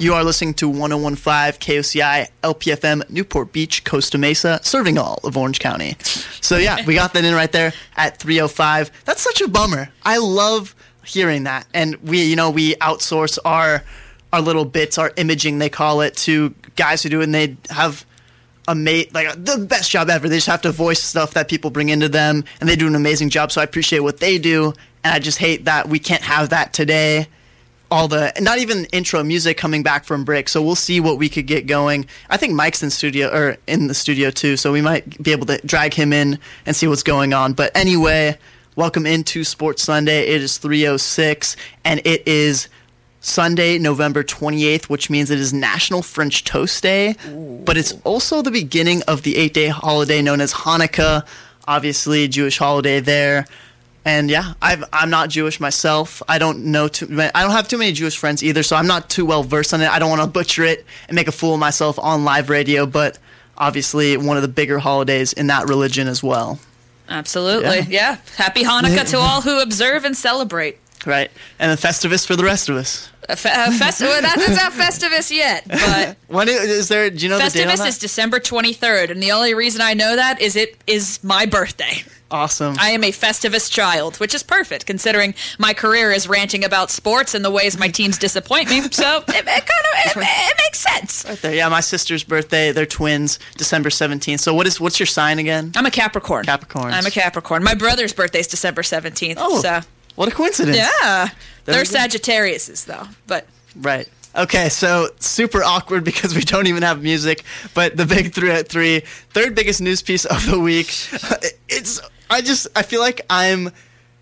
You are listening to 1015 KOCI LPFM Newport Beach, Costa Mesa, serving all of Orange County. So, yeah, we got that in right there at 305. That's such a bummer. I love hearing that. And we, you know, we outsource our our little bits, our imaging they call it, to guys who do it and they have a mate like the best job ever. They just have to voice stuff that people bring into them and they do an amazing job. So I appreciate what they do and I just hate that we can't have that today all the not even intro music coming back from Brick. So we'll see what we could get going. I think Mike's in studio or in the studio too, so we might be able to drag him in and see what's going on. But anyway, welcome into Sports Sunday. It is 306 and it is Sunday, November 28th, which means it is National French Toast Day, Ooh. but it's also the beginning of the 8-day holiday known as Hanukkah, obviously Jewish holiday there and yeah, i am not Jewish myself. I don't know too. I don't have too many Jewish friends either, so I'm not too well versed on it. I don't want to butcher it and make a fool of myself on live radio, but obviously one of the bigger holidays in that religion as well. Absolutely, yeah. yeah. Happy Hanukkah to all who observe and celebrate. Right, and the Festivus for the rest of us. A fe- fest- well, that is not Festivus yet, but when is, is there? Do you know Festivus the date on that? is December 23rd, and the only reason I know that is it is my birthday. Awesome. I am a Festivus child, which is perfect considering my career is ranting about sports and the ways my teams disappoint me. So it, it kind of it, it, makes sense. Right there. Yeah, my sister's birthday. They're twins, December seventeenth. So what is what's your sign again? I'm a Capricorn. Capricorn. I'm a Capricorn. My brother's birthday is December seventeenth. Oh, so what a coincidence. Yeah, they're Sagittariuses though, but right. Okay, so super awkward because we don't even have music. But the big three at three, third biggest news piece of the week. It's I just I feel like I'm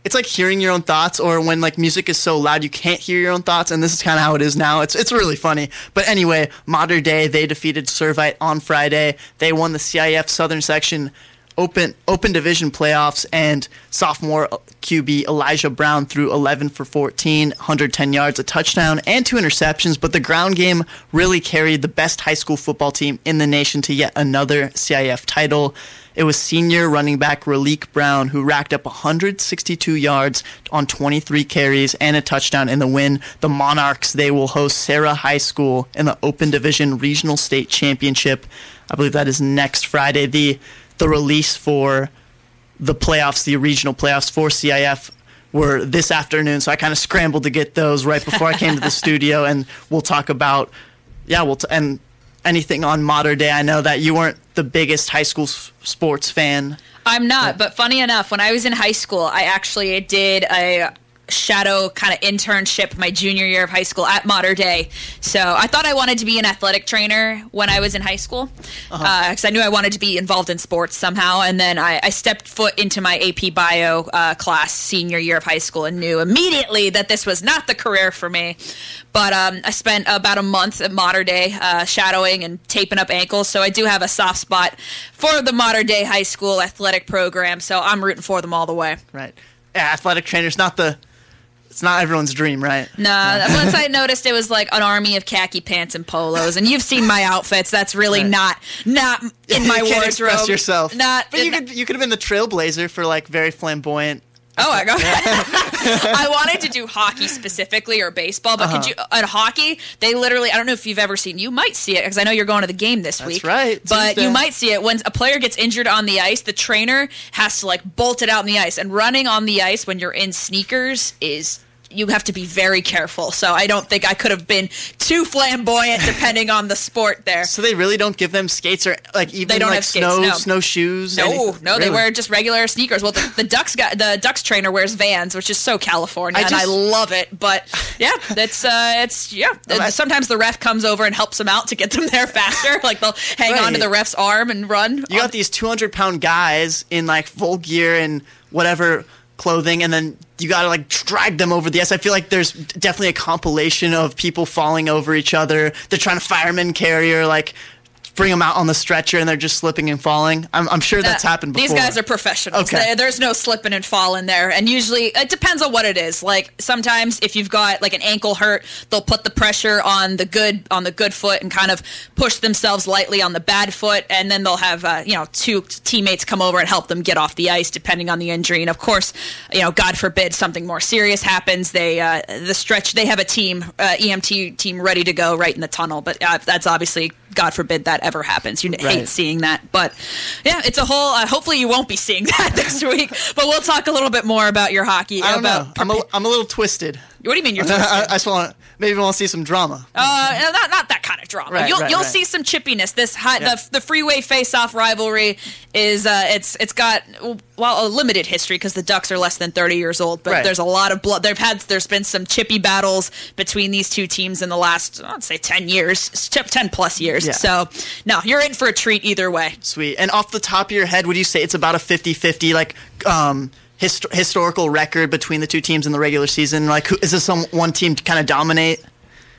it's like hearing your own thoughts or when like music is so loud you can't hear your own thoughts and this is kind of how it is now. It's it's really funny. But anyway Mater Dei they defeated servite on friday. They won the cif southern section open open division playoffs and sophomore QB Elijah Brown threw 11 for 14, 110 yards, a touchdown, and two interceptions. But the ground game really carried the best high school football team in the nation to yet another CIF title. It was senior running back Raleek Brown who racked up 162 yards on 23 carries and a touchdown in the win. The Monarchs they will host Serra High School in the Open Division Regional State Championship. I believe that is next Friday. The the release for the playoffs, the regional playoffs for CIF were this afternoon, so I kind of scrambled to get those right before I came to the studio, and we'll talk about yeah, we'll t- and anything on Mater Dei. I know that you weren't the biggest high school s- sports fan. I'm not, but funny enough, when I was in high school, I actually did a shadow kind of internship my junior year of high school at Mater Dei. So I thought I wanted to be an athletic trainer when I was in high school because uh-huh. uh, I knew I wanted to be involved in sports somehow. And then I, I stepped foot into my AP Bio uh, class senior year of high school and knew immediately that this was not the career for me. But um, I spent about a month at Mater Dei uh, shadowing and taping up ankles. So I do have a soft spot for the Mater Dei high school athletic program. So I'm rooting for them all the way. Right. Yeah, athletic trainers, not the it's not everyone's dream, right? No. Nah, once I noticed it was like an army of khaki pants and polos, and you've seen my outfits. That's really right. not not in my you can't wardrobe. Express yourself. Not. But you could you could have been the trailblazer for like very flamboyant Oh my god! I wanted to do hockey specifically or baseball, but uh-huh. could you at hockey? They literally—I don't know if you've ever seen. You might see it because I know you're going to the game this week. That's week. right. But Tuesday. you might see it when a player gets injured on the ice. The trainer has to like bolt it out on the ice, and running on the ice when you're in sneakers is you have to be very careful. So I don't think I could have been too flamboyant depending on the sport there. So they really don't give them skates or like even they don't like have skates, snow no. snowshoes. No, anything. no, really? they wear just regular sneakers. Well, the, the Ducks got the Ducks trainer wears Vans, which is so California, I and I love it. But yeah, it's uh, it's yeah. Sometimes the ref comes over and helps them out to get them there faster. like they'll hang right. onto the ref's arm and run. You got these two hundred pound guys in like full gear and whatever clothing and then you got to like drag them over the ice. I feel like there's definitely a compilation of people falling over each other. They're trying to fireman carrier like bring them out on the stretcher and they're just slipping and falling. I'm, I'm sure that's Uh, happened before. These guys are professionals. Okay. There- there's no slipping and falling there. And usually, it depends on what it is. Like sometimes, if you've got like an ankle hurt, they'll put the pressure on the good on the good foot and kind of push themselves lightly on the bad foot, and then they'll have uh, you know two teammates come over and help them get off the ice, depending on the injury. And of course, you know, God forbid something more serious happens, they uh, the stretch they have a team uh, EMT team ready to go right in the tunnel. But uh, that's obviously God forbid that ever happens. You Right. hate seeing that, but yeah, it's a whole. Uh, hopefully, you won't be seeing that this week. But we'll talk a little bit more about your hockey. I don't about know. I'm a, I'm a little twisted. What do you mean you're? I? I just want maybe want to see some drama. Uh, not not that kind of drama. Right, you'll right, you'll right. see some chippiness. This high, Yeah. the the freeway face-off rivalry is uh, it's it's got well a limited history because the Ducks are less than thirty years old, but there's a lot of blood. They've had there's been some chippy battles between these two teams in the last I'd say ten years, ten plus years. Yeah. So no, you're in for a treat either way. Sweet. And off the top of your head, would you say it's about a 50-50 like um hist- historical record between the two teams in the regular season? Like who is this some one team to kind of dominate?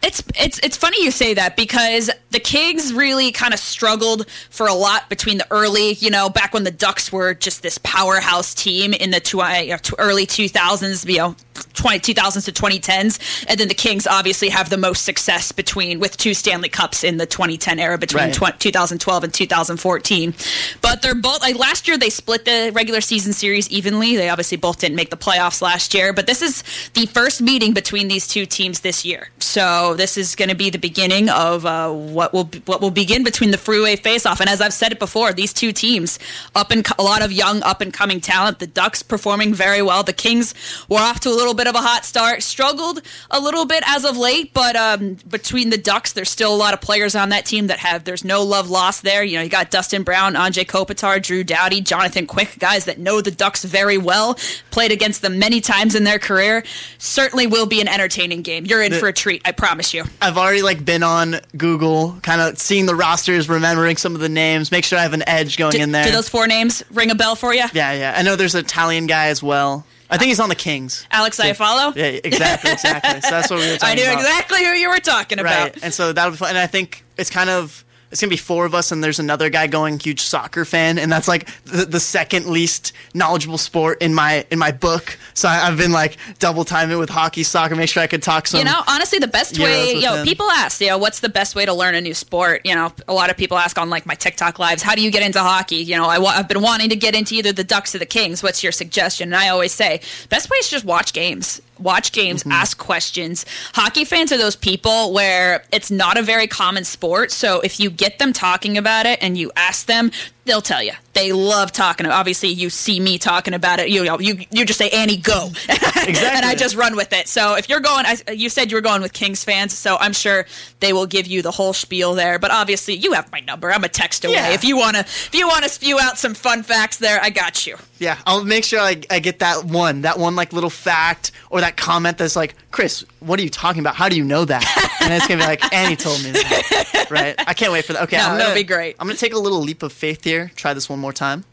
It's it's it's funny you say that because the Kings really kind of struggled for a lot between the early, you know, back when the Ducks were just this powerhouse team in the two, uh, early 2000s, you know, 20, 2000s to 2010s, and then the Kings obviously have the most success between with two Stanley Cups in the 2010 era between Right. tw- 2012 and 2014. But they're both like last year they split the regular season series evenly. They obviously both didn't make the playoffs last year, but this is the first meeting between these two teams this year. So this is going to be the beginning of uh, what will what will begin between the freeway face-off. And as I've said it before, these two teams up and a lot of young up and coming talent. The Ducks performing very well. The Kings were off to a little bit of a hot start, struggled a little bit as of late, but um, between the Ducks, there's still a lot of players on that team that have there's no love lost there. You know, you got Dustin Brown, Anže Kopitar, Drew Doughty, Jonathan Quick, guys that know the Ducks very well, played against them many times in their career. Certainly will be an entertaining game. You're in The- for a treat, I promise you. I've already like been on Google, kind of seeing the rosters, remembering some of the names, make sure I have an edge going Do, in there. do those four names ring a bell for you? yeah, yeah. I know there's an Italian guy as well. I think he's on the Kings. Alex Iafallo? Yeah, exactly, exactly. so that's what we were talking about. I knew about. exactly who you were talking about. Right. And so that'll be fun. And I think it's kind of it's gonna be four of us, and there's another guy going huge soccer fan, and that's like the, the second least knowledgeable sport in my in my book. So I, I've been like double timing with hockey, soccer, make sure I could talk some. You know, honestly, the best way, with you know, him. people ask, you know, what's the best way to learn a new sport? You know, a lot of people ask on like my TikTok lives, how do you get into hockey? You know, I I've been wanting to get into either the Ducks or the Kings. What's your suggestion? And I always say, best way is just watch games. Watch games, Mm-hmm. ask questions. Hockey fans are those people where it's not a very common sport. So if you get them talking about it and you ask them, they'll tell you. They love talking. Obviously, you see me talking about it. You know, you you just say Annie, go, and I just run with it. So if you're going, I, you said you were going with Kings fans, so I'm sure they will give you the whole spiel there. But obviously, you have my number. I'm a text away. Yeah. If you wanna, if you wanna spew out some fun facts there, I got you. Yeah, I'll make sure I, I get that one, that one like little fact or that comment that's like, Chris, what are you talking about? How do you know that? And it's gonna be like, Annie told me that. Right? I can't wait for that. Okay, No, I'm that'll gonna, be great. I'm gonna take a little leap of faith here. Try this one more time.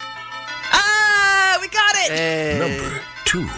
Ah, we got it. Hey. Number two.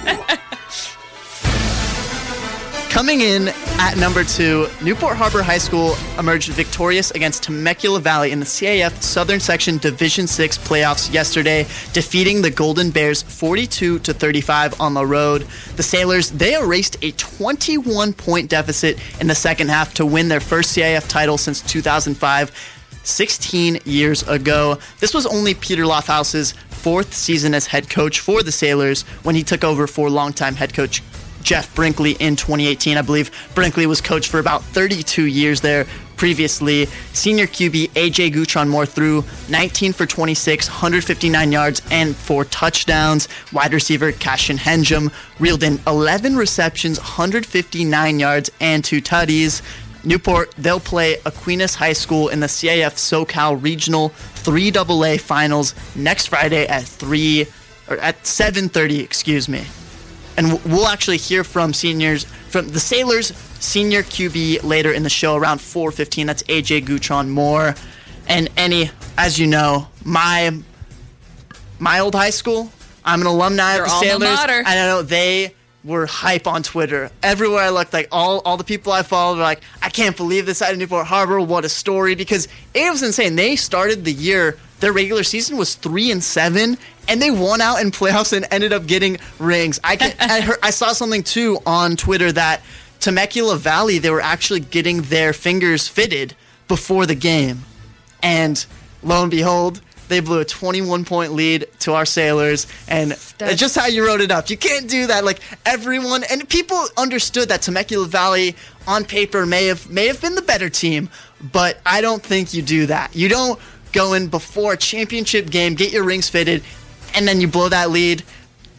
Coming in at number two, Newport Harbor High School emerged victorious against Temecula Valley in the CIF Southern Section Division Six playoffs yesterday, defeating the Golden Bears 42 to 35 on the road. The Sailors they erased a 21 point deficit in the second half to win their first CIF title since 2005. 16 years ago. This was only Peter Lofthouse's fourth season as head coach for the Sailors when he took over for longtime head coach Jeff Brinkley in 2018. I believe Brinkley was coached for about 32 years there previously. Senior QB AJ Gutron Moore threw 19 for 26, 159 yards, and four touchdowns. Wide receiver Cashin Henjum reeled in 11 receptions, 159 yards, and two tutties. Newport, they'll play Aquinas High School in the CIF SoCal Regional 3AA Finals next Friday at 3 or at 7:30, excuse me. And we'll actually hear from seniors from the Sailors senior QB later in the show around 4:15. That's AJ Gutron Moore. And any as you know, my my old high school, I'm an alumni of the Sailors. And I know they were hype on Twitter. Everywhere I looked, like all, all the people I followed were like, I can't believe this out of Newport Harbor. What a story! Because it was insane. They started the year. Their regular season was three and seven, and they won out in playoffs and ended up getting rings. I can, I, heard, I saw something too on Twitter that Temecula Valley they were actually getting their fingers fitted before the game, and lo and behold, they blew a 21 point lead to our sailors. And That's- just how you wrote it up you can't do that. Like everyone and people understood that temecula valley on paper may have may have been the better team but i don't think you do that. You don't go in before a championship game get your rings fitted and then you blow that lead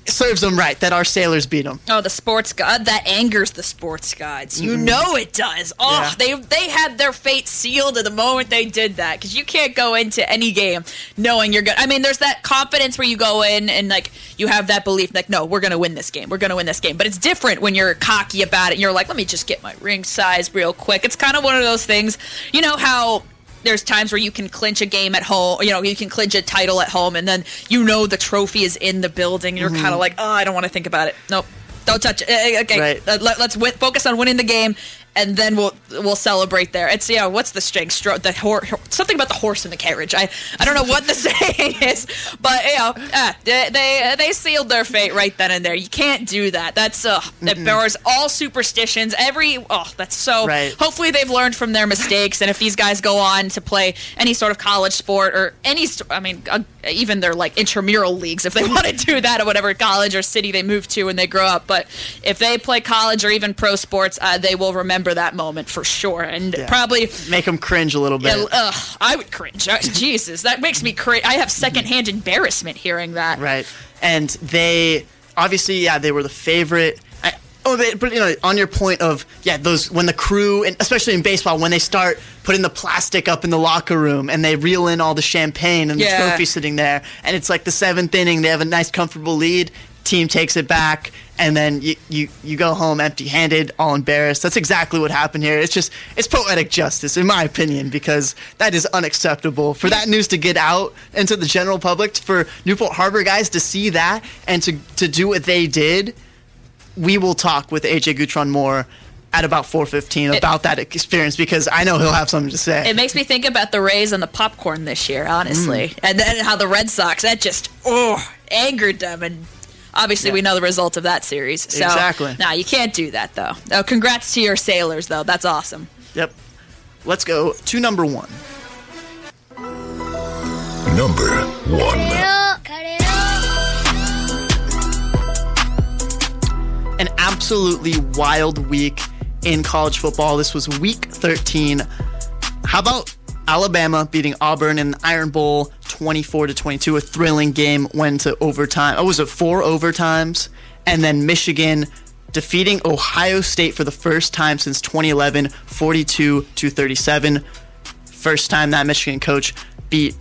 it serves them right that our sailors beat them Oh, the sports god that angers the sports gods. You mm-hmm. know it does. Oh, Yeah. they they had their fate sealed at the moment they did that because you can't go into any game knowing you're good. I mean, there's that confidence where you go in and like you have that belief, like, no, we're gonna win this game. We're gonna win this game. But it's different when you're cocky about it. and You're like, let me just get my ring size real quick. It's kind of one of those things. You know how there's times where you can clinch a game at home, you know, you can clinch a title at home, and then you know the trophy is in the building. You're kind of like, oh, I don't want to think about it. Nope, don't touch it. Eh, eh, Okay, Right. uh, let, us win, focus on winning the game, and then we'll we'll celebrate there. It's yeah, what's the string? Stro- the hor- something about the horse and the carriage. I I don't know what the saying is, but you know, ah, they, they they sealed their fate right then and there. You can't do that. That's uh, that bars all superstitions. Every oh, that's so. Right. Hopefully they've learned from their mistakes, and if these guys go on to play any sort of college sport or any, I mean, uh, even their like intramural leagues, if they want to do that at whatever college or city they move to when they grow up. But if they play college or even pro sports, uh, they will remember that moment for sure, and Yeah. probably. make them cringe a little bit Yeah, ugh, I would cringe. Uh, Jesus, that makes me cringe. I have secondhand embarrassment hearing that. Right. And they obviously, yeah, they were the favorite. I, oh, but, but you know, on your point of yeah, those when the crew, and especially in baseball, when they start putting the plastic up in the locker room and they reel in all the champagne and Yeah. the trophy sitting there, and it's like the seventh inning, they have a nice, comfortable lead. Team takes it back, and then you, you, you go home empty-handed, all embarrassed. That's exactly what happened here. It's just it's poetic justice, in my opinion, because that is unacceptable for that news to get out into the general public, for Newport Harbor guys to see that and to to do what they did. We will talk with AJ Gutron more at about 4:15 about that experience because I know he'll have something to say. It makes me think about the Rays and the popcorn this year, honestly, mm. and then how the Red Sox that just oh angered them, and obviously we know the result of that series. So, Exactly. Nah, you can't do that though. Oh, congrats to your sailors, though. That's awesome. Yep. Let's go to number one. Number one. An absolutely wild week in college football. This was week 13. How about Alabama beating Auburn in the Iron Bowl 24 to 22? A thrilling game went to overtime. Oh, was it four overtimes? And then Michigan defeating Ohio State for the first time since 2011, 42 to 37. First time that Michigan coach beat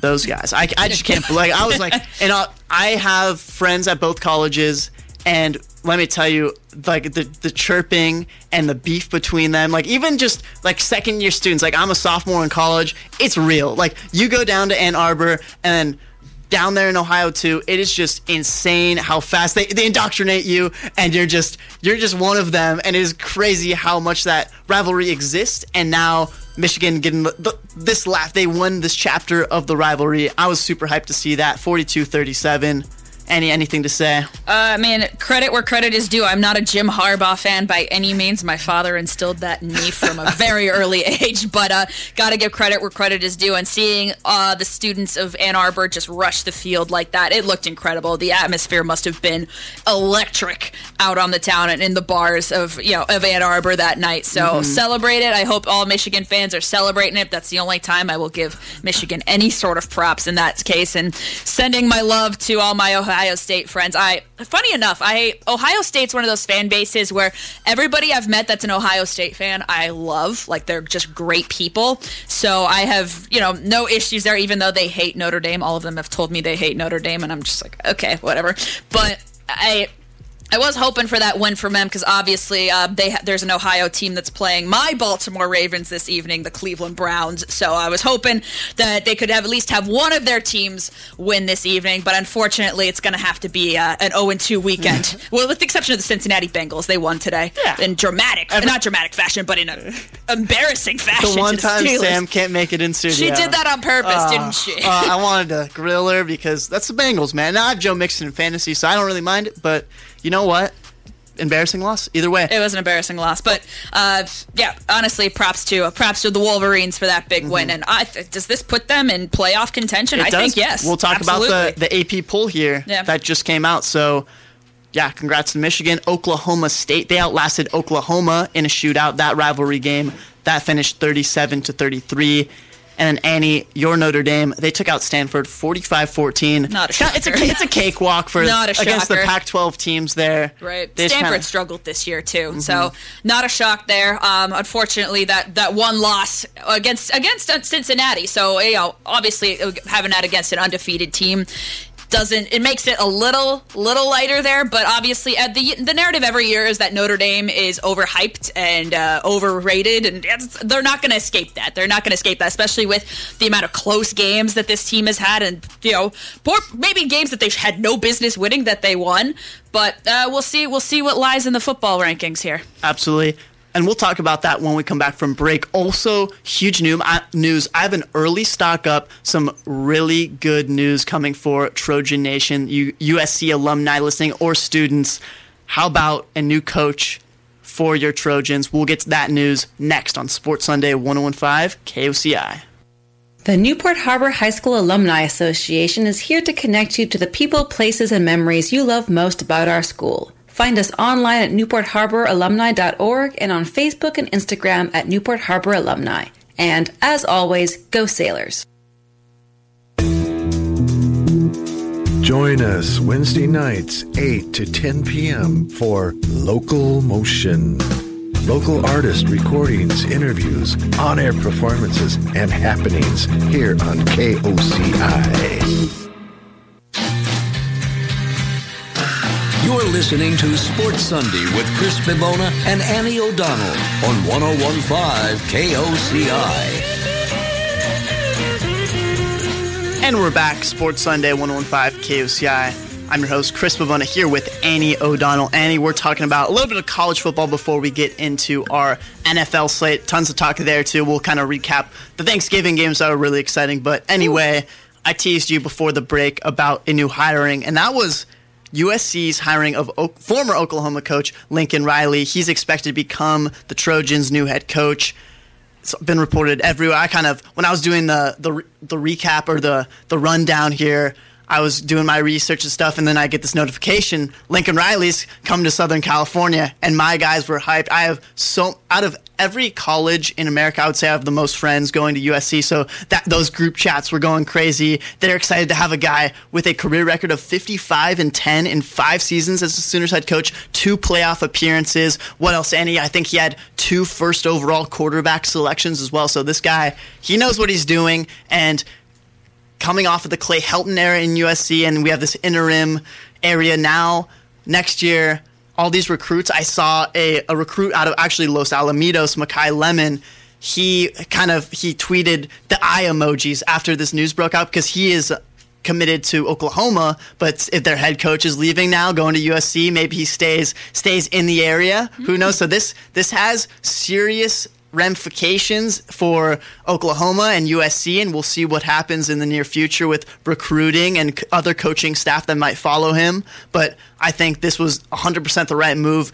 those guys. I, I just can't believe. I was like, and I, I have friends at both colleges, and let me tell you, like the the chirping and the beef between them, like even just like second year students. Like I'm a sophomore in college, it's real. Like you go down to Ann Arbor and. Down there in Ohio too, it is just insane how fast they, they indoctrinate you, and you're just you're just one of them, and it is crazy how much that rivalry exists. And now Michigan getting the, the, this laugh. They won this chapter of the rivalry. I was super hyped to see that. 42-37. Any anything to say? Uh, I mean, credit where credit is due. I'm not a Jim Harbaugh fan by any means. My father instilled that in me from a very early age, but uh, got to give credit where credit is due. And seeing uh, the students of Ann Arbor just rush the field like that, it looked incredible. The atmosphere must have been electric out on the town and in the bars of you know of Ann Arbor that night. So celebrate it. I hope all Michigan fans are celebrating it. That's the only time I will give Michigan any sort of props in that case. And sending my love to all my Ohio State friends. I funny enough, I Ohio State's one of those fan bases where everybody I've met that's an Ohio State fan, I love. Like they're just great people. So I have, you know, no issues there even though they hate Notre Dame. All of them have told me they hate Notre Dame and I'm just like, okay, whatever. But I I was hoping for that win from them because obviously uh, they ha- there's an Ohio team that's playing my Baltimore Ravens this evening, the Cleveland Browns. So I was hoping that they could have at least have one of their teams win this evening. But unfortunately, it's going to have to be uh, an 0 2 weekend. well, with the exception of the Cincinnati Bengals, they won today Yeah. in dramatic, not dramatic fashion, but in an embarrassing fashion. The one time Steelers. Sam can't make it in studio. She did that on purpose, Uh, didn't she? uh, I wanted to grill her because that's the Bengals, man. Now I have Joe Mixon in fantasy, so I don't really mind it. But you know what? Embarrassing loss either way. It was an embarrassing loss, but uh, yeah, honestly, props to props to the Wolverines for that big win. And I th- does this put them in playoff contention? Mm-hmm. It I does. think yes. We'll talk Absolutely. about the, the AP poll here Yeah. that just came out. So, yeah, congrats to Michigan. Oklahoma State, they outlasted Oklahoma in a shootout. That rivalry game that finished 37 to 33. And then Annie, your Notre Dame, they took out Stanford 45-14. Not a It's a, it's a cakewalk for against the. Pac-12 teams there. Right. They Stanford kinda- Mm-hmm. struggled this year too, so not a shock there. Um, unfortunately, that that one loss against against Cincinnati. So you know, obviously having that against an undefeated team doesn't it makes it a little little lighter there but obviously uh, the the narrative every year is that Notre Dame is overhyped and uh, overrated and they're not going to escape that they're not going to escape that especially with the amount of close games that this team has had and you know poor, maybe games that they had no business winning that they won but uh, we'll see we'll see what lies in the football rankings here Absolutely. And we'll talk about that when we come back from break. Also, huge uh, news. I have an early stock up, some really good news coming for Trojan Nation, USC alumni listening or students. How about a new coach for your Trojans? We'll get to that news next on Sports Sunday 1015 KOCI. The Newport Harbor High School Alumni Association is here to connect you to the people, places, and memories you love most about our school. Find us online at newportharboralumni.org and on Facebook and Instagram at Newport Harbor Alumni. And as always, go Sailors. Join us Wednesday nights, 8 to 10 p.m. for Local Motion. Local artist recordings, interviews, on air performances, and happenings here on KOCI. You're listening to Sports Sunday with Chris Bibona and Annie O'Donnell on 1015 KOCI. And we're back, Sports Sunday 1015 KOCI. I'm your host, Chris Bavona, here with Annie O'Donnell. Annie, we're talking about a little bit of college football before we get into our NFL slate. Tons of talk there, too. We'll kind of recap the Thanksgiving games that were really exciting. But anyway, I teased you before the break about a new hiring, and that was USC's hiring of o- former Oklahoma coach Lincoln Riley. He's expected to become the Trojans' new head coach it's been reported everywhere. I kind of when I was doing the the the recap or the the rundown here, I was doing my research and stuff, and then I get this notification: Lincoln Riley's come to Southern California, and my guys were hyped. I have so out of every college in America, I would say I have the most friends going to USC. So that those group chats were going crazy. They're excited to have a guy with a career record of 55 and 10 in five seasons as the Sooners head coach, two playoff appearances. What else, Annie? I think he had two first overall quarterback selections as well. So this guy, he knows what he's doing, and coming off of the Clay Helton era in USC, and we have this interim area now. Next year, all these recruits. I saw a, a recruit out of actually Los Alamitos, Makai Lemon. He kind of he tweeted the eye emojis after this news broke out because he is committed to Oklahoma, but if their head coach is leaving now, going to USC, maybe he stays stays in the area. Who hmm. knows? So this this has serious ramifications for Oklahoma and USC, and we'll see what happens in the near future with recruiting and other coaching staff that might follow him. But I think this was 100% the right move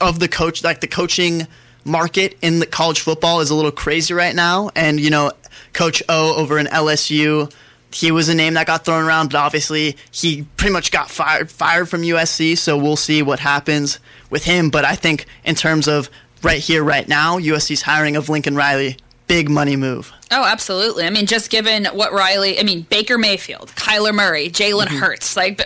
of the coach, like the coaching market in the college football is a little crazy right now. And, you know, Coach O over in LSU, he was a name that got thrown around, but obviously he pretty much got fired fired from USC. So we'll see what happens with him. But I think in terms of right here, right now, USC's hiring of Lincoln Riley, big money move. Oh, absolutely. I mean, just given what Riley, I mean, Baker Mayfield, Kyler Murray, Jalen mm-hmm. Hurts, like b-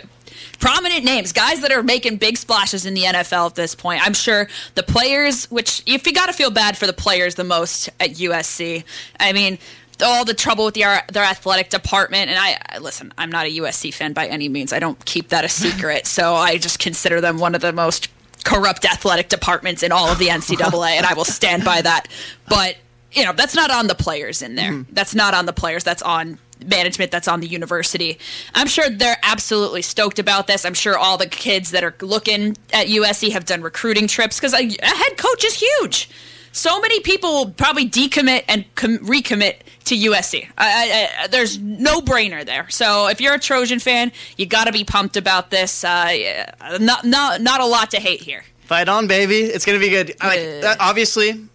prominent names, guys that are making big splashes in the NFL at this point. I'm sure the players, which if you got to feel bad for the players the most at USC, I mean, all the trouble with their uh, their athletic department. And I, I listen, I'm not a USC fan by any means. I don't keep that a secret. so I just consider them one of the most corrupt athletic departments in all of the NCAA, and I will stand by that. But you know, that's not on the players in there. Mm-hmm. That's not on the players. That's on management that's on the university. I'm sure they're absolutely stoked about this. I'm sure all the kids that are looking at USC have done recruiting trips because a, a head coach is huge. So many people will probably decommit and com- recommit to USC. I, I, I, there's no brainer there. So if you're a Trojan fan, you got to be pumped about this. Uh, yeah, not not not a lot to hate here. Fight on, baby. It's gonna be good. Like, that- obviously,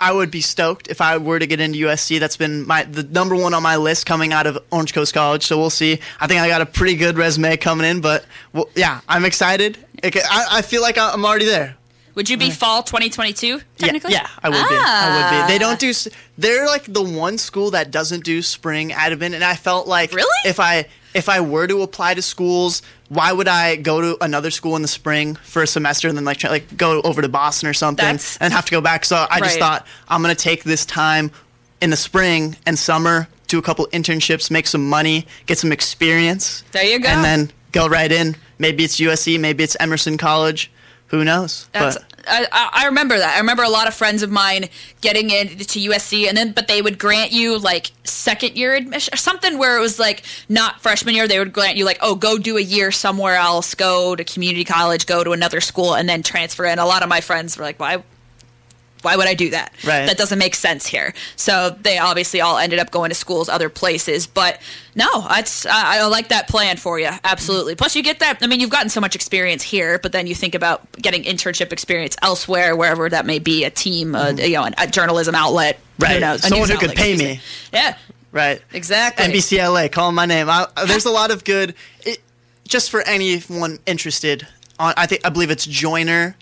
I would be stoked if I were to get into USC. That's been my the number one on my list coming out of Orange Coast College. So we'll see. I think I got a pretty good resume coming in, but well, yeah, I'm excited. It I, I feel like I'm already there. Would you be fall 2022 technically? Yeah, yeah, I would be. I Ah. would be. They don't do. They're like the one school that doesn't do spring admin, and I felt like Really? if I if I were to apply to schools, why would I go to another school in the spring for a semester and then like try, like go over to Boston or something That's- and have to go back? So I just Right. thought I'm gonna take this time in the spring and summer, do a couple internships, make some money, get some experience. There you go. And then go right in. Maybe it's USC, maybe it's Emerson College. Who knows? That's, but I, I remember that. I remember a lot of friends of mine getting into USC, and then but they would grant you like second year admission or something where it was like not freshman year. They would grant you like, oh, go do a year somewhere else, go to community college, go to another school, and then transfer in. A lot of my friends were like, why? Why would I do that? Right. That doesn't make sense here. So they obviously all ended up going to schools other places. But no, that's I, I like that plan for you. Absolutely. Plus, you get that. I mean, you've gotten so much experience here, but then you think about getting internship experience elsewhere, wherever that may be, a team, a, you know, a, journalism outlet. Right. Who Mm-hmm. Knows? Someone who could outlet, pay me. Yeah. right. Exactly. NBCLA, call my name. I, there's a lot of good. It, just for anyone interested, on, I think I believe it's Joiner,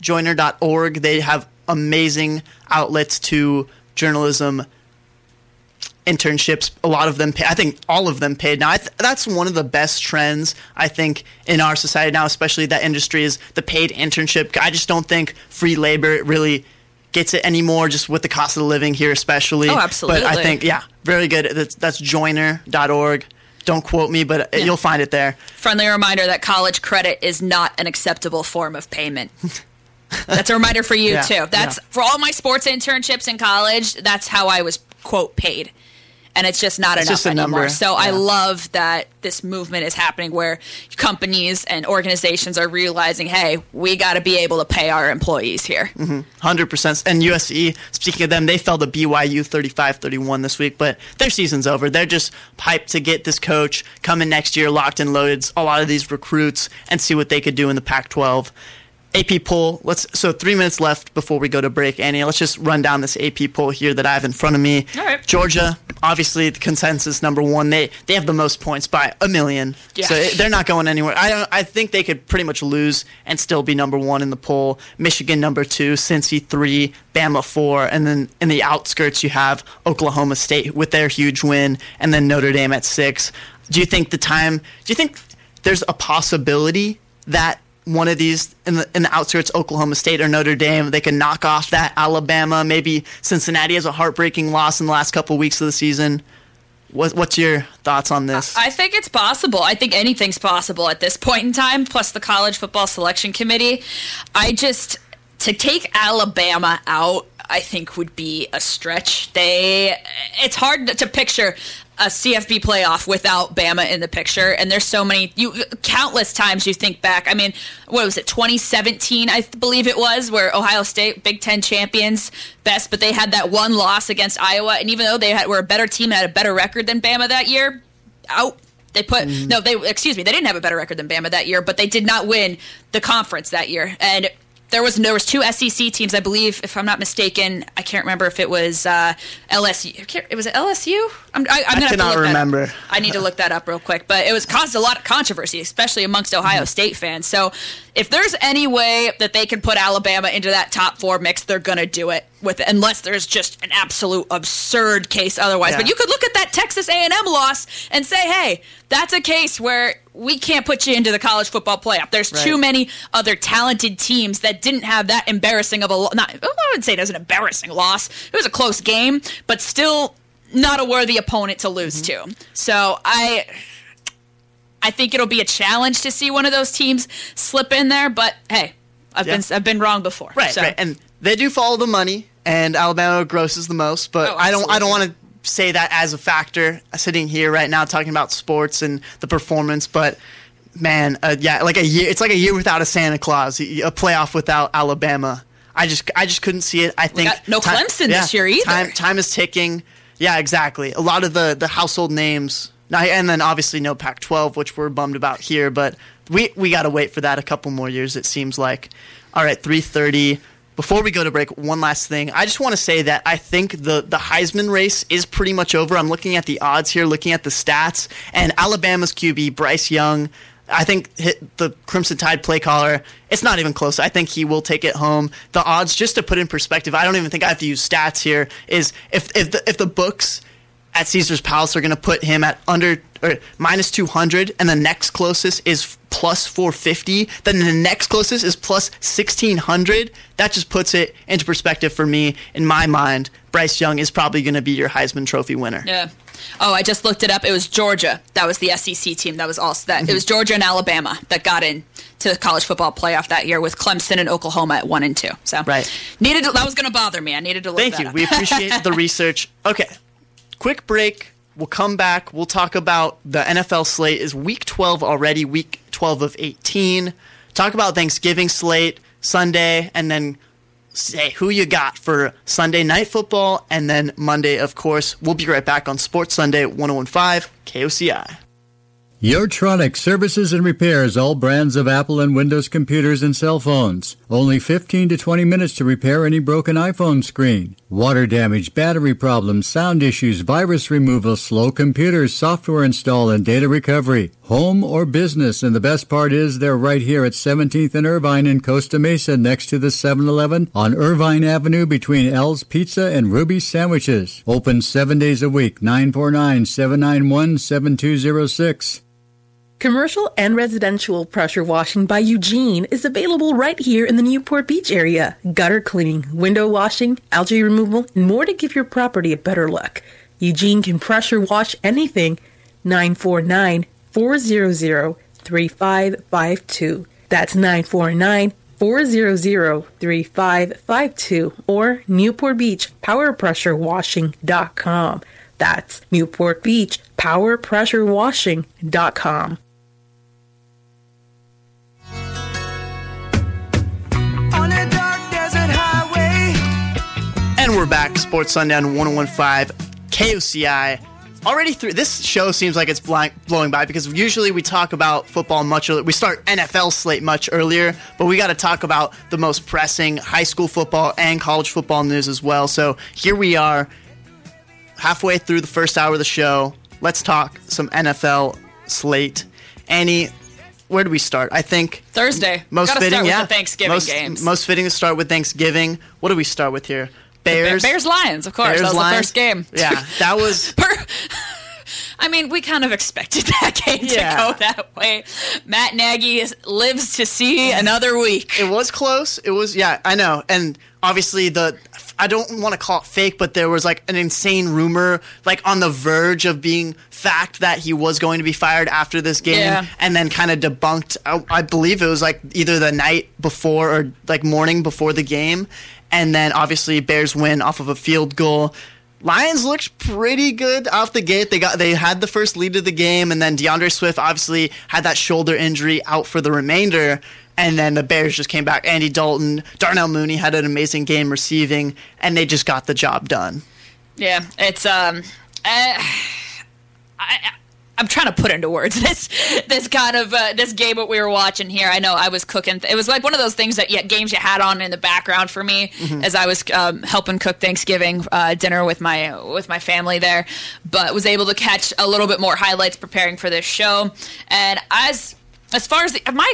Joiner.org. They have amazing outlets to journalism internships. A lot of them, pay, I think all of them paid. Now, I th- that's one of the best trends I think in our society now, especially that industry is the paid internship. I just don't think free labor really gets it anymore, just with the cost of living here, especially. Oh, absolutely. But I think yeah, very good. That's, that's joiner.org. Don't quote me, but uh, you'll find it there. Friendly reminder that college credit is not an acceptable form of payment. That's a reminder for you Yeah, too. That's yeah. for all my sports internships in college. That's how I was quote paid, and it's just not It's enough just anymore. number. So I love that this movement is happening where companies and organizations are realizing, hey, we got to be able to pay our employees here. Mm-hmm. Hundred percent. And USC, speaking of them, they fell to BYU 35-31 this week, but their season's over. They're just hyped to get this coach coming next year, locked and loaded. A lot of these recruits and see what they could do in the Pac-12. AP poll. Let's so three minutes left before we go to break. Annie, let's just run down this AP poll here that I have in front of me. All right. Georgia, obviously the consensus number one. They they have the most points by a million. Yeah. So it- they're not going anywhere. I don't, I think they could pretty much lose and still be number one in the poll. Michigan number two, Cincy three, Bama four, and then in the outskirts you have Oklahoma State with their huge win, and then Notre Dame at six. Do you think the time? Do you think there's a possibility that one of these in the in the outskirts, Oklahoma State or Notre Dame, they can knock off that Alabama? Maybe Cincinnati has a heartbreaking loss in the last couple weeks of the season. What, what's your thoughts on this? I think it's possible. I think anything's possible at this point in time, plus the college football selection committee. I just, to take Alabama out, I think would be a stretch. They, it's hard to picture a CFB playoff without Bama in the picture. And there's so many, you countless times you think back. I mean, what was it, 2017, I believe it was, where Ohio State, Big Ten champions, best, but they had that one loss against Iowa. And even though they had, were a better team and had a better record than Bama that year, out. They put no, they excuse me, they didn't have a better record than Bama that year, but they did not win the conference that year. And there was there was two SEC teams, I believe, if I'm not mistaken. I can't remember if it was uh, LSU. It was it LSU. I'm, I, I'm gonna cannot look that up. remember. I need to look that up real quick. But it was caused a lot of controversy, especially amongst Mm-hmm. Ohio State fans. So if there's any way that they can put Alabama into that top four mix, they're gonna do it with it, unless there's just an absolute absurd case otherwise. Yeah. But you could look at that Texas A&M loss and say, hey, that's a case where we can't put you into the college football playoff. There's too many other talented teams that didn't have that embarrassing of a not I wouldn't say it was an embarrassing loss. It was a close game, but still not a worthy opponent to lose Mm-hmm. to. So I I think it'll be a challenge to see one of those teams slip in there, but hey, I've Yeah. been I've been wrong before. Right, so. right. And they do follow the money, and Alabama grosses the most. But Oh, I don't, I don't want to say that as a factor. uh, Sitting here right now talking about sports and the performance, but man, uh, yeah, like a year. It's like a year without a Santa Claus, a playoff without Alabama. I just, I just couldn't see it. I think no Clemson this year either. Time, time is ticking. Yeah, exactly. A lot of the the household names. And then obviously no Pac-12, which we're bummed about here, but we we got to wait for that a couple more years. It seems like. All right, 3:30. Before we go to break, one last thing. I just want to say that I think the the Heisman race is pretty much over. I'm looking at the odds here, looking at the stats, and Alabama's QB Bryce Young. I think the Crimson Tide play caller. It's not even close. I think he will take it home. The odds, just to put in perspective, I don't even think I have to use stats here. Is if if the if the books at Caesar's Palace are going to put him at under or minus 200 and the next closest is plus 450 then the next closest is plus 1600 that just puts it into perspective for me in my mind Bryce Young is probably going to be your Heisman trophy winner Yeah. Oh, I just looked it up. It was Georgia. That was the SEC team. That was also that. Mm-hmm. It was Georgia and Alabama that got in to the college football playoff that year with Clemson and Oklahoma at one and two. So Right. needed to, that was going to bother me. I needed to look. Thank you. up. We appreciate the research. Okay. Quick break. We'll come back. We'll talk about the NFL slate. Is week 12 already? Week 12 of 18. Talk about Thanksgiving slate, Sunday, and then say who you got for Sunday night football and then Monday, of course. We'll be right back on Sports Sunday at 1015 KOCI. Yotronic services and repairs all brands of Apple and Windows computers and cell phones. Only 15 to 20 minutes to repair any broken iPhone screen. Water damage, battery problems, sound issues, virus removal, slow computers, software install, and data recovery. Home or business, and the best part is they're right here at 17th and Irvine in Costa Mesa next to the 7-Eleven on Irvine Avenue between L's Pizza and Ruby's Sandwiches. Open seven days a week, 949-791-7206. Commercial and residential pressure washing by Eugene is available right here in the Newport Beach area. Gutter cleaning, window washing, algae removal, and more to give your property a better look. Eugene can pressure wash anything. 949 400 3552. That's 949 400 3552 or Newport Beach Power Pressure Washing.com. That's Newport And we're back, Sports Sundown 1015 KOCI. Already through this show seems like it's blowing by because usually we talk about football much earlier. We start NFL slate much earlier, but we got to talk about the most pressing high school football and college football news as well. So here we are, halfway through the first hour of the show. Let's talk some NFL slate. Annie, where do we start? I think Thursday. most Gotta fitting, start with yeah. the Thanksgiving most, games. Most fitting to start with Thanksgiving. What do we start with here? Bears. Bears Lions, of course. Bears, that was Lions. the first game. Yeah, that was. Per- I mean, we kind of expected that game Yeah. to go that way. Matt Nagy is, lives to see another week. It was close. It was yeah, I know. And obviously the I don't want to call it fake, but there was like an insane rumor like on the verge of being fact that he was going to be fired after this game Yeah. and then kind of debunked I, I believe it was like either the night before or like morning before the game and then obviously Bears win off of a field goal. Lions looked pretty good off the gate. They got they had the first lead of the game, and then D'Andre Swift obviously had that shoulder injury out for the remainder. And then the Bears just came back. Andy Dalton, Darnell Mooney had an amazing game receiving, and they just got the job done. Yeah, it's um, I, I I'm trying to put into words this this kind of uh, this game that we were watching here. I know I was cooking. It was like one of those things that yeah, games you had on in the background for me as I was um, helping cook Thanksgiving uh, dinner with my with my family there, but was able to catch a little bit more highlights preparing for this show. And as as far as the, my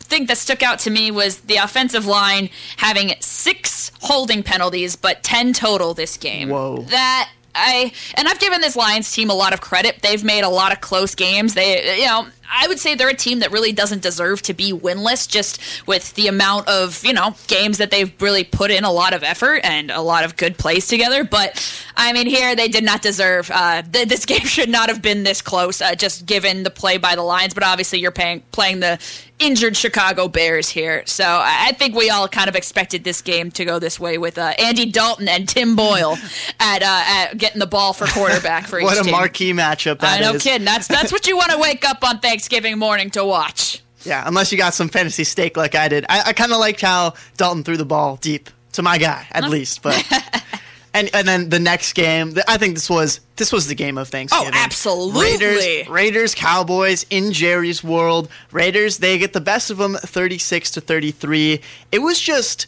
thing that stuck out to me was the offensive line having six holding penalties, but ten total this game. Whoa. That I and I've given this Lions team a lot of credit. They've made a lot of close games. They, you know, I would say they're a team that really doesn't deserve to be winless, just with the amount of you know games that they've really put in a lot of effort and a lot of good plays together. But I mean, here they did not deserve. Uh, th- this game should not have been this close, uh, just given the play by the Lions. But obviously, you're paying, playing the injured Chicago Bears here, so I I think we all kind of expected this game to go this way with uh, Andy Dalton and Tim Boyle at, uh, at getting the ball for quarterback for each What a team. marquee matchup that I is. know, kidding. That's that's what you want to wake up on Thanksgiving morning to watch. Yeah, unless you got some fantasy steak like I did. I, I kind of liked how Dalton threw the ball deep to my guy, at least. But and and then the next game, I think this was this was the game of oh, Thanksgiving. Oh, absolutely. Raiders, Raiders, Cowboys in Jerry's world. Raiders they get the best of them, thirty six to thirty three. It was just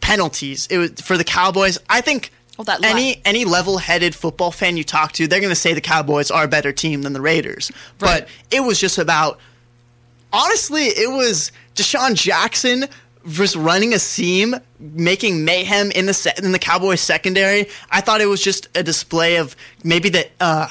penalties. It was for the Cowboys. I think. Oh, that any line. any level-headed football fan you talk to, they're going to say the Cowboys are a better team than the Raiders. Right. But it was just about honestly, it was DeSean Jackson just running a seam, making mayhem in the se- in the Cowboys secondary. I thought it was just a display of maybe the uh,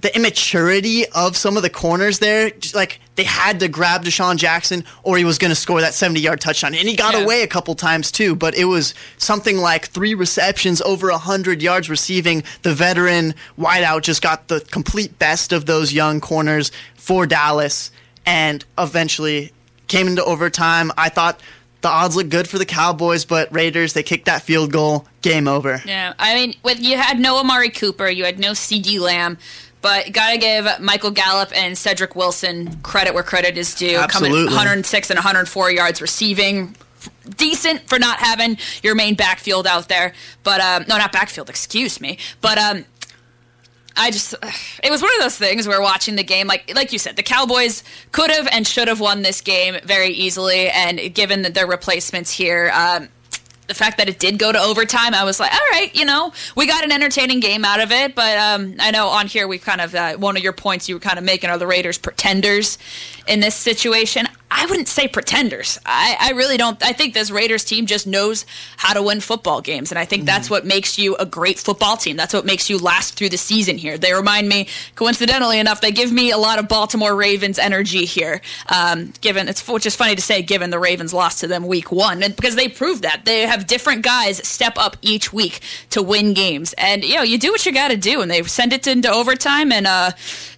the immaturity of some of the corners there. Just like they had to grab DeSean Jackson, or he was going to score that seventy yard touchdown, and he got Yeah. away a couple times too. But it was something like three receptions, over hundred yards receiving. The veteran wideout just got the complete best of those young corners for Dallas and eventually came into overtime. I thought the odds looked good for the Cowboys, but Raiders they kicked that field goal. Game over. Yeah, I mean, with you had no Amari Cooper, you had no CeeDee Lamb, but gotta give Michael Gallup and Cedric Wilson credit where credit is due. Coming Absolutely. 106 and 104 yards receiving. Decent for not having your main backfield out there, but um, no, not backfield. Excuse me, but um, I just it was one of those things where watching the game like like you said the Cowboys could have and should have won this game very easily and given that their replacements here um the fact that it did go to overtime, I was like, all right, you know, we got an entertaining game out of it. But um, I know on here we kind of uh, one of your points you were kind of making are the Raiders pretenders in this situation. I wouldn't say pretenders. I, I really don't. I think this Raiders team just knows how to win football games, and I think that's what makes you a great football team. That's what makes you last through the season here. They remind me, coincidentally enough, they give me a lot of Baltimore Ravens energy here. Um, given it's which is funny to say, given the Ravens lost to them week one, and because they proved that they have different guys step up each week to win games, and you know you do what you got to do, and they send it into overtime, and uh,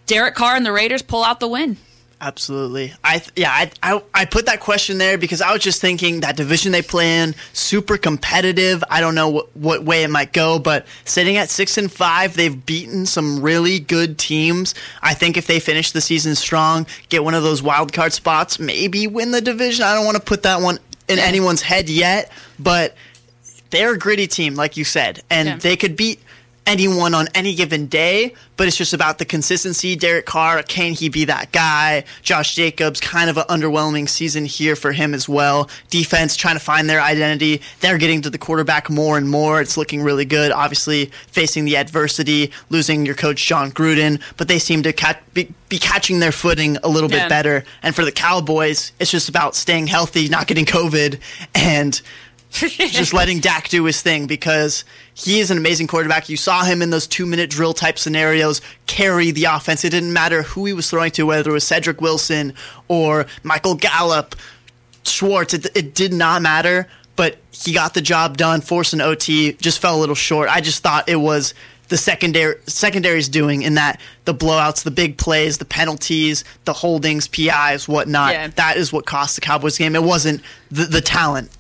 Derek Carr and the Raiders pull out the win. Absolutely. I th- yeah, I, I I put that question there because I was just thinking that division they play in super competitive. I don't know what, what way it might go, but sitting at 6 and 5, they've beaten some really good teams. I think if they finish the season strong, get one of those wild card spots, maybe win the division. I don't want to put that one in anyone's head yet, but they're a gritty team, like you said, and Yeah. they could beat anyone on any given day, but it's just about the consistency. Derek Carr, can he be that guy? Josh Jacobs, kind of an underwhelming season here for him as well. Defense trying to find their identity. They're getting to the quarterback more and more. It's looking really good. Obviously, facing the adversity, losing your coach John Gruden, but they seem to catch, be, be catching their footing a little bit better. And for the Cowboys, it's just about staying healthy, not getting COVID, and just letting Dak do his thing because he is an amazing quarterback. You saw him in those two minute drill type scenarios carry the offense. It didn't matter who he was throwing to, whether it was Cedric Wilson or Michael Gallup, Schwartz. It, it did not matter, but he got the job done, forced an OT, just fell a little short. I just thought it was the secondary secondary's doing in that the blowouts, the big plays, the penalties, the holdings, PIs, whatnot. Yeah. That is what cost the Cowboys game. It wasn't the, the talent.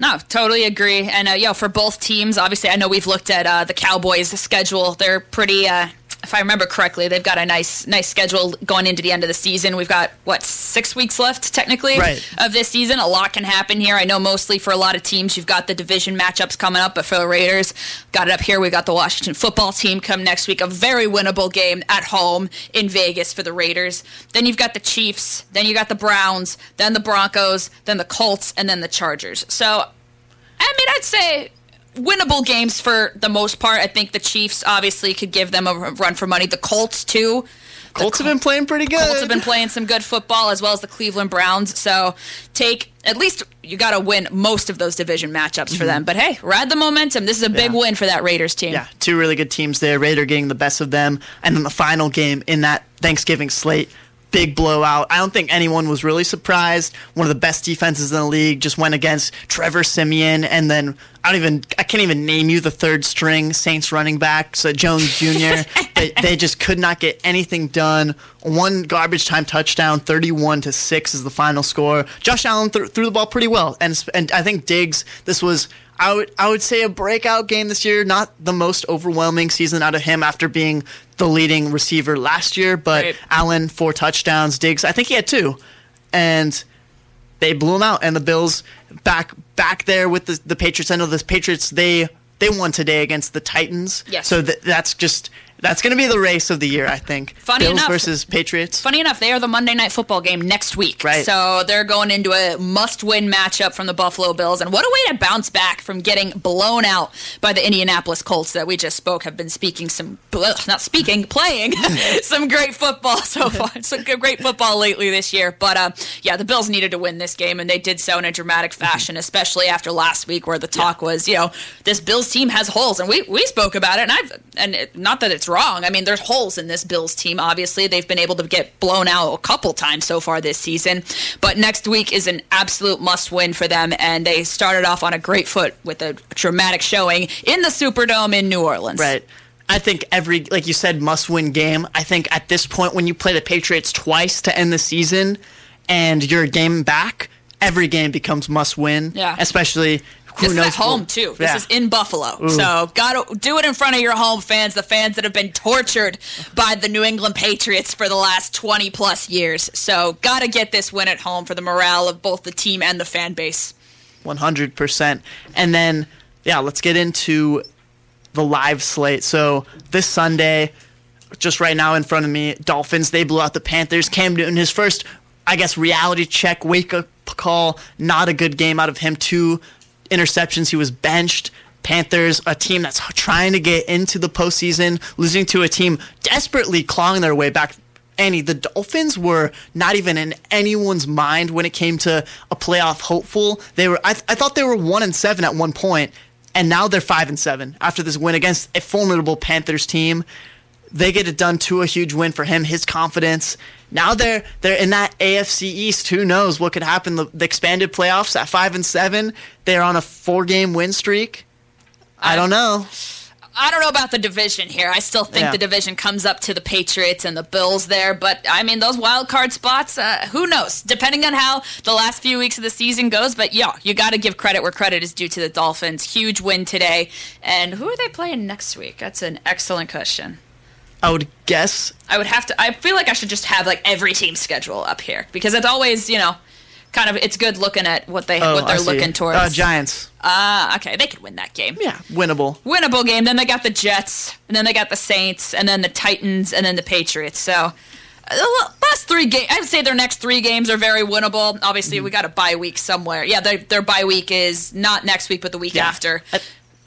No, totally agree. And uh, for both teams, obviously, I know we've looked at uh, the Cowboys' schedule. They're pretty. Uh, if I remember correctly, they've got a nice, nice schedule going into the end of the season. We've got what six weeks left, technically, Right. of this season. A lot can happen here. I know mostly for a lot of teams, you've got the division matchups coming up, but for the Raiders, got it up here. We got the Washington football team come next week, a very winnable game at home in Vegas for the Raiders. Then you've got the Chiefs. Then you got the Browns. Then the Broncos. Then the Colts, and then the Chargers. So I mean, I'd say winnable games for the most part. I think the Chiefs obviously could give them a run for money. The Colts too. The Colts have been playing pretty good. Colts have been playing some good football as well as the Cleveland Browns. So take at least you got to win most of those division matchups for mm-hmm. them. But hey, ride the momentum. This is a big Yeah. win for that Raiders team. Yeah, two really good teams there. Raider getting the best of them, and then the final game in that Thanksgiving slate. Big blowout. I don't think anyone was really surprised. One of the best defenses in the league just went against Trevor Siemian, and then I don't even I can't even name you the third string Saints running back, so Jones Jr. they, they just could not get anything done. One garbage time touchdown, thirty-one to six is the final score. Josh Allen th- threw the ball pretty well, and and I think Diggs. This was I would I would say a breakout game this year. Not the most overwhelming season out of him after being the leading receiver last year, but Right. Allen four touchdowns, Diggs I think he had two, and they blew him out. And the Bills back back there with the the Patriots. I know the Patriots they they won today against the Titans. Yes. So th- that's just that's going to be the race of the year. I think. Funny Bills enough- versus Patriots. Funny enough, they are the Monday Night Football game next week. Right. So they're going into a must-win matchup from the Buffalo Bills, and what a way to bounce back from getting blown out by the Indianapolis Colts that we just spoke. Have been speaking some, not speaking, playing some great football so far. Some great football lately this year. But uh, yeah, the Bills needed to win this game, and they did so in a dramatic fashion, especially after last week, where the talk was, you know, this Bills team has holes, and we we spoke about it, and I've and it, not that it's wrong. I mean, there's holes in this Bills team. Obviously, they've been able to get blown out a couple times so far this season, but next week is an absolute must-win for them, and they started off on a great foot with a dramatic showing in the Superdome in New Orleans. Right. I think every, like you said, must win game. I think at this point, when you play the Patriots twice to end the season and you're a game back, every game becomes must win. Yeah. Especially, This is at home too. This Yeah. is in Buffalo, so gotta do it in front of your home fans, the fans that have been tortured by the New England Patriots for the last twenty plus years. So gotta get this win at home for the morale of both the team and the fan base. 100%. And then, yeah, let's get into the live slate. So this Sunday, just right now in front of me, Dolphins, they blew out the Panthers. Cam Newton, his first, I guess, reality check, wake up call. Not a good game out of him. Two interceptions. He was benched. Panthers, a team that's trying to get into the postseason, losing to a team desperately clawing their way back. Annie, the Dolphins were not even in anyone's mind when it came to a playoff hopeful. They were, I, I thought they were one and seven at one point, and now they're five and seven after this win against a formidable Panthers team. They get it done to a huge win for him. His confidence. Now they're they're in that AFC East. Who knows what could happen? The, the expanded playoffs at five and seven. They're on a four game win streak. I don't know. I don't know about the division here. I still think Yeah. the division comes up to the Patriots and the Bills there, but I mean those wild card spots. Uh, who knows? Depending on how the last few weeks of the season goes, but yeah, you got to give credit where credit is due to the Dolphins. Huge win today, and who are they playing next week? That's an excellent question. I would guess I would have to. I feel like I should just have like every team schedule up here because it's always you know, kind of it's good looking at what they oh, what they're looking towards. Uh, Giants. Ah, okay, they could win that game. Yeah, winnable. winnable game. Then they got the Jets, and then they got the Saints, and then the Titans, and then the Patriots. So uh, the last three games, I would say their next three games are very winnable. Obviously, Mm-hmm. we got a bye week somewhere. Yeah, their their bye week is not next week, but the week Yeah. after. I,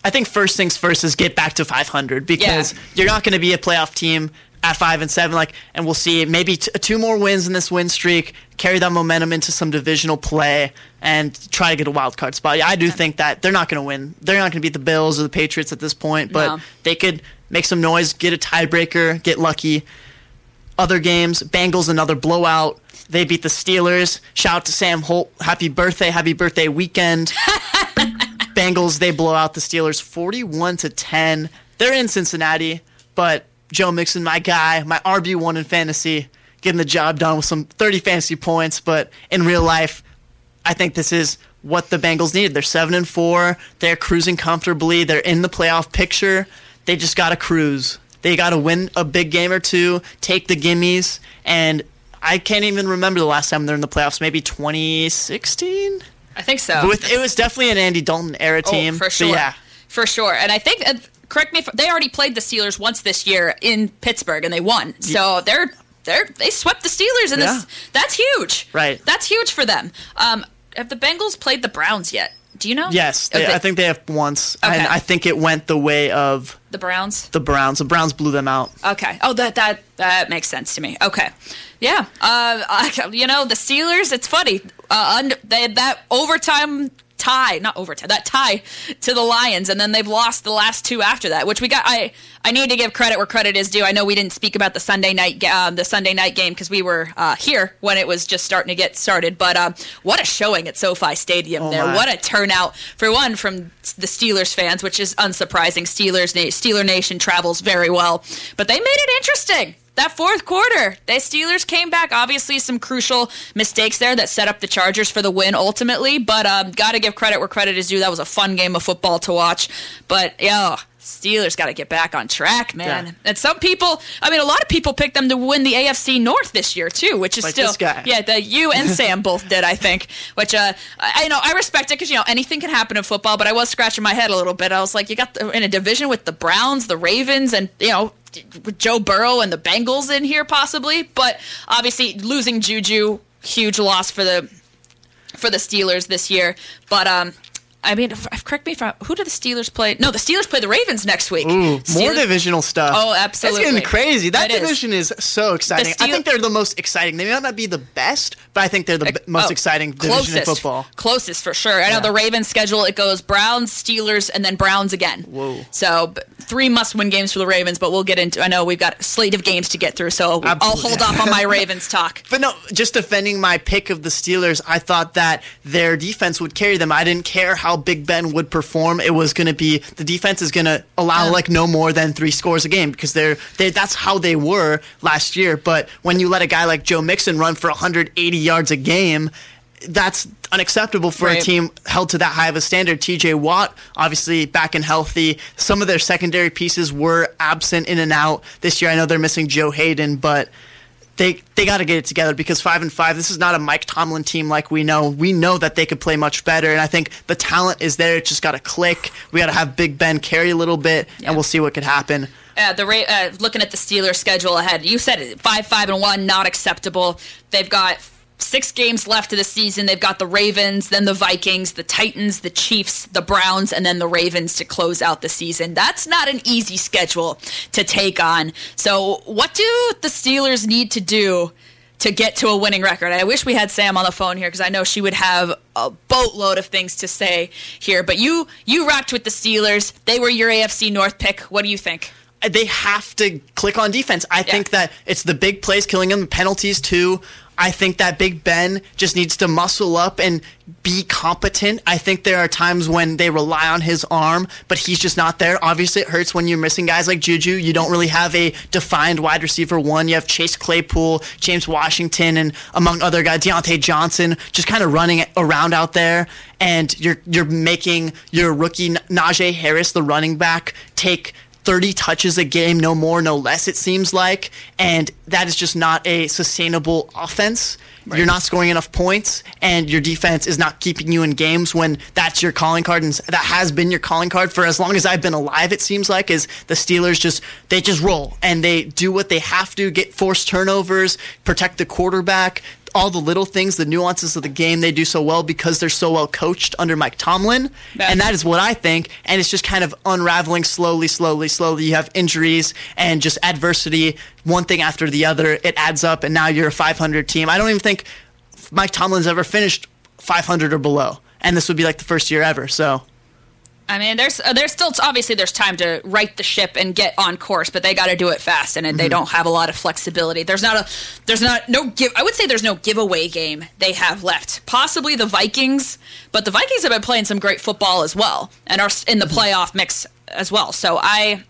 I think first things first is get back to 500 because Yeah. you're not going to be a playoff team at five and seven. Like, and we'll see maybe t- two more wins in this win streak, carry that momentum into some divisional play, and try to get a wild card spot. Yeah, I do think that they're not going to win. They're not going to beat the Bills or the Patriots at this point, but No. they could make some noise, get a tiebreaker, get lucky. Other games, Bengals another blowout. They beat the Steelers. Shout out to Sam Holt. Happy birthday, happy birthday weekend. Bengals they blow out the Steelers 41 to 10. They're in Cincinnati, but Joe Mixon, my guy, my RB1 in fantasy, getting the job done with some 30 fantasy points, but in real life, I think this is what the Bengals needed. They're 7 and 4. They're cruising comfortably. They're in the playoff picture. They just got to cruise. They got to win a big game or two, take the gimmies, and I can't even remember the last time they're in the playoffs. Maybe 2016? I think so. With, it was definitely an Andy Dalton era team. Oh, for sure. yeah. For sure. And I think, uh, correct me if they already played the Steelers once this year in Pittsburgh and they won. So they're. They're, they swept the Steelers, and Yeah. this, that's huge. Right. That's huge for them. Um, have the Bengals played the Browns yet? Do you know? Yes, Oh, they- I think they have once, Okay. and I think it went the way of the Browns. the Browns. The Browns blew them out. Okay. Oh, that that that makes sense to me. Okay. Yeah. Uh, I, you know the Steelers. It's funny. Uh, un- they had that overtime tie, not overtime, that tie to the Lions, and then they've lost the last two after that. Which we got. I I need to give credit where credit is due. I know we didn't speak about the Sunday night um, the Sunday night game because we were uh, here when it was just starting to get started. But um, what a showing at SoFi Stadium there! my. What a turnout for one from the Steelers fans, which is unsurprising. Steelers Steeler Nation travels very well, but they made it interesting. That fourth quarter, the Steelers came back. Obviously, some crucial mistakes there that set up the Chargers for the win ultimately. But um, got to give credit where credit is due. That was a fun game of football to watch. But yeah, Steelers got to get back on track, man. Yeah. And some people, I mean, a lot of people picked them to win the AFC North this year too, which is Like still yeah. The you and Sam both did, I think. Which uh, I I know I respect it because you know anything can happen in football. But I was scratching my head a little bit. I was like, you got the, in a division with the Browns, the Ravens, and you know Joe Burrow and the Bengals in here possibly. But obviously losing Juju, huge loss for the for the Steelers this year. But um. I mean, correct me if I, who do the Steelers play? No, the Steelers play the Ravens next week. Ooh, more divisional stuff. Oh, absolutely. It's getting crazy. That It is. division is. so exciting. I think they're the most exciting. They may not be the best, but I think they're the most Oh, exciting division in football. Closest for sure. I know Yeah. the Ravens schedule it goes Browns, Steelers, and then Browns again. Whoa. So three must-win games for the Ravens, but we'll get into. I know we've got a slate of games to get through, so I'll hold off on my Ravens talk. But no, just defending my pick of the Steelers, I thought that their defense would carry them. I didn't care how Big Ben would perform. It was going to be the defense is going to allow Yeah. like no more than three scores a game because they're they that's how they were last year. But when you let a guy like Joe Mixon run for 180 yards a game. That's unacceptable for a team held to that high of a standard. TJ Watt, obviously back and healthy. Some of their secondary pieces were absent in and out this year. I know they're missing Joe Haden, but they they got to get it together because five and five. This is not a Mike Tomlin team like we know. We know that they could play much better, and I think the talent is there. It just got to click. We got to have Big Ben carry a little bit, Yeah. and we'll see what could happen. Uh, the uh, looking at the Steelers schedule ahead, you said it, five, five, and one, not acceptable. They've got six games left of the season. They've got the Ravens, then the Vikings, the Titans, the Chiefs, the Browns, and then the Ravens to close out the season. That's not an easy schedule to take on. So, what do the Steelers need to do? To get to a winning record. I wish we had Sam on the phone here because I know she would have a boatload of things to say here. But you you rocked with the Steelers. They were your AFC North pick. What do you think? they have to click on defense. I think that it's the big plays killing them, penalties too. I think that Big Ben just needs to muscle up and be competent. I think there are times when they rely on his arm, but he's just not there. Obviously, it hurts when you're missing guys like Juju. You don't really have a defined wide receiver one. You have Chase Claypool, James Washington, and among other guys, Diontae Johnson, just kind of running around out there. And you're you're making your rookie Najee Harris, the running back, take 30 touches a game, no more, no less, it seems like. And that is just not a sustainable offense. You're not scoring enough points, and your defense is not keeping you in games when that's your calling card, and that has been your calling card for as long as I've been alive. It seems like is the Steelers just they just roll and they do what they have to, get forced turnovers, protect the quarterback, all the little things, the nuances of the game they do so well because they're so well coached under Mike Tomlin. Yeah. And that is what I think. And it's just kind of unraveling slowly, slowly, slowly. You have injuries and just adversity, one thing after the other. It adds up, and now you're a 500 team. I don't even think Mike Tomlin's ever finished 500 or below. And this would be like the first year ever. So I mean, there's uh, there's still obviously there's time to right the ship and get on course, but they got to do it fast, and they don't have a lot of flexibility. There's not a there's not no give. I would say there's no giveaway game they have left. Possibly the Vikings, but the Vikings have been playing some great football as well, and are in the playoff mix as well. So I.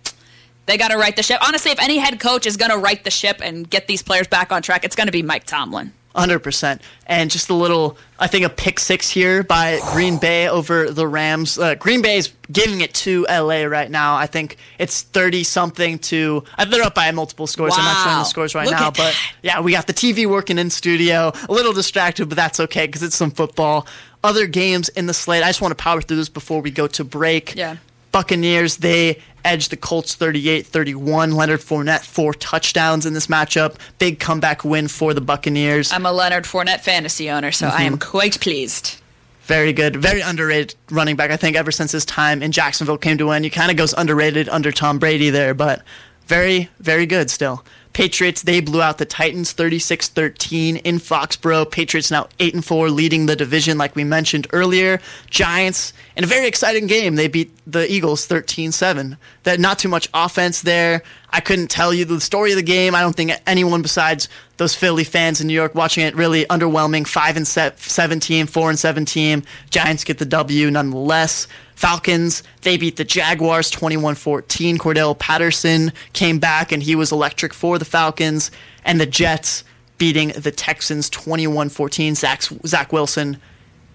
They got to right the ship. Honestly, if any head coach is going to right the ship and get these players back on track, it's going to be Mike Tomlin. Hundred percent, and just a little. I think a pick six here by Green Bay over the Rams. Uh, Green is giving it to LA right now. I think it's thirty something to. Uh, they're up by multiple scores. I'm not showing Wow. the scores right Look now, but yeah, we got the TV working in studio. A little distracted, but that's okay because it's some football. Other games in the slate. I just want to power through this before we go to break. Yeah. Buccaneers, they edged the Colts 38 31. Leonard Fournette, four touchdowns in this matchup. Big comeback win for the Buccaneers. I'm a Leonard Fournette fantasy owner, so I am mm-hmm. quite pleased. Very good. Very underrated running back. I think ever since his time in Jacksonville came to win. He kind of goes underrated under Tom Brady there, but very, very good still. Patriots, they blew out the Titans 36-13 in Foxborough. Patriots now 8 and 4 leading the division like we mentioned earlier. Giants in a very exciting game, they beat the Eagles 13-7. That not too much offense there. I couldn't tell you the story of the game. I don't think anyone besides those Philly fans in New York watching it really underwhelming. 5 and 17, 4 and 17. Giants get the W nonetheless. Falcons, they beat the Jaguars 21 14. Cordarrelle Patterson came back and he was electric for the Falcons. And the Jets beating the Texans 21 14. Zach, Zach Wilson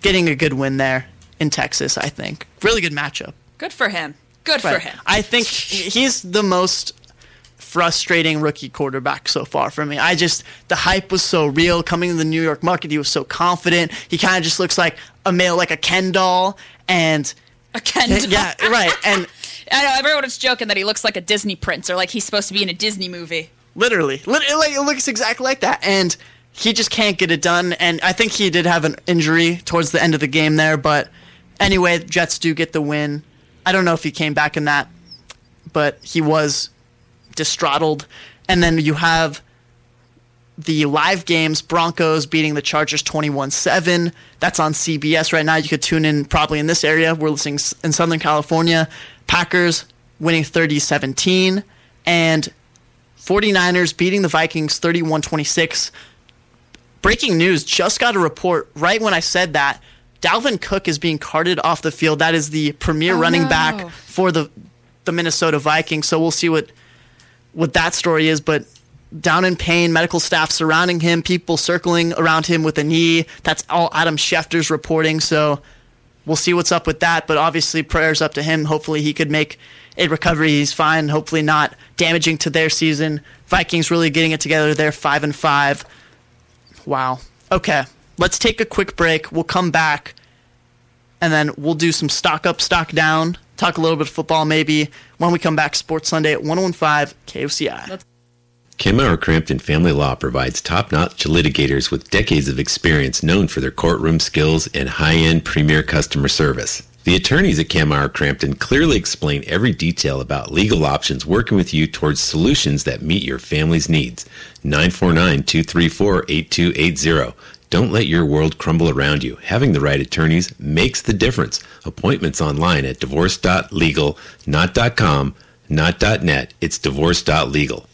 getting a good win there in Texas, I think. Really good matchup. Good for him. Good for him. I think he's the most frustrating rookie quarterback so far for me. I just the hype was so real coming to the New York market. He was so confident. He kind of just looks like a male, like a Ken doll, and A Ken yeah, right. And I know everyone was joking that he looks like a Disney prince or like he's supposed to be in a Disney movie. literally, literally, it looks exactly like that. And he just can't get it done. And I think he did have an injury towards the end of the game there, but anyway, Jets do get the win. I don't know if he came back in that, but he was distraughtled. And then you have the live games Broncos beating the Chargers 21 7. That's on CBS right now. You could tune in probably in this area. We're listening in Southern California. Packers winning 30 17. And 49ers beating the Vikings 31 26. Breaking news just got a report right when I said that. Dalvin Cook is being carted off the field. That is the premier oh, running no. back for the the Minnesota Vikings. So we'll see what what that story is, but down in pain, medical staff surrounding him, people circling around him with a knee. That's all Adam Schefter's reporting. So we'll see what's up with that. But obviously, prayers up to him. Hopefully, he could make a recovery. He's fine. Hopefully, not damaging to their season. Vikings really getting it together. They're five and five. Wow. Okay, let's take a quick break. We'll come back, and then we'll do some stock up, stock down. Talk a little bit of football, maybe. When we come back, Sports Sunday at 1015 KOCI. Kamauer Crampton Family Law provides top-notch litigators with decades of experience known for their courtroom skills and high-end premier customer service. The attorneys at Kamauer Crampton clearly explain every detail about legal options working with you towards solutions that meet your family's needs. 949-234-8280. Don't let your world crumble around you. Having the right attorneys makes the difference. Appointments online at divorce.legal, not .com, not .net. It's divorce.legal.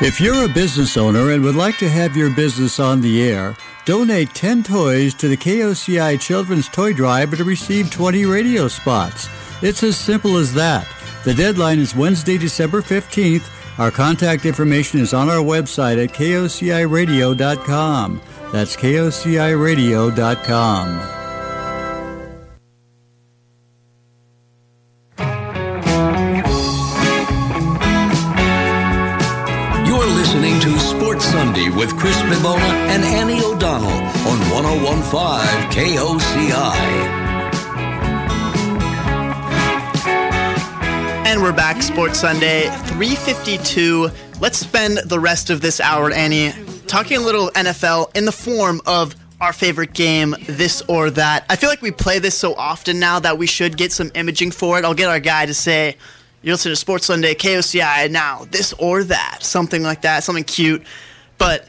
If you're a business owner and would like to have your business on the air, donate 10 toys to the KOCI Children's Toy Drive to receive 20 radio spots. It's as simple as that. The deadline is Wednesday, December 15th. Our contact information is on our website at kociradio.com. That's kociradio.com. Bibona and Annie O'Donnell on 1015 KOCI. And we're back, Sports Sunday, 352. Let's spend the rest of this hour, Annie, talking a little NFL in the form of our favorite game, this or that. I feel like we play this so often now that we should get some imaging for it. I'll get our guy to say, you're listening to Sports Sunday, KOCI, now, this or that. Something like that, something cute. But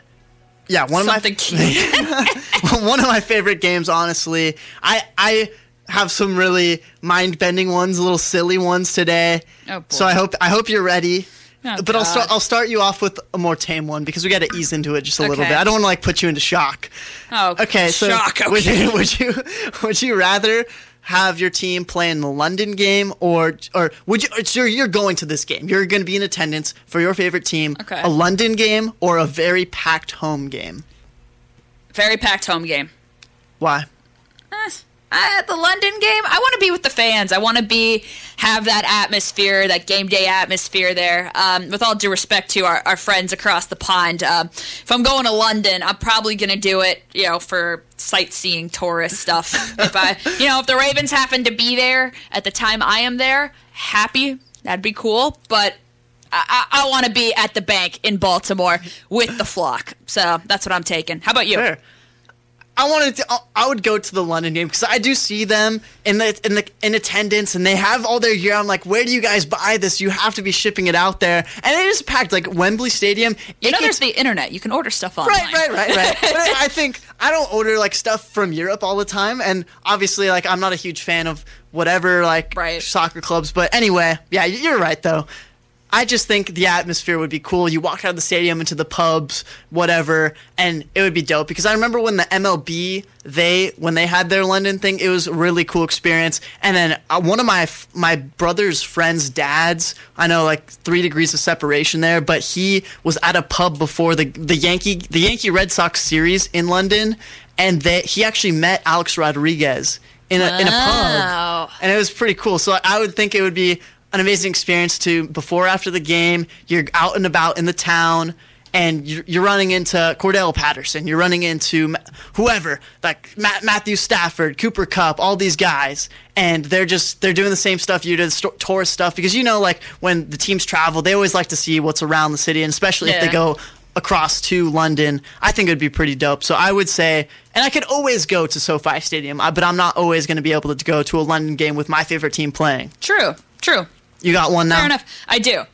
yeah, one Something of my one of my favorite games, honestly. I I have some really mind bending ones, little silly ones today. Oh, boy. So I hope I hope you're ready. Oh, but I'll start I'll start you off with a more tame one because we got to ease into it just a little bit. I don't want to like put you into shock. Oh, Okay, so shock. would Okay. you would you would you rather have your team play in the London game or or would you so you're going to this game. You're going to be in attendance for your favorite team. Okay. A London game or a very packed home game. Very packed home game. Why? Eh. Uh, the London game, I want to be with the fans. I want to be have that atmosphere, that game day atmosphere there. Um, with all due respect to our, our friends across the pond, um, if I'm going to London, I'm probably going to do it, you know, for sightseeing, tourist stuff. if I, you know, if the Ravens happen to be there at the time I am there, happy, that'd be cool. But I, I, I want to be at the bank in Baltimore with the flock. So that's what I'm taking. How about you? Fair. I wanted to. I would go to the London game because I do see them in the in the in attendance, and they have all their gear. I'm like, where do you guys buy this? You have to be shipping it out there, and it is packed. Like Wembley Stadium. You it know, gets- there's the internet. You can order stuff online. Right, right, right, right. but I I think I don't order like stuff from Europe all the time, and obviously, like I'm not a huge fan of whatever like Right. soccer clubs. But anyway, yeah, you're right though. I just think the atmosphere would be cool. You walk out of the stadium into the pubs, whatever, and it would be dope. Because I remember when the MLB they when they had their London thing, it was a really cool experience. And then uh, one of my f- my brother's friends' dads, I know like three degrees of separation there, but he was at a pub before the the Yankee the Yankee Red Sox series in London, and they, he actually met Alex Rodriguez in a in a pub and it was pretty cool. So I would think it would be an amazing experience to before after the game. You're out and about in the town, and you're, you're running into Cordarrelle Patterson. You're running into whoever, like Matt, Matthew Stafford, Cooper Kupp, all these guys, and they're just they're doing the same stuff you did, sto- tourist stuff. Because you know, like when the teams travel, they always like to see what's around the city, and especially if they go across to London, I think it would be pretty dope. So I would say, and I could always go to SoFi Stadium, but I'm not always going to be able to go to a London game with my favorite team playing. True, true. You got one now? Fair enough. I do.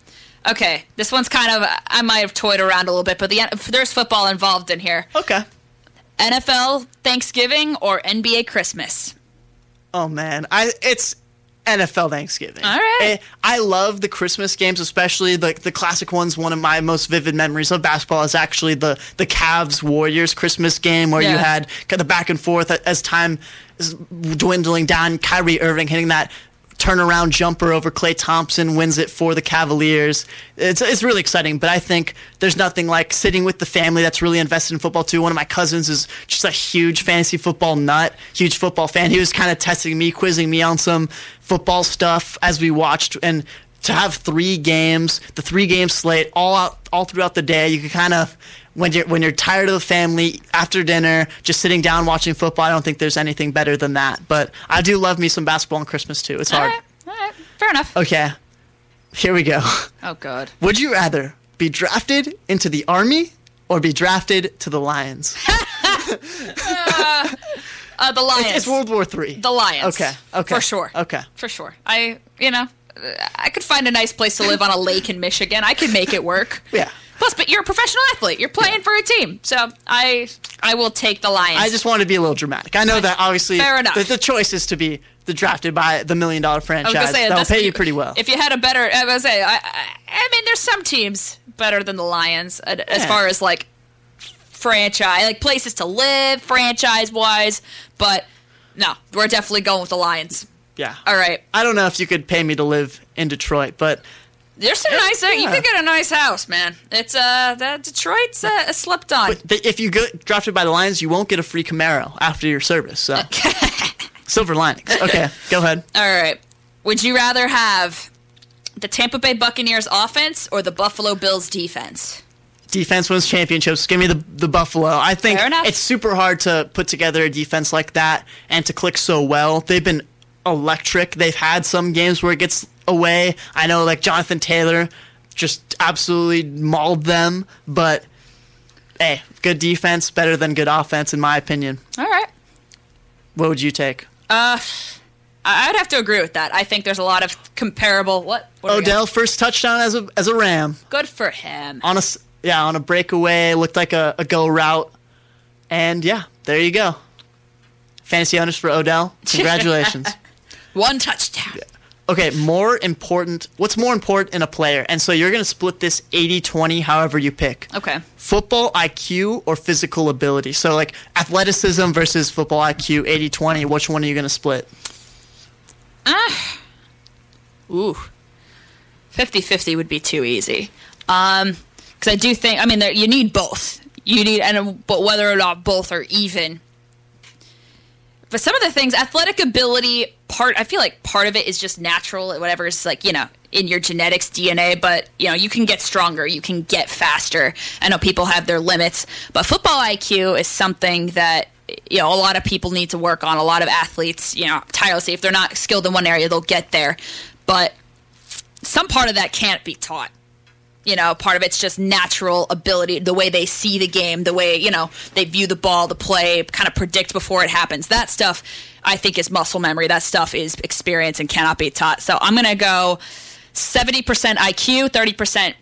Okay, this one's kind of I might have toyed around a little bit, but the there's football involved in here. Okay. NFL Thanksgiving or NBA Christmas? Oh man, I it's NFL Thanksgiving. All right. I love the Christmas games, especially the the classic ones. One of my most vivid memories of basketball is actually the the Cavs Warriors Christmas game, where you had kind of back and forth as time is dwindling down. Kyrie Irving hitting that turnaround jumper over Klay Thompson wins it for the Cavaliers. It's it's really exciting, but I think there's nothing like sitting with the family that's really invested in football too. One of my cousins is just a huge fantasy football nut, huge football fan. He was kind of testing me, quizzing me on some football stuff as we watched and to have three games, the three game slate all out all throughout the day, you could kind of when you're when you're tired of the family after dinner, just sitting down watching football. I don't think there's anything better than that. But I do love me some basketball on Christmas too. It's All hard. right, all right, fair enough. Okay, here we go. Oh god. Would you rather be drafted into the army or be drafted to the Lions? Uh, the Lions. It's World War Three. the Lions. Okay. Okay. For sure. Okay. For sure. I, you know, uh, I could find a nice place to live on a lake in Michigan. I could make it work. Yeah. Plus, but you're a professional athlete. You're playing for a team, so I, I will take the Lions. I just want to be a little dramatic. I know that obviously Fair enough. The, the choice is to be the drafted by the million dollar franchise. say That'll pay you pretty well. If you had a better, I was say, I, I, I mean, there's some teams better than the Lions uh, as Yeah. far as like franchise, like places to live, franchise wise. But no, we're definitely going with the Lions. yeah. All right, I don't know if you could pay me to live in Detroit, but there's some nice. You could get a nice house, man. It's uh, that Detroit's uh, slept on. but if you get drafted by the Lions, you won't get a free Camaro after your service. So silver linings. Okay, go ahead. All right, would you rather have the Tampa Bay Buccaneers offense or the Buffalo Bills defense? defense wins championships. Give me the the Buffalo. I think Fair enough. it's super hard to put together a defense like that and to click so well. They've been electric. They've had some games where it gets away. I know like Jonathan Taylor just absolutely mauled them, but hey, good defense better than good offense in my opinion. All right. What would you take? Uh I'd have to agree with that. I think there's a lot of comparable. What? what do we got? Odell first touchdown as a as a Ram Good for him. on a yeah on a breakaway looked like a, a go route, and yeah, there you go. Fantasy owners for Odell, congratulations. One touchdown. Okay, more important. What's more important in a player? And so you're going to split this 80-20 however you pick. Okay. Football IQ or physical ability. So like athleticism versus football IQ 80-20, which one are you going to split? Ah. Ooh. 50-50 would be too easy. Um, because I do think. I mean, there, you need both. You need, and but whether or not both are even. But some of the things, athletic ability, part I feel like part of it is just natural. Whatever is like you know in your genetics, DNA. But you know you can get stronger, you can get faster. I know people have their limits, but football IQ is something that you know a lot of people need to work on. A lot of athletes, you know, tirelessly. If they're not skilled in one area, they'll get there. But some part of that can't be taught. You know, part of it's just natural ability, the way they see the game, the way, you know, they view the ball, the play, kind of predict before it happens. That stuff, I think, is muscle memory. That stuff is experience and cannot be taught. So I'm going to go 70% IQ, 30%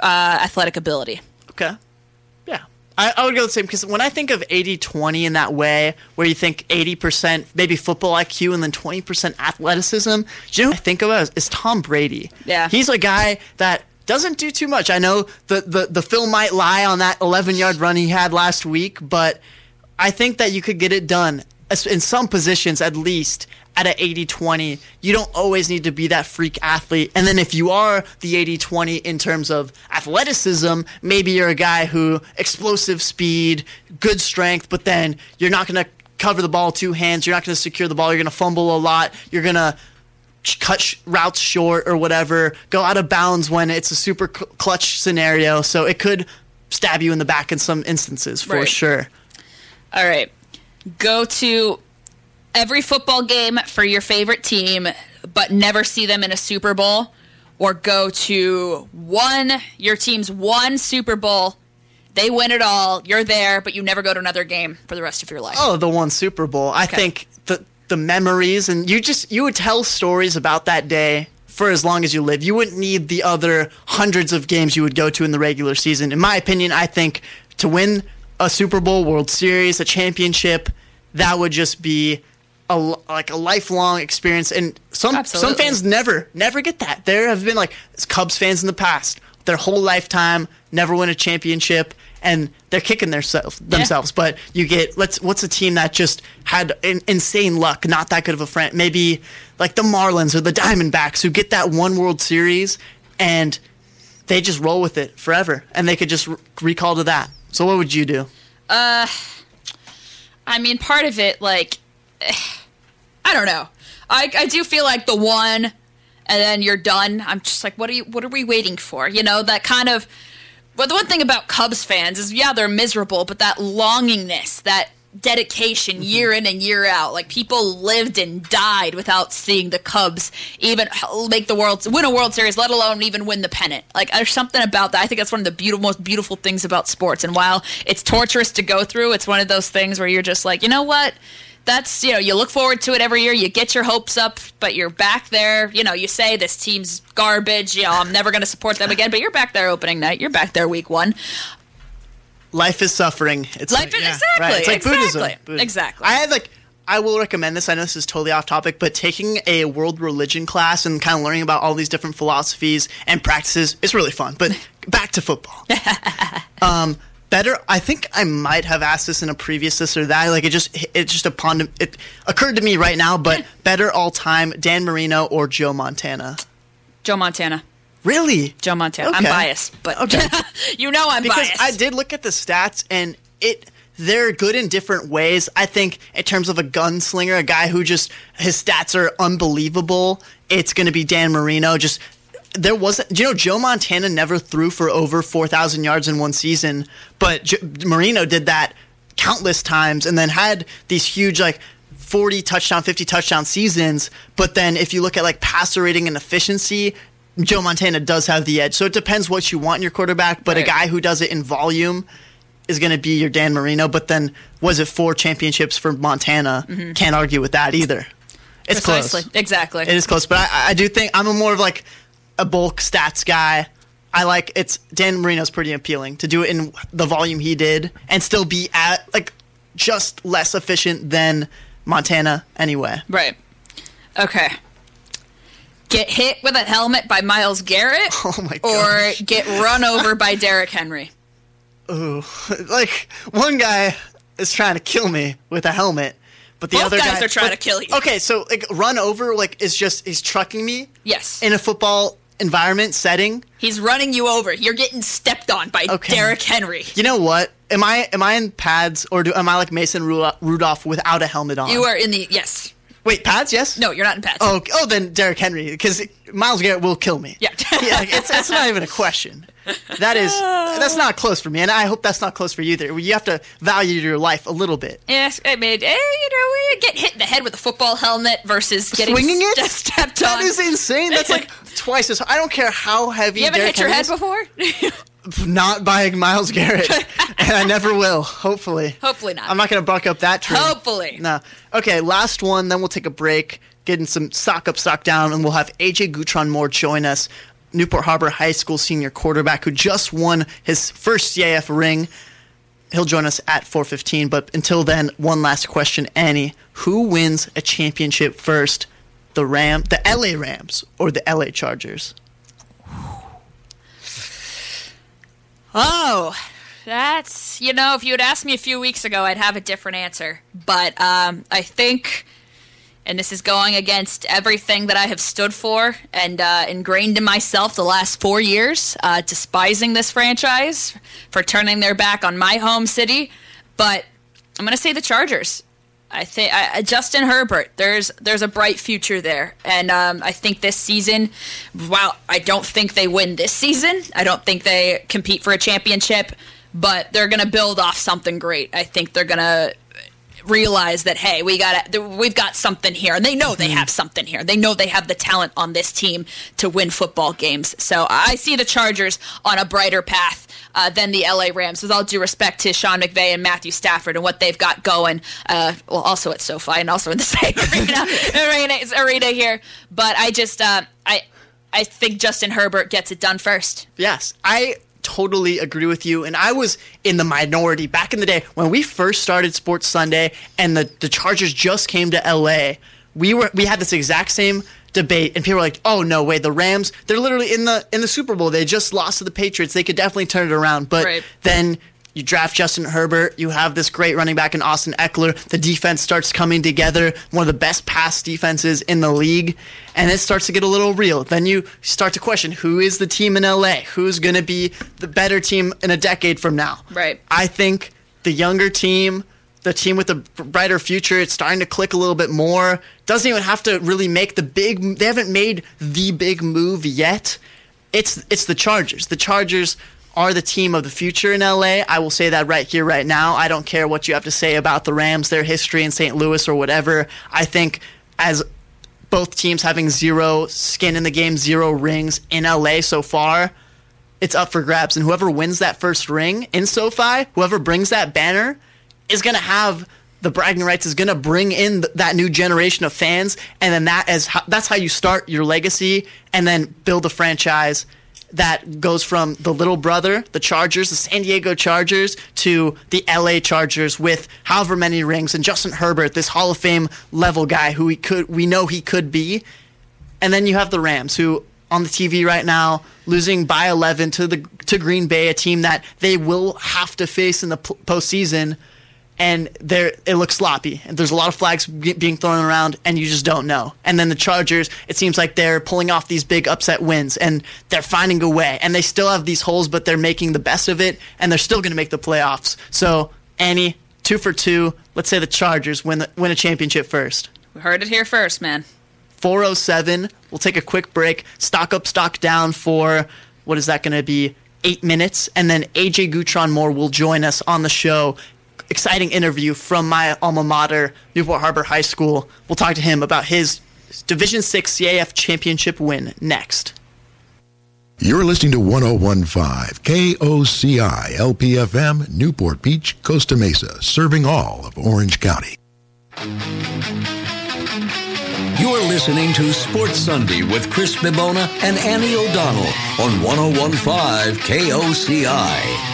uh, athletic ability. Okay. Yeah. I, I would go the same because when I think of 80 20 in that way, where you think 80% maybe football IQ and then 20% athleticism, do you know what I think of is Tom Brady. Yeah. He's a guy that doesn't do too much. I know the, the, the film might lie on that 11 yard run he had last week, but I think that you could get it done in some positions at least at an 80 20. You don't always need to be that freak athlete. And then if you are the 80 20 in terms of athleticism, maybe you're a guy who explosive speed, good strength, but then you're not going to cover the ball two hands. You're not going to secure the ball. You're going to fumble a lot. You're going to cut sh- routes short or whatever, go out of bounds when it's a super cl- clutch scenario. So it could stab you in the back in some instances for Right. sure. All right. Go to every football game for your favorite team, but never see them in a Super Bowl. Or go to one, your team's one Super Bowl. They win it all. You're there, but you never go to another game for the rest of your life. Oh, the one Super Bowl. I think the memories and you just you would tell stories about that day for as long as you live. You wouldn't need the other hundreds of games you would go to in the regular season. In my opinion, I think to win a Super Bowl, World Series, a championship, that would just be a like a lifelong experience and some some fans never never get that. There have been like Cubs fans in the past, their whole lifetime never win a championship and they're kicking themselves themselves. But you get let's what's a team that just had in, insane luck, not that good of a friend. Maybe like the Marlins or the Diamondbacks who get that one World Series and they just roll with it forever and they could just r- recall to that. So what would you do? Uh, I mean, part of it, like, I don't know. I, I do feel like the one, and then you're done. I'm just like, what are you? What are we waiting for? You know, that kind of. Well, the one thing about Cubs fans is, yeah, they're miserable, but that longingness, that dedication, mm-hmm. year in and year out, like people lived and died without seeing the Cubs even make the world win a World Series, let alone even win the pennant. Like, there's something about that. I think that's one of the beautiful, most beautiful things about sports. And while it's torturous to go through, it's one of those things where you're just like, you know what? That's you know you look forward to it every year. You get your hopes up, but you're back there. You know you say this team's garbage. You know I'm never going to support them again. But you're back there opening night. You're back there week one. Life is suffering. It's Life like, is- exactly, Right. It's like exactly, Buddhism. Buddhism. exactly. I had like I will recommend this. I know this is totally off topic, but taking a world religion class and kind of learning about all these different philosophies and practices is really fun. But back to football. um, better. I think I might have asked this in a previous this or that. Like it just it just upon it occurred to me right now. But better all time, Dan Marino or Joe Montana? Joe Montana. Really? Joe Montana. I'm biased, but Okay. you know I'm because biased. I did look at the stats and it they're good in different ways. I think in terms of a gunslinger, a guy who just his stats are unbelievable, it's going to be Dan Marino. Just there wasn't, you know, Joe Montana never threw for over four thousand yards in one season, but J- Marino did that countless times, and then had these huge like. 40 touchdown, 50 touchdown seasons, but then if you look at like passer rating and efficiency, Joe Montana does have the edge. So it depends what you want in your quarterback, but a guy who does it in volume is going to be your Dan Marino. But then, was it four championships for Montana? Can't argue with that either. It's Mm-hmm. Precisely. close. Exactly. It is close, but I, I do think I'm a more of like a bulk stats guy. I like it's Dan Marino's pretty appealing to do it in the volume he did and still be at like just less efficient than Montana anyway. Right. Okay. Get hit with a helmet by Myles Garrett Oh my or get run over by Derrick Henry. Ooh. Like one guy is trying to kill me with a helmet, but the Both other guys guy are trying but- to kill you. Okay, so like run over like is just he's trucking me Yes. in a football environment setting. He's running you over. You're getting stepped on by Okay. Derrick Henry. You know what? Am I am I in pads or do am I like Mason Rudolph without a helmet on? You are in the yes. Wait, pads? Yes. No, you're not in pads. Oh, oh, then Derrick Henry because Myles Garrett will kill me. Yeah. yeah, it's it's not even a question. That is that's not close for me, and I hope that's not close for you either. You have to value your life a little bit. Yes, I mean, eh, you know, we get hit in the head with a football helmet versus getting Swinging it? st- stepped That on. is insane. That's like twice as. I don't care how heavy. you haven't Derrick hit your head is. before? Not by Myles Garrett, and I never will. Hopefully. Hopefully not. I'm not going to buck up that tree. Hopefully. No. Okay, last one. Then we'll take a break, getting some stock up, stock down, and we'll have AJ Gutron Moore join us. Newport Harbor High School senior quarterback who just won his first CIF ring. He'll join us at 4:15. But until then, one last question, Annie: Who wins a championship first? The Ram, the LA Rams, or the LA Chargers? Oh, that's you know, if you had asked me a few weeks ago, I'd have a different answer. But um, I think, and this is going against everything that I have stood for and uh, ingrained in myself the last four years, uh, despising this franchise for turning their back on my home city. But I'm going to say the Chargers. I think Justin Herbert. There's there's a bright future there, and um, I think this season, while I don't think they win this season, I don't think they compete for a championship, but they're going to build off something great. I think they're going to realize that hey, we got we've got something here, and they know they have something here. They know they have the talent on this team to win football games. So I see the Chargers on a brighter path uh, than the LA Rams. With all due respect to Sean McVay and Matthew Stafford and what they've got going, uh, well, also at SoFi and also in the same arena, arena, arena here. But I just uh, I I think Justin Herbert gets it done first. Yes, I totally agree with you. And I was in the minority back in the day when we first started Sports Sunday and the, the Chargers just came to LA. We were we had this exact same debate and people were like, "Oh no way, the Rams, they're literally in the in the Super Bowl. They just lost to the Patriots. They could definitely turn it around." But Right. then you draft Justin Herbert. You have this great running back in Austin Ekeler. The defense starts coming together. One of the best pass defenses in the league. And it starts to get a little real. Then you start to question who is the team in LA? Who's going to be the better team in a decade from now? Right. I think the younger team, the team with the brighter future, it's starting to click a little bit more. Doesn't even have to really make the big. They haven't made the big move yet. It's it's the Chargers. The Chargers are the team of the future in LA. I will say that right here, right now. I don't care what you have to say about the Rams, their history in St. Louis or whatever. I think as both teams having zero skin in the game, zero rings in LA so far, it's up for grabs. And whoever wins that first ring in SoFi, whoever brings that banner, is going to have the bragging rights. Is going to bring in th- that new generation of fans, and then that is that's how you start your legacy, and then build a franchise that goes from the little brother, the Chargers, the San Diego Chargers, to the LA Chargers with however many rings, and Justin Herbert, this Hall of Fame level guy who we could we know he could be, and then you have the Rams, who on the TV right now losing by 11 to the to Green Bay, a team that they will have to face in the postseason, and there it looks sloppy. And there's a lot of flags be- being thrown around, and you just don't know. And then the Chargers, it seems like they're pulling off these big upset wins, and they're finding a way. And they still have these holes, but they're making the best of it, and they're still going to make the playoffs. So Annie, two for two. Let's say the Chargers win the, win a championship first. We heard it here first, man. 407. We'll take a quick break. Stock up, stock down for what is that going to be? Eight minutes. And then AJ Gutron Moore will join us on the show. Exciting interview from my alma mater, Newport Harbor High School. We'll talk to him about his Division Six CIF championship win next. You're listening to 1015 KOCI LPFM, Newport Beach, Costa Mesa, serving all of Orange County. You're listening to Sports Sunday with Chris Bibona and Annie O'Donnell on 1015 KOCI.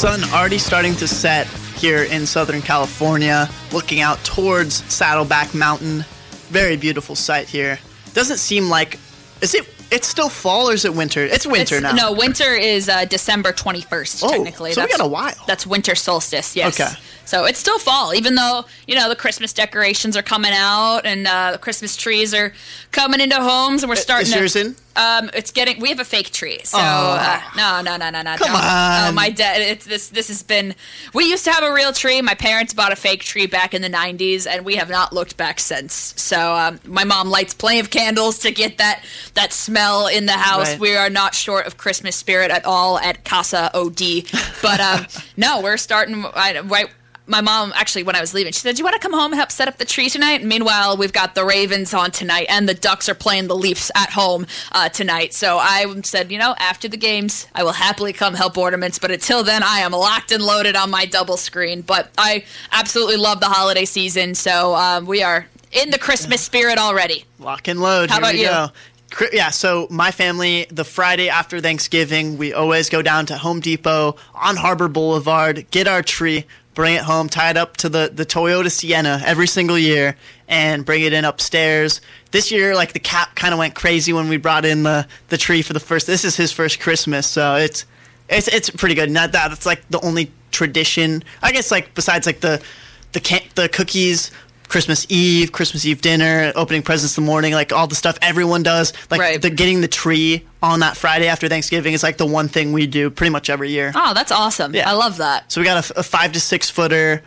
Sun already starting to set here in Southern California, looking out towards Saddleback Mountain. Very beautiful sight here. Doesn't seem like is it it's still fall or is it winter? It's winter It's- now. No, winter is uh, December 21st, Oh, technically. so we got a while. That's winter solstice, yes. Okay. So it's still fall, even though you know the Christmas decorations are coming out and uh, the Christmas trees are coming into homes, and we're starting. Is to, yours in? Um, it's getting. We have a fake tree, so uh, no, no, no, no, no. Come don't. Oh, my dad. It's this. This has been. We used to have a real tree. My parents bought a fake tree back in the '90s, and we have not looked back since. So um, my mom lights plenty of candles to get that that smell in the house. Right. We are not short of Christmas spirit at all at Casa OD, but um, no, we're starting I, right. My mom actually, when I was leaving, she said, "Do you want to come home and help set up the tree tonight?" Meanwhile, we've got the Ravens on tonight, and the Ducks are playing the Leafs at home uh, tonight. So I said, you know, after the games, I will happily come help ornaments. But until then, I am locked and loaded on my double screen. But I absolutely love the holiday season, so um, we are in the Christmas spirit already. Lock and load. How Here about we you? go. Yeah, so my family, the Friday after Thanksgiving, we always go down to Home Depot on Harbor Boulevard, get our tree, bring it home, tie it up to the, the Toyota Sienna every single year, and bring it in upstairs. This year, like the cap kind of went crazy when we brought in the, the tree for the first. This is his first Christmas, so it's it's it's pretty good. Not that it's like the only tradition. I guess like besides like the the can- the cookies. Christmas Eve, Christmas Eve dinner, opening presents in the morning, like all the stuff everyone does. Like Right. the getting the tree on that Friday after Thanksgiving is like the one thing we do pretty much every year. Oh, that's awesome! Yeah. I love that. So we got a, a five to six footer,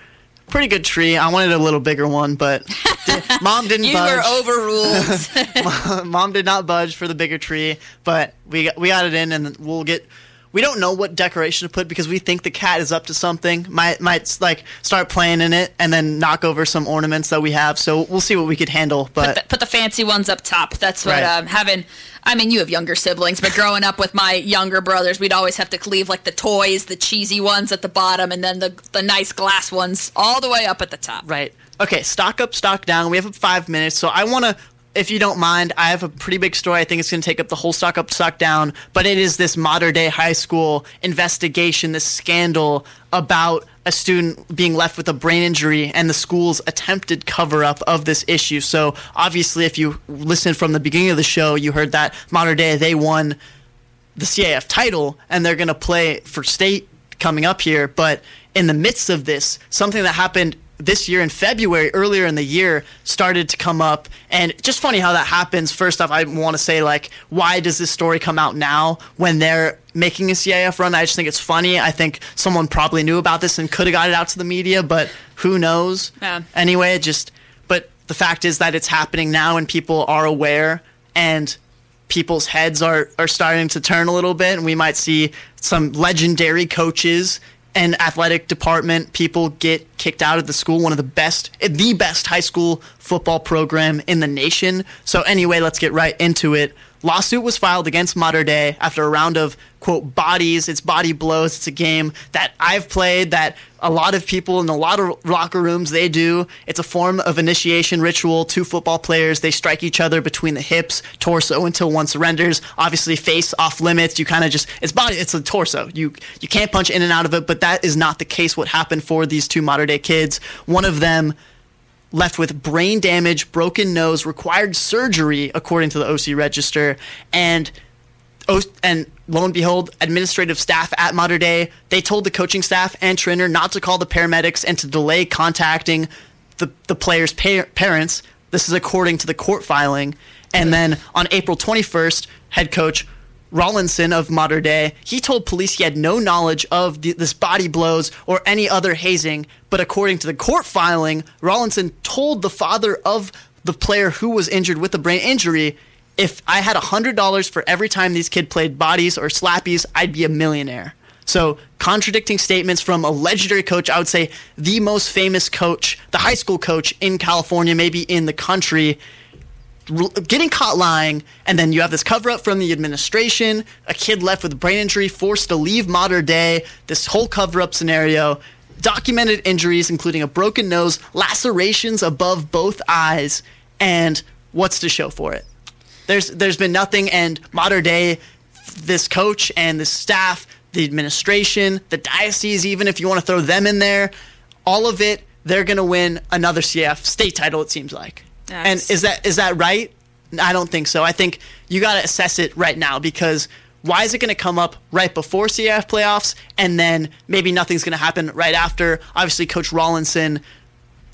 pretty good tree. I wanted a little bigger one, but mom didn't You budge. were overruled. mom did not budge for the bigger tree, but we got, we got it in, and we'll get. We don't know what decoration to put because we think the cat is up to something. Might might like start playing in it and then knock over some ornaments that we have. So we'll see what we could handle. But put, the, put the fancy ones up top. That's what Right. um, having. I mean, you have younger siblings, but growing up with my younger brothers, we'd always have to leave like the toys, the cheesy ones at the bottom, and then the the nice glass ones all the way up at the top. Right. Okay, stock up, stock down. We have five minutes, so I want to, if you don't mind, I have a pretty big story. I think it's going to take up the whole stock up, stock down, but it is this Mater Dei high school investigation, this scandal about a student being left with a brain injury and the school's attempted cover up of this issue. So, obviously, if you listened from the beginning of the show, you heard that Mater Dei they won the CIF title and they're going to play for state coming up here. But in the midst of this, something that happened this year in February, earlier in the year, started to come up. And just funny how that happens. First off, I want to say, like, why does this story come out now when they're making a CIF run? I just think it's funny. I think someone probably knew about this and could have got it out to the media, but who knows? Yeah. Anyway, it just, but the fact is that it's happening now and people are aware and people's heads are, are starting to turn a little bit, and we might see some legendary coaches and athletic department people get kicked out of the school, one of the best, the best high school football program in the nation. So, anyway, let's get right into it. Lawsuit was filed against Mater Dei after a round of quote bodies. It's body blows. It's a game that I've played that a lot of people in a lot of locker rooms they do. It's a form of initiation ritual. Two football players they strike each other between the hips, torso until one surrenders. Obviously, face off limits. You kind of just it's body. It's a torso. You you can't punch in and out of it. But that is not the case. What happened for these two Mater Dei kids? One of them left with brain damage, broken nose, required surgery, according to the OC register, and and lo and behold, administrative staff at Mater Dei they told the coaching staff and trainer not to call the paramedics and to delay contacting the the players' pa- parents. This is according to the court filing. And then on April 21st, head coach Rollinson of Mater Dei, he told police he had no knowledge of the, this body blows or any other hazing. But according to the court filing, Rollinson told the father of the player who was injured with the brain injury, if I had $100 for every time these kids played bodies or slappies, I'd be a millionaire. So, contradicting statements from a legendary coach, I would say the most famous coach, the high school coach in California, maybe in the country, getting caught lying, and then you have this cover up from the administration, a kid left with a brain injury, forced to leave Mater Dei, this whole cover up scenario, documented injuries, including a broken nose, lacerations above both eyes, and what's to show for it? There's there's been nothing, and Mater Dei, this coach and this staff, the administration, the diocese, even if you want to throw them in there, all of it, they're gonna win another CIF state title. It seems like. And is that is that right? I don't think so. I think you got to assess it right now because why is it going to come up right before CIF playoffs and then maybe nothing's going to happen right after? Obviously, Coach Rollinson,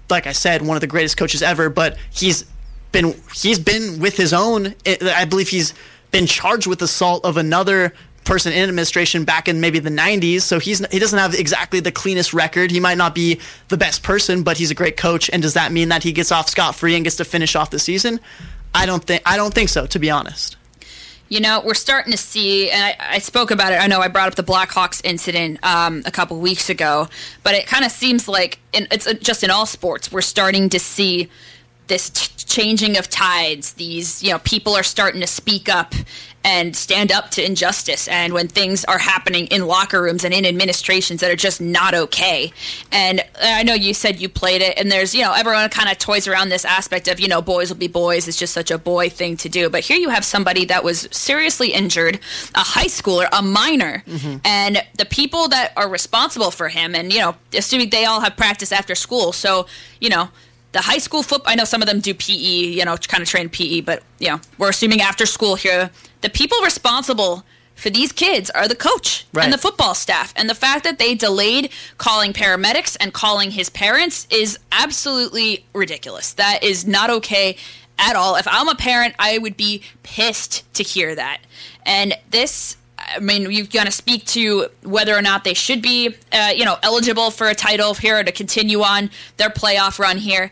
like I said, one of the greatest coaches ever, but he's been he's been with his own. I believe he's been charged with assault of another person in administration back in maybe the 90s. So he's he doesn't have exactly the cleanest record. He might not be the best person, but he's a great coach. And does that mean that he gets off scot free and gets to finish off the season? I don't think I don't think so, to be honest. You know, we're starting to see, and I, I, spoke about it. I know I brought up the Blackhawks incident um, a couple weeks ago, but it kind of seems like in, it's just in all sports we're starting to see this t- changing of tides. These, you know, people are starting to speak up and stand up to injustice and when things are happening in locker rooms and in administrations that are just not okay. And I know you said you played it and there's, you know, everyone kind of toys around this aspect of, you know, boys will be boys. It's just such a boy thing to do. But here you have somebody that was seriously injured, a high schooler, a minor, mm-hmm. and the people that are responsible for him and, you know, assuming they all have practice after school. So, you know, the high school football, I know some of them do PE, you know, kind of train PE, but, you know, we're assuming after school here the people responsible for these kids are the coach right. and the football staff. And the fact that they delayed calling paramedics and calling his parents is absolutely ridiculous. That is not okay at all. If I'm a parent, I would be pissed to hear that. And this I mean, you've got to speak to whether or not they should be, uh, you know, eligible for a title here to continue on their playoff run here.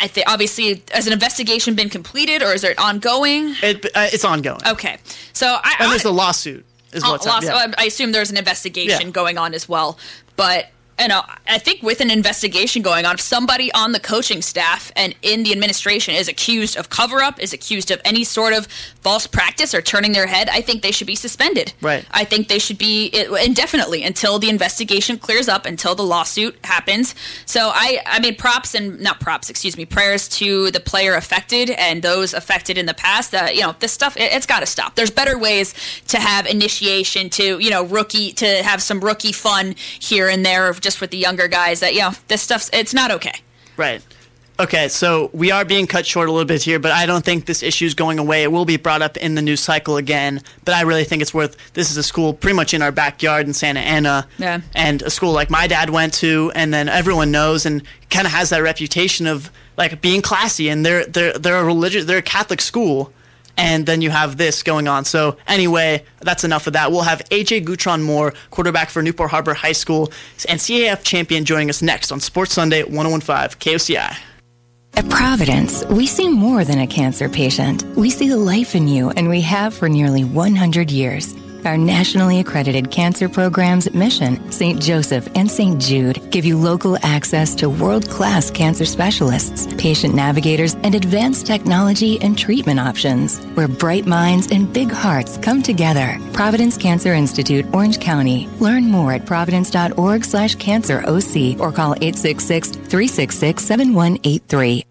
I think obviously has an investigation been completed or is it ongoing? It, uh, it's ongoing. Okay, so I, and there's a lawsuit. Is what's lawsuit, yeah. I assume there's an investigation yeah. going on as well, but know, I think with an investigation going on, if somebody on the coaching staff and in the administration is accused of cover up, is accused of any sort of false practice or turning their head, I think they should be suspended. Right. I think they should be indefinitely until the investigation clears up, until the lawsuit happens. So I, I mean, props and not props, excuse me, prayers to the player affected and those affected in the past. Uh, you know, this stuff, it, it's got to stop. There's better ways to have initiation, to, you know, rookie, to have some rookie fun here and there of just with the younger guys that, you know, this stuff's, it's not okay. Right. Okay, so we are being cut short a little bit here, but I don't think this issue is going away. It will be brought up in the news cycle again, but I really think it's worth. This is a school pretty much in our backyard in Santa Ana, yeah. and a school like my dad went to, and then everyone knows, and kind of has that reputation of like being classy, and they're they're they're a religious, they're a Catholic school, and then you have this going on. So anyway, that's enough of that. We'll have AJ Gutron Moore, quarterback for Newport Harbor High School and CIF champion, joining us next on Sports Sunday 1015 KOCI. At Providence, we see more than a cancer patient. We see the life in you, and we have for nearly 100 years. Our nationally accredited cancer programs at Mission, St. Joseph, and St. Jude give you local access to world class cancer specialists, patient navigators, and advanced technology and treatment options where bright minds and big hearts come together. Providence Cancer Institute, Orange County. Learn more at providence.org slash cancer OC or call 866 366 7183.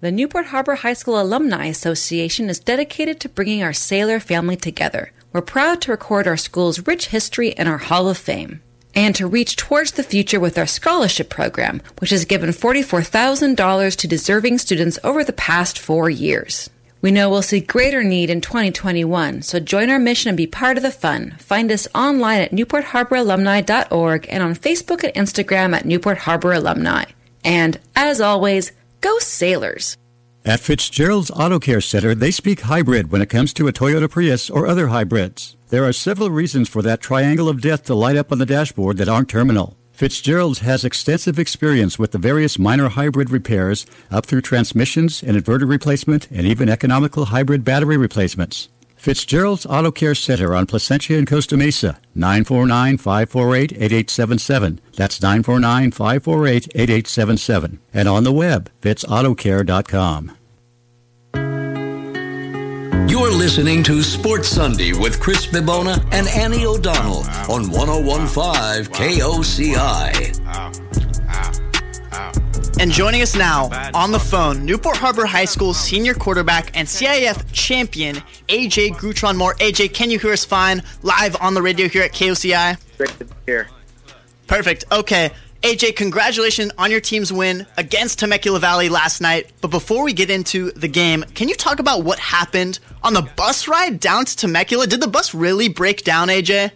The Newport Harbor High School Alumni Association is dedicated to bringing our sailor family together. We're proud to record our school's rich history in our Hall of Fame and to reach towards the future with our scholarship program, which has given $44,000 to deserving students over the past four years. We know we'll see greater need in 2021, so join our mission and be part of the fun. Find us online at newportharboralumni.org and on Facebook and Instagram at Newport Harbor Alumni. And as always, go Sailors! At Fitzgerald's Auto Care Center, they speak hybrid when it comes to a Toyota Prius or other hybrids. There are several reasons for that triangle of death to light up on the dashboard that aren't terminal. Fitzgerald's has extensive experience with the various minor hybrid repairs up through transmissions and inverter replacement and even economical hybrid battery replacements. Fitzgerald's Auto Care Center on Placentia and Costa Mesa, 949-548-8877. That's 949-548-8877. And on the web, fitzautocare.com. You're listening to Sports Sunday with Chris Bibona and Annie O'Donnell on 1015 KOCI. And joining us now on the phone, Newport Harbor High School senior quarterback and CIF champion, AJ Gutron Moore. AJ, can you hear us fine live on the radio here at KOCI? Great to be here. Perfect. Okay. AJ, congratulations on your team's win against Temecula Valley last night. But before we get into the game, can you talk about what happened on the bus ride down to Temecula? Did the bus really break down, AJ?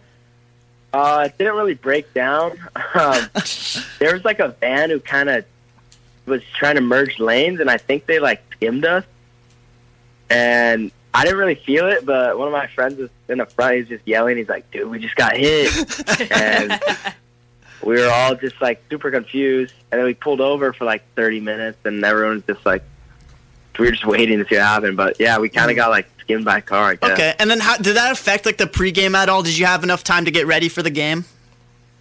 Uh, it didn't really break down. Um, there was like a van who kind of was trying to merge lanes, and I think they like skimmed us. And I didn't really feel it, but one of my friends was in the front. He's just yelling. He's like, "Dude, we just got hit!" and we were all just like super confused. And then we pulled over for like 30 minutes, and everyone was just like, we were just waiting to see what happened. But yeah, we kind of got like skimmed by a car. I guess. Okay, and then how did that affect like the pregame at all? Did you have enough time to get ready for the game?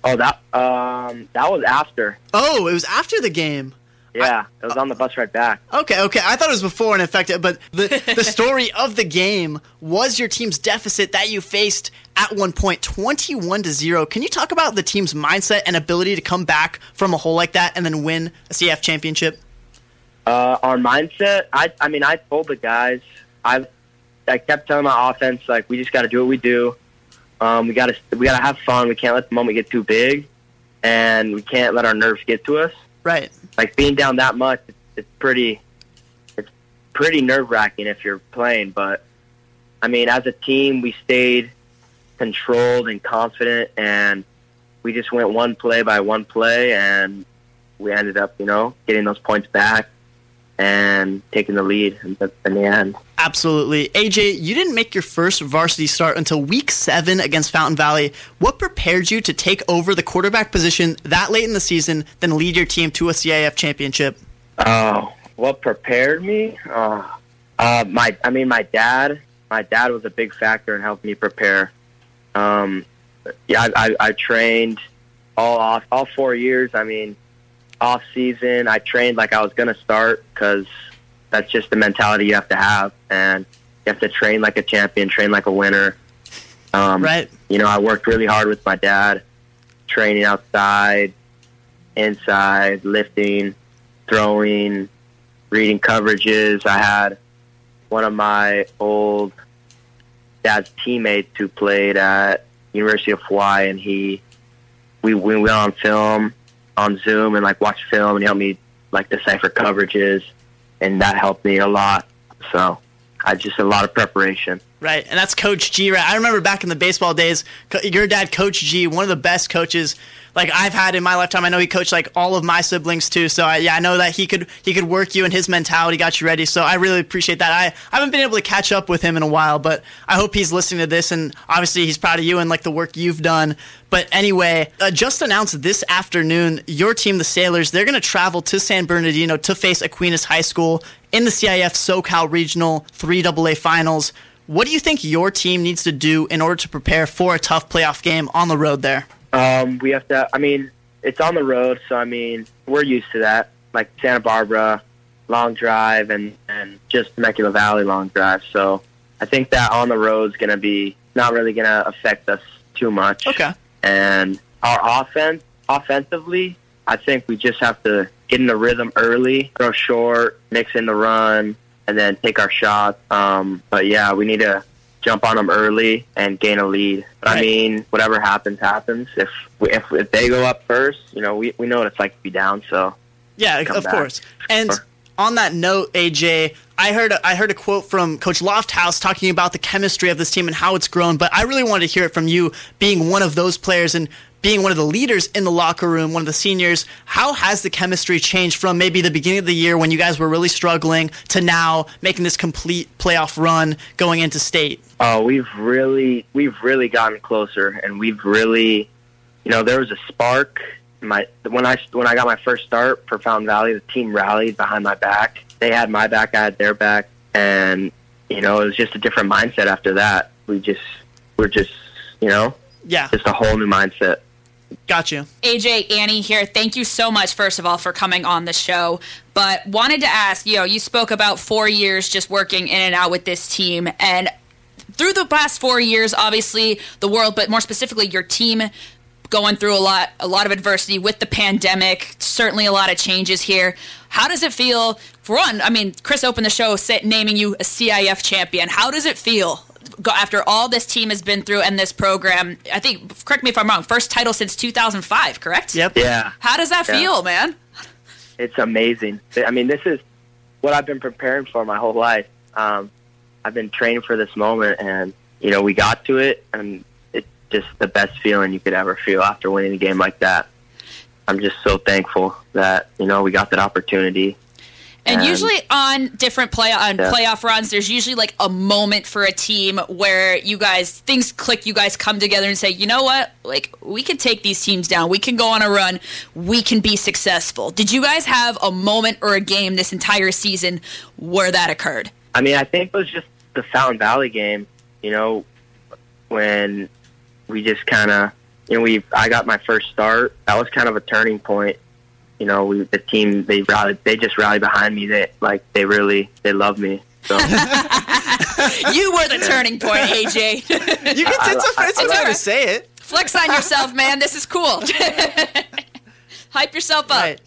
Oh, that um, that was after. Oh, it was after the game. Yeah, it was on the bus ride back. Okay, okay. I thought it was before and affected, but the the story of the game was your team's deficit that you faced at one point, twenty-one to zero. Can you talk about the team's mindset and ability to come back from a hole like that and then win a CIF championship? Uh, our mindset. I, I mean, I told the guys. I, I kept telling my offense like we just got to do what we do. Um, we got to we got to have fun. We can't let the moment get too big, and we can't let our nerves get to us. Right. Like being down that much, it's, it's pretty. It's pretty nerve wracking if you're playing, but I mean, as a team, we stayed controlled and confident, and we just went one play by one play, and we ended up, you know, getting those points back and taking the lead in the, in the end. Absolutely. AJ, you didn't make your first varsity start until week seven against Fountain Valley. What prepared you to take over the quarterback position that late in the season, then lead your team to a CIF championship? Oh, what prepared me? Uh, uh, my, I mean, my dad. My dad was a big factor in helping me prepare. Um, yeah, I, I, I trained all off all four years. I mean, off season, I trained like I was going to start because that's just the mentality you have to have, and you have to train like a champion, train like a winner. Um, right. You know, I worked really hard with my dad, training outside, inside, lifting, throwing, reading coverages. I had one of my old dad's teammates who played at University of Hawaii, and he we we went on film on Zoom and like watch film, and he helped me like decipher coverages, and that helped me a lot. So I just a lot of preparation. Right, and that's Coach G. Right, I remember back in the baseball days, your dad, Coach G, one of the best coaches like I've had in my lifetime. I know he coached like all of my siblings too. So I, yeah, I know that he could he could work you and his mentality got you ready. So I really appreciate that. I, I haven't been able to catch up with him in a while, but I hope he's listening to this and obviously he's proud of you and like the work you've done. But anyway, uh, just announced this afternoon, your team, the Sailors, they're going to travel to San Bernardino to face Aquinas High School in the CIF SoCal Regional 3AA Finals. What do you think your team needs to do in order to prepare for a tough playoff game on the road there? Um, we have to. I mean, it's on the road, so I mean, we're used to that. Like Santa Barbara, long drive, and and just Temecula Valley long drive. So I think that on the road is going to be not really going to affect us too much. Okay. And our offense, offensively, I think we just have to get in the rhythm early, throw short, mix in the run, and then take our shots. Um, but yeah, we need to jump on them early and gain a lead. But I mean, whatever happens, happens. If we, if if they go up first, you know, we we know what it's like to be down. So Yeah, of back. course. And on that note, AJ, I heard I heard a quote from Coach Lofthouse talking about the chemistry of this team and how it's grown. But I really wanted to hear it from you, being one of those players and being one of the leaders in the locker room, one of the seniors. How has the chemistry changed from maybe the beginning of the year when you guys were really struggling to now making this complete playoff run going into state? Oh, we've really we've really gotten closer, and we've really, you know, there was a spark. My when I when I got my first start for Fountain Valley, the team rallied behind my back. They had my back, I had their back, and you know, it was just a different mindset after that. We just we're just you know Yeah, just a whole new mindset. Got you. AJ, Annie here. Thank you so much, first of all, for coming on the show. But wanted to ask, you know, you spoke about four years just working in and out with this team. And through the past four years, obviously, the world, but more specifically, your team going through a lot a lot of adversity with the pandemic certainly a lot of changes here how does it feel for one i mean chris opened the show naming you a cif champion how does it feel go after all this team has been through and this program. I think, correct me if I'm wrong, first title since 2005, correct? Yep. Yeah. How does that Yeah. feel, man? it's amazing. I mean, this is what I've been preparing for my whole life. Um, I've been training for this moment, and you know, we got to it, and it's just the best feeling you could ever feel after winning a game like that. I'm just so thankful that you know we got that opportunity. And And- usually on different play on Yeah. playoff runs, there's usually like a moment for a team where you guys things click. You guys come together and say, you know what, like we can take these teams down. We can go on a run. We can be successful. Did you guys have a moment or a game this entire season where that occurred? I mean, I think it was just the Fountain Valley game. You know, when we just kind of, you know, we I got my first start. That was kind of a turning point. You know, we the team they rallied. They just rallied behind me. They like they really they love me. So you were the turning point, AJ. You can, it's, I- it's I, okay to say it. Flex on yourself, man. This is cool. Hype yourself up. Right.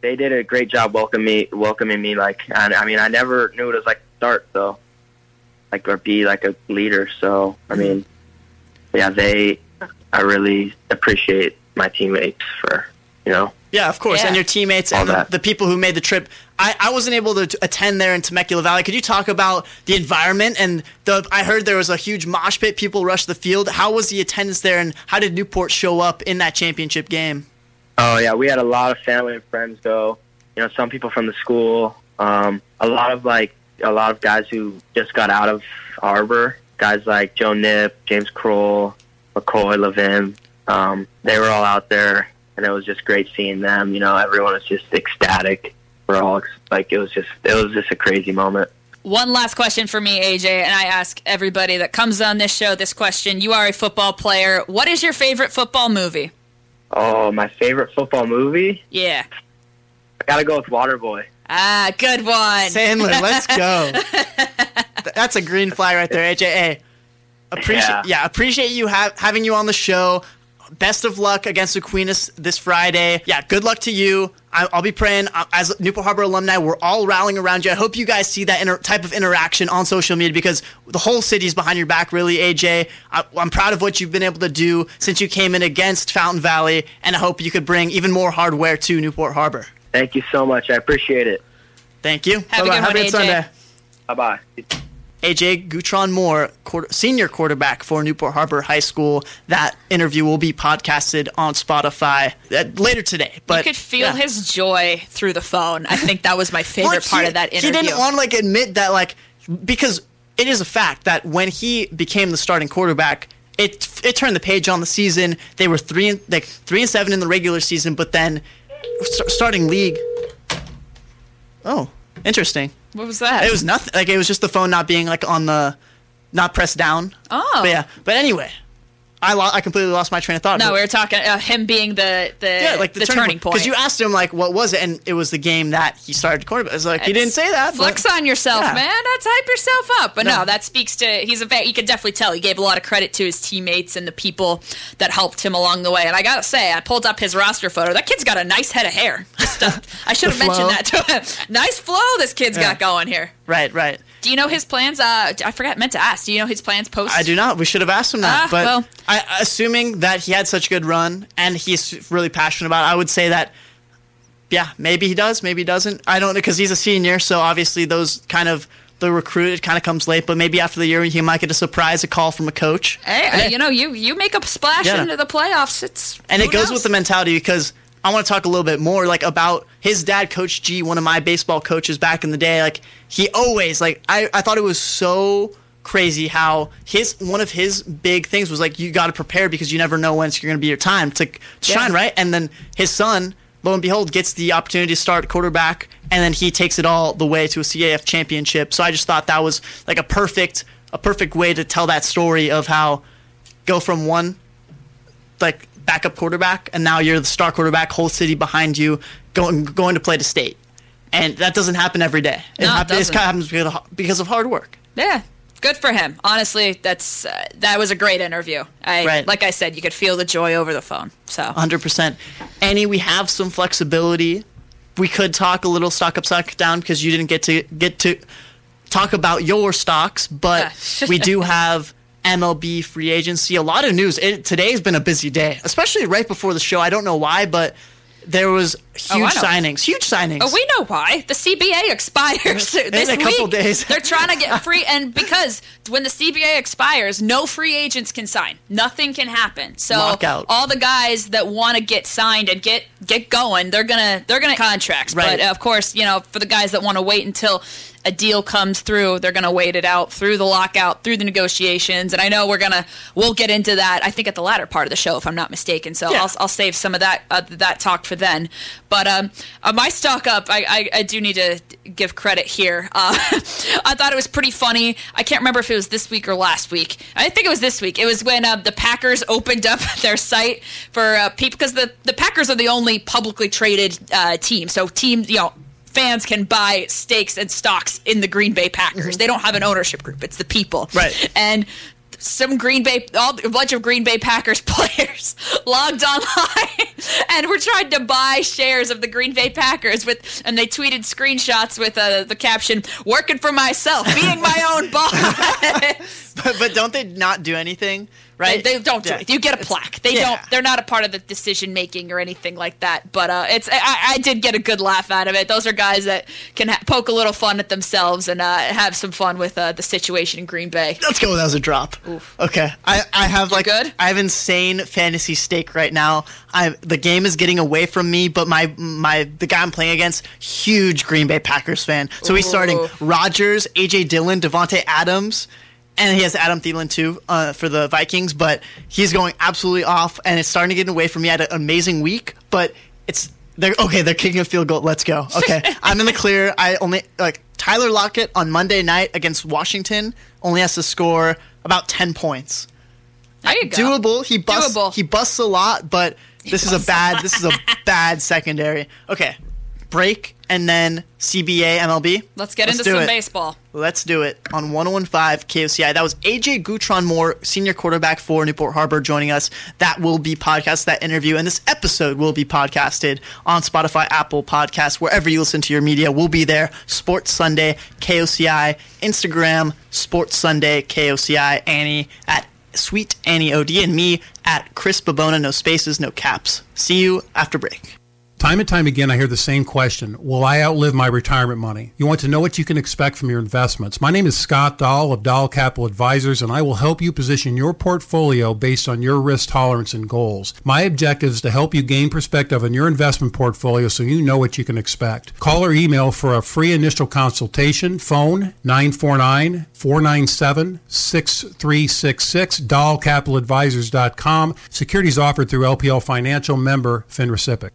they did a great job welcoming me. Welcoming me like I, I mean, I never knew what it was like start. So like or be like a leader. So I mm-hmm. mean, yeah, they. I really appreciate my teammates for you know Yeah, of course, Yeah. and your teammates All and the, the people who made the trip. I, I wasn't able to t- attend there in Temecula Valley. Could you talk about the environment and the? I heard there was a huge mosh pit. People rushed the field. How was the attendance there, and how did Newport show up in that championship game? Oh yeah, we had a lot of family and friends go. You know, some people from the school. Um, a lot of like a lot of guys who just got out of Harbor. Guys like Joe Nip, James Kroll, McCoy, Levin. Um, they were all out there, and it was just great seeing them. You know, everyone was just ecstatic. We're all like, it was just it was just a crazy moment. One last question for me, AJ, and I ask everybody that comes on this show this question. You are a football player. What is your favorite football movie? Oh, my favorite football movie. Yeah. I gotta go with Waterboy. Ah, good one. Sandler, let's go. That's a green flag right there, AJ. Hey, appreciate yeah, Yeah. appreciate you ha- having you on the show. Best of luck against Aquinas this Friday. Yeah, good luck to you. I- I'll be praying uh, as Newport Harbor alumni. We're all rallying around you. I hope you guys see that inter- type of interaction on social media because the whole city's behind your back. Really, AJ. I- I'm proud of what you've been able to do since you came in against Fountain Valley, and I hope you could bring even more hardware to Newport Harbor. Thank you so much. I appreciate it. Thank you. Have a good Have one, AJ. Sunday. Bye bye. AJ Gutron Moore, quarter, senior quarterback for Newport Harbor High School. That interview will be podcasted on Spotify uh, later today. But you could feel yeah. his joy through the phone. I think that was my favorite Well, part he- of that interview. He didn't want to like admit that like because it is a fact that when he became the starting quarterback, it it turned the page on the season. They were three and like three and seven in the regular season, but then st- starting league. Oh, interesting. What was that? It was nothing. Like it was just the phone not being like on the, not pressed down. Oh. But yeah. But anyway, I lo- I completely lost my train of thought. no, But- we were talking uh, him being the the, yeah, like the, the turning point. Because you asked him like what was it, and it was the game that he started to quarterback. It's like he didn't say that. but- Flex on yourself, Yeah. man. That's hype yourself up. But no. No. that speaks to he's a. You could definitely tell he gave a lot of credit to his teammates and the people that helped him along the way. And I gotta say, I pulled up his roster photo. That kid's got a nice head of hair. Just, uh, I should have mentioned that to him. nice flow this kid's Yeah. got going here. Right, right. Do you know his plans? Uh, I forgot meant to ask. Do you know his plans post? I do not. We should have asked him that. Ah, but well. I, assuming that he had such a good run and he's really passionate about it, I would say that, yeah, maybe he does, maybe he doesn't. I don't know because he's a senior, so obviously those kind of the recruit it kind of comes late. But maybe after the year he might get a surprise, a call from a coach. Hey, you know, you you make a splash Yeah. into the playoffs. It's And it goes knows? with the mentality because I want to talk a little bit more like about his dad, Coach G, one of my baseball coaches back in the day. Like he always like I, I thought it was so crazy how his one of his big things was like you got to prepare because you never know when it's going to be your time to, to shine right. And then his son, lo and behold, gets the opportunity to start quarterback, and then he takes it all the way to a CIF championship. So I just thought that was like a perfect a perfect way to tell that story of how go from one like backup quarterback, and now you're the star quarterback, whole city behind you, going going to play to state, and that doesn't happen every day. It, No, it doesn't. kind of happens because of, because of hard work. Yeah, good for him. Honestly, that's uh, that was a great interview. I Right. like I said, you could feel the joy over the phone. So hundred percent. Annie, we have some flexibility. We could talk a little stock up, stock down because you didn't get to get to talk about your stocks, but we do have MLB free agency. A lot of news. It, today's been a busy day, especially right before the show. I don't know why, but there was Oh, huge know. signings. Huge signings. Oh, we know why. The CBA expires this a couple week. days. They're trying to get free, and because when the CBA expires, no free agents can sign. Nothing can happen. So Lockout. all the guys that want to get signed and get get going, they're gonna they're gonna contracts. Right. But of course, you know, for the guys that want to wait until a deal comes through, they're gonna wait it out through the lockout, through the negotiations. And I know we're gonna we'll get into that. I think at the latter part of the show, if I'm not mistaken. So Yeah. I'll I'll save some of that uh, that talk for then. But um, uh, my stock up, I, I, I do need to give credit here. Uh, I thought it was pretty funny. I can't remember if it was this week or last week. I think it was this week. It was when uh, the Packers opened up their site for uh, people because the the Packers are the only publicly traded uh, team. So teams, you know. Fans can buy stakes and stocks in the Green Bay Packers. They don't have an ownership group; it's the people. Right. And some Green Bay, all a bunch of Green Bay Packers players logged online and were trying to buy shares of the Green Bay Packers with, and they tweeted screenshots with uh, the caption "Working for myself, being my own boss." but, but don't they not do anything? Right? They, they don't do Yeah. it. You get a plaque. They yeah. don't. They're not a part of the decision making or anything like that. But uh, it's. I, I did get a good laugh out of it. Those are guys that can ha- poke a little fun at themselves and uh, have some fun with uh, the situation in Green Bay. Let's go that was a drop. Okay. I, I have like good? I have insane fantasy stake right now. I the game is getting away from me, but my my the guy I'm playing against, huge Green Bay Packers fan. So he's starting Ooh. Rodgers, AJ Dillon, Davante Adams. And he has Adam Thielen too uh, for the Vikings, but he's going absolutely off, and it's starting to get away from me. I had an amazing week, but it's they're okay. They're kicking a field goal. Let's go. Okay, I'm in the clear. I only like Tyler Lockett on Monday night against Washington only has to score about ten points. There you go. Doable. He busts. Doable. He busts a lot, but this is a bad. this is a bad secondary. Okay, break and then CBA MLB. Let's get Let's into some it. baseball. Let's do it on 1015 KOCI. That was AJ Gutron Moore, senior quarterback for Newport Harbor, joining us. That will be podcast, that interview, and this episode will be podcasted on Spotify, Apple Podcasts, wherever you listen to your media. We'll be there. Sports Sunday, KOCI, Instagram, Sports Sunday, KOCI, Annie at Sweet Annie OD, and me at Chris Babona, no spaces, no caps. See you after break. Time and time again, I hear the same question Will I outlive my retirement money? You want to know what you can expect from your investments. My name is Scott Dahl of Dahl Capital Advisors, and I will help you position your portfolio based on your risk tolerance and goals. My objective is to help you gain perspective on your investment portfolio so you know what you can expect. Call or email for a free initial consultation. Phone 949 497 6366, dahlcapitaladvisors.com. Securities offered through LPL Financial member FINRA/SIPC.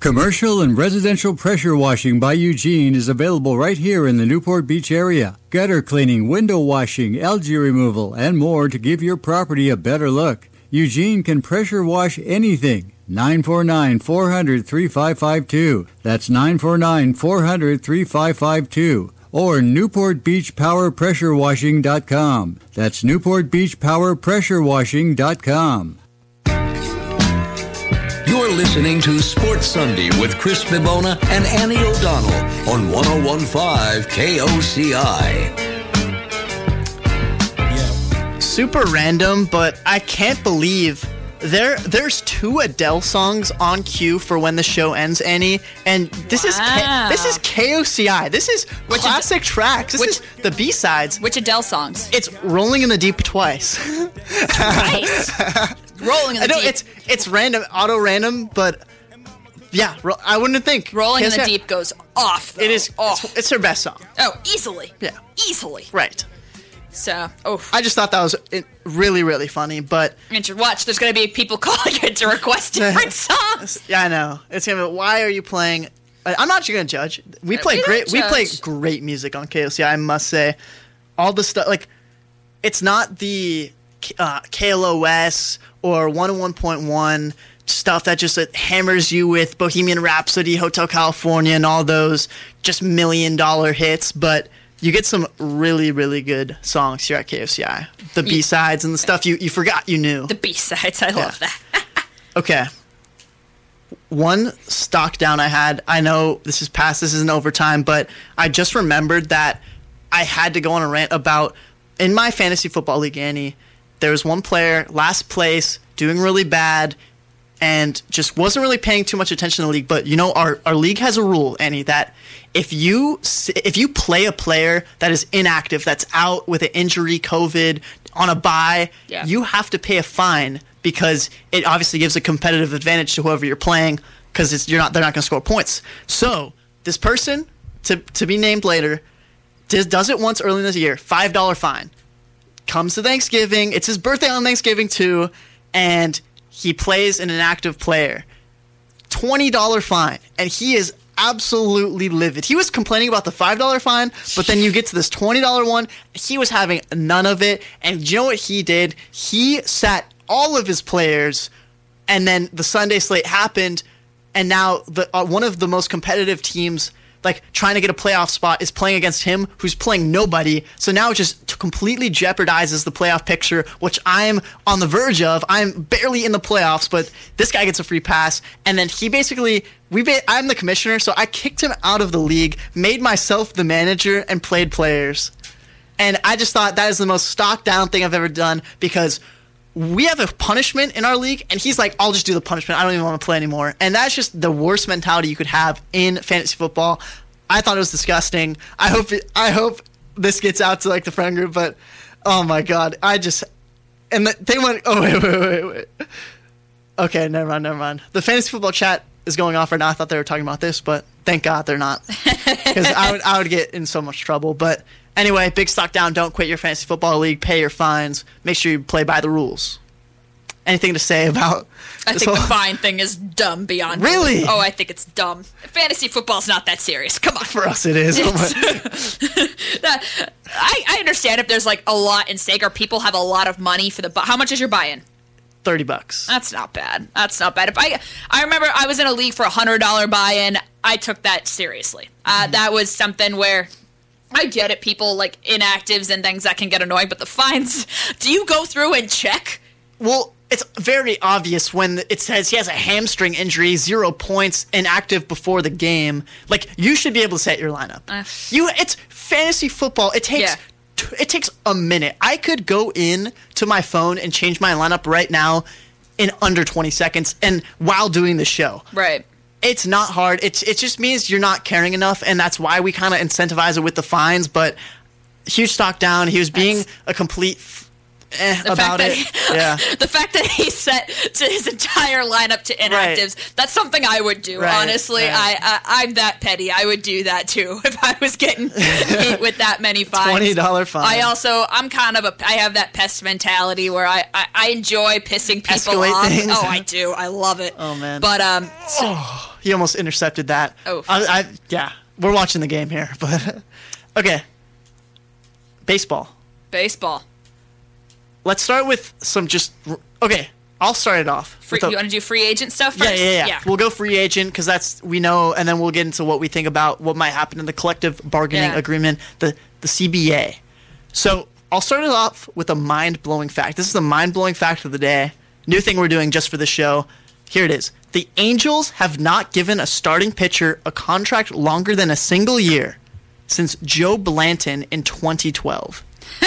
Commercial and residential pressure washing by Eugene is available right here in the Newport Beach area. Gutter cleaning, window washing, algae removal, and more to give your property a better look. Eugene can pressure wash anything. 949 400 3552. That's 949 400 3552. Or NewportBeachPowerPressureWashing.com. That's NewportBeachPowerPressureWashing.com. You're listening to Sports Sunday with Chris Bibona and Annie O'Donnell on 1015 KOCI. Yeah. super random, but I can't believe there there's two Adele songs on cue for when the show ends, Annie. And this is K- this is KOCI. This is Which is- classic tracks. This which- is the B sides. Which Adele songs? It's rolling in the deep twice. Nice. Rolling in I the know deep. it's it's random, auto random, but yeah, ro- I wouldn't think Rolling in the KOCI. deep goes off. Though. It is. off. It's, it's her best song. oh, easily. Yeah. Easily. Right. So, oh, I just thought that was really really funny, but you watch. There's going to be people calling it to request different songs. Yeah, I know. It's gonna. Be, why are you playing? I'm not gonna judge. We play we great. We play great music on KOC. I must say, all the stuff like, it's not the uh, KLOS or 101.1 stuff that just uh, hammers you with Bohemian Rhapsody, Hotel California, and all those just million dollar hits, but. You get some really, really good songs here at KOCI. The B sides and the stuff you, you forgot you knew. The B sides. I love that. Okay. one stock down I had. I know this is past, this isn't overtime, but I just remembered that I had to go on a rant about in my fantasy football league, Annie. There was one player, last place, doing really bad, and just wasn't really paying too much attention to the league. But you know, our, our league has a rule, Annie, that if you if you play a player that is inactive, that's out with an injury, COVID, on a buy, Yeah. you have to pay a fine because it obviously gives a competitive advantage to whoever you're playing because it's you're not they're not going to score points. So this person to to be named later does, does it once early in the year, five dollar fine. Comes to Thanksgiving, it's his birthday on Thanksgiving too, and he plays in an inactive player. Twenty dollar fine, and he is absolutely livid. He was complaining about the five dollar fine, but then you get to this twenty dollar one. He was having none of it, and you know what he did? He sat all of his players, and then the Sunday slate happened, and now the uh, one of the most competitive teams. Like trying to get a playoff spot is playing against him, who's playing nobody. So now it just completely jeopardizes the playoff picture, which I'm on the verge of. I'm barely in the playoffs, but this guy gets a free pass, and then he basically we. Ba- I'm the commissioner, so I kicked him out of the league, made myself the manager, and played players. And I just thought that is the most stock down thing I've ever done because we have a punishment in our league, and he's like, I'll just do the punishment. I don't even want to play anymore. And that's just the worst mentality you could have in fantasy football. I thought it was disgusting. I hope it, I hope this gets out to like the friend group, but oh my god, I just and the, they went. Oh wait, wait, wait, wait. Okay, never mind, never mind. The fantasy football chat is going off right now. I thought they were talking about this, but thank God they're not, because I would I would get in so much trouble. But anyway, big stock down. Don't quit your fantasy football league. Pay your fines. Make sure you play by the rules. Anything to say about? I think the fine thing is dumb beyond. Really? belief. Oh, I think it's dumb. Fantasy football's not that serious. Come on. For us, it is. I, I understand if there's like a lot in stake or people have a lot of money for the. Bu- How much is your buy-in? Thirty bucks. That's not bad. That's not bad. If I I remember I was in a league for a hundred dollar buy-in. I took that seriously. Uh, That was something where. I get it, people like inactives and things that can get annoying, but the fines. Do you go through and check? Well, it's very obvious when it says he has a hamstring injury, zero points, inactive before the game. Like you should be able to set your lineup. you, it's fantasy football. It takes. Yeah. t- It takes a minute. I could go in to my phone and change my lineup right now in under 20 seconds and while doing the show. Right. It's not hard. It's it just means you're not caring enough and that's why we kind of incentivize it with the fines, but huge stock down. He was being a complete f- eh, about it. he- yeah. the fact that he set to his entire lineup to inactives, that's something I would do. Right, honestly, right. I, I I'm that petty. I would do that too if I was getting hit with that many fines. $20 fine. I also I'm kind of a I have that pest mentality where I I, I enjoy pissing people Escalate off. things. Oh, I do. I love it. Oh man. But um, so- he almost intercepted that. Oh. I, I, yeah, we're watching the game here, but okay. Baseball. baseball. Let's start with some just okay. I'll start it off. Free, a- you want to do free agent stuff yeah, first? yeah, yeah, We'll go free agent because that's we know, and then we'll get into what we think about what might happen in the collective bargaining Yeah. agreement, the the CBA. So I'll start it off with a mind blowing fact. This is the mind blowing fact of the day. New thing we're doing just for the show. Here it is. The Angels have not given a starting pitcher a contract longer than a single year since Joe Blanton in 2012.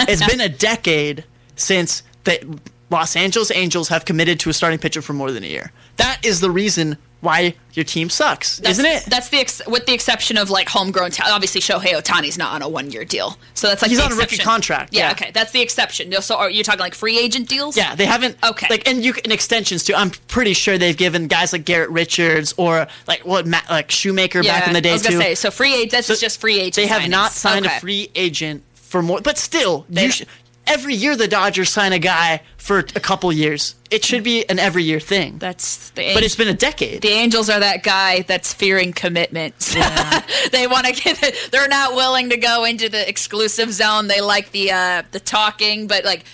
it's been a decade since the Los Angeles Angels have committed to a starting pitcher for more than a year. That is the reason why your team sucks, That's, isn't it? That's the ex- with the exception of like homegrown talent. Obviously, Shohei Ohtani's not on a one year deal, so that's like He's on a rookie contract, Yeah, yeah. okay, that's the exception. So, are you talking like free agent deals? Yeah, they haven't. Okay. Like, and you and extensions too. I'm pretty sure they've given guys like Garrett Richards or like what Matt, like Shoemaker Yeah, back in the day I was gonna too. say so. Free agent. This is just free agent. They have not signed Okay. a free agent for more, but still, They- you sh- every year the Dodgers sign a guy for a couple years. It should be an every year thing. That's the. but it's been a decade. The Angels are that guy that's fearing commitments. they want to give it. They're not willing to go into the exclusive zone. They like the uh, the talking, but like,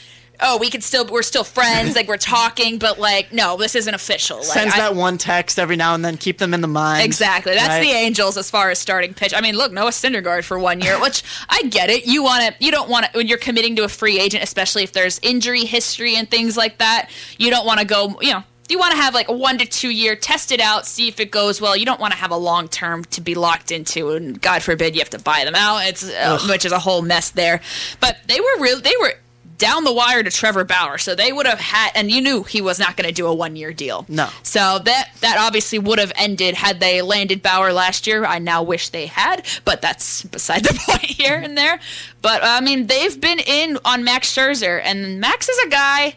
oh, we can still we're still friends. like we're talking, but like, no, this isn't official. Like, Sends I- that one text every now and then, keep them in the mind. Exactly. That's right? the Angels as far as starting pitch. I mean, look, Noah Syndergaard for one year, which I get it. You want to, you don't want to when you're committing to a free agent, especially if there's injury history and things like that. You don't want to go, you know. you want to have like a one to two year, test it out, see if it goes well. You don't want to have a long term to be locked into, and God forbid you have to buy them out. It's uh, which is a whole mess there. But they were real. They were down the wire to Trevor Bauer, so they would have had, and you knew he was not going to do a one year deal. No. So that that obviously would have ended had they landed Bauer last year. I now wish they had, but that's beside the point here and there. But I mean, they've been in on Max Scherzer, and Max is a guy.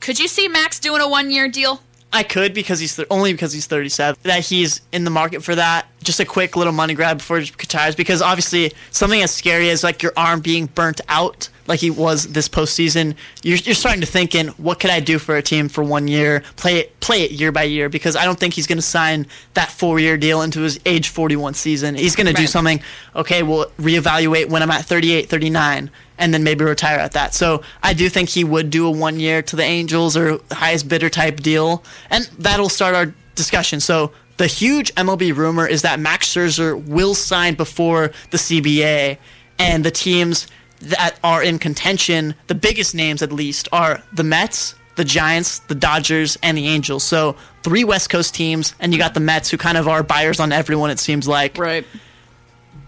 Could you see Max doing a one year deal? I could because he's th- only because he's 37. That he's in the market for that. Just a quick little money grab before he retires. Because obviously, something as scary as like your arm being burnt out, like he was this postseason, you're, you're starting to think in what could I do for a team for one year? Play it, play it year by year. Because I don't think he's going to sign that four year deal into his age 41 season. He's going to do something. Okay, we'll reevaluate when I'm at 38, 39 and then maybe retire at that. So I do think he would do a one year to the Angels or highest bidder type deal, and that'll start our discussion. So the huge MLB rumor is that Max Scherzer will sign before the CBA, and the teams that are in contention, the biggest names at least, are the Mets. The Giants, the Dodgers, and the Angels. So three West Coast teams, and you got the Mets, who kind of are buyers on everyone. It seems like. Right.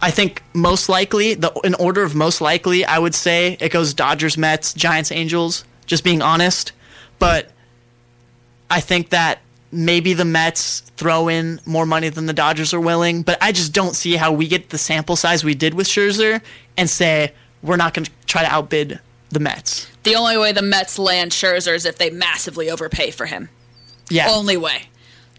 I think most likely, the in order of most likely, I would say it goes Dodgers, Mets, Giants, Angels. Just being honest, but I think that maybe the Mets throw in more money than the Dodgers are willing. But I just don't see how we get the sample size we did with Scherzer and say we're not going to try to outbid the Mets. The only way the Mets land Scherzer is if they massively overpay for him. Yeah, Only way.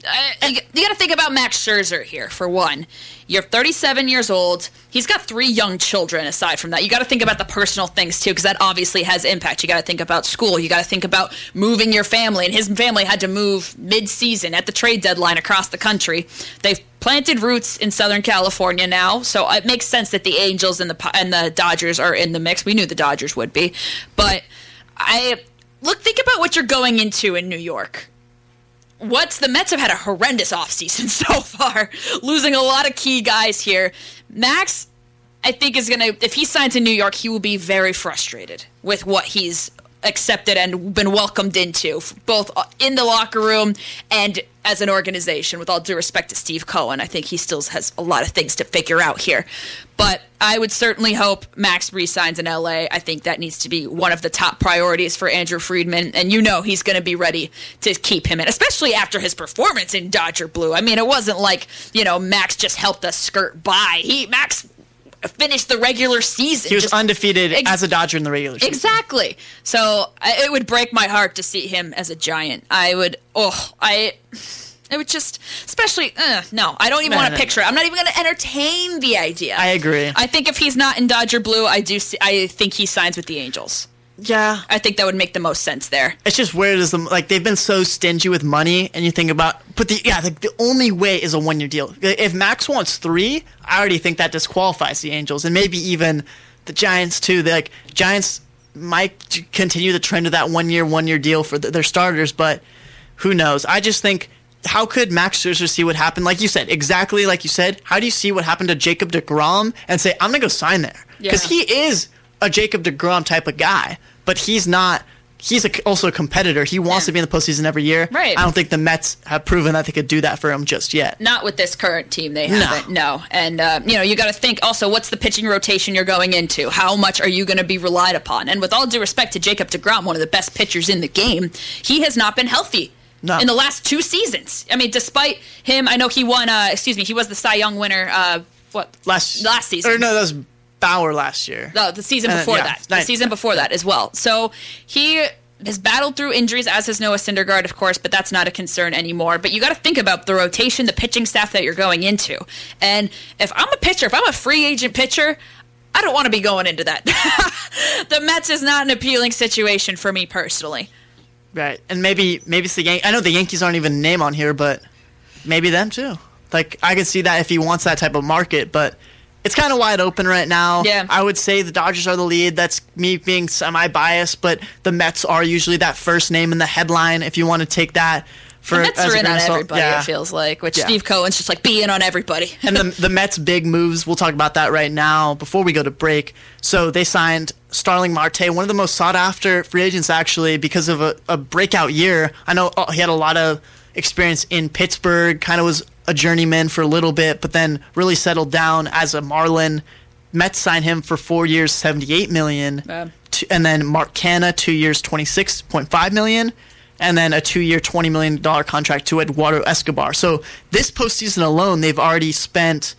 You got to think about Max Scherzer here for one. You're 37 years old. He's got three young children. Aside from that, you got to think about the personal things too, because that obviously has impact. You got to think about school. You got to think about moving your family, and his family had to move mid-season at the trade deadline across the country. They've planted roots in Southern California now, so it makes sense that the Angels and the and the Dodgers are in the mix. We knew the Dodgers would be, but I look. Think about what you're going into in New York what's the Mets have had a horrendous offseason so far, losing a lot of key guys here. Max, I think, is going to, if he signs in New York, he will be very frustrated with what he's accepted and been welcomed into, both uh, in the locker room and as an organization. With all due respect to Steve Cohen, I think he still has a lot of things to figure out here. But I would certainly hope Max resigns in LA. I think that needs to be one of the top priorities for Andrew Friedman. And you know he's going to be ready to keep him in, especially after his performance in Dodger Blue. I mean, it wasn't like, you know, Max just helped us skirt by. He, Max finished the regular season. he was just- undefeated Ex- as a Dodger in the regular season. Exactly. So I, it would break my heart to see him as a giant. I would. Oh, I. It would just, especially. Uh, no, I don't even No, want to no, picture it. I'm not even going to entertain the idea. I agree. I think if he's not in Dodger Blue, I do. See, I think he signs with the Angels. Yeah, I think that would make the most sense there. it's just weird as the like they've been so stingy with money, and you think about but the yeah like the only way is a one year deal. If Max wants three, I already think that disqualifies the Angels and maybe even the Giants too. They like Giants might continue the trend of that one year one year deal for th their starters, but who knows? I just think. How could Max Scherzer see what happened? Like you said, exactly like you said. How do you see what happened to Jacob DeGrom and say, "I'm gonna go sign there"? Because Yeah. he is a Jacob DeGrom type of guy, but he's not. He's a, also a competitor. He wants to be in the postseason every year. Right. I don't think the Mets have proven that they could do that for him just yet. Not with this current team, they haven't. No, and uh, you know you got to think also what's the pitching rotation you're going into? How much are you going to be relied upon? And with all due respect to Jacob Degrom, one of the best pitchers in the game, he has not been healthy. No. In the last two seasons, I mean, despite him, I know he won. Uh, excuse me, he was the Cy Young winner. Uh, what Last last season? or no, that was Bauer last year. No, the season Uh, before yeah, that. The nice. season before that as well. So he has battled through injuries, as has Noah Syndergaard, of course, but that's not a concern anymore. But you got to think about the rotation, the pitching staff that you're going into. And if I'm a pitcher, if I'm a free agent pitcher, I don't want to be going into that. the Mets is not an appealing situation for me personally. Right, and maybe maybe it's the Yan- I know the Yankees aren't even a name on here, but maybe them too. Like I could see that if he wants that type of market, but it's kind of wide open right now. Yeah. I would say the Dodgers are the lead. That's me being semi-biased, but the Mets are usually that first name in the headline if you want to take that. for the Mets are in on everybody. yeah. It feels like, which Yeah. Steve Cohen's just like being on everybody. and the, the Mets' big moves, we'll talk about that right now before we go to break. So they signed Starling Marte, one of the most sought after free agents, actually, because of a, a breakout year. I know uh, he had a lot of experience in Pittsburgh, kind of was a journeyman for a little bit, but then really settled down as a Marlin. Mets signed him for four years, seventy-eight million, Yeah. T- and then Mark Canha, two years, twenty-six point five million, and then a two-year, twenty million dollar contract to Eduardo Escobar. So this postseason alone, they've already spent.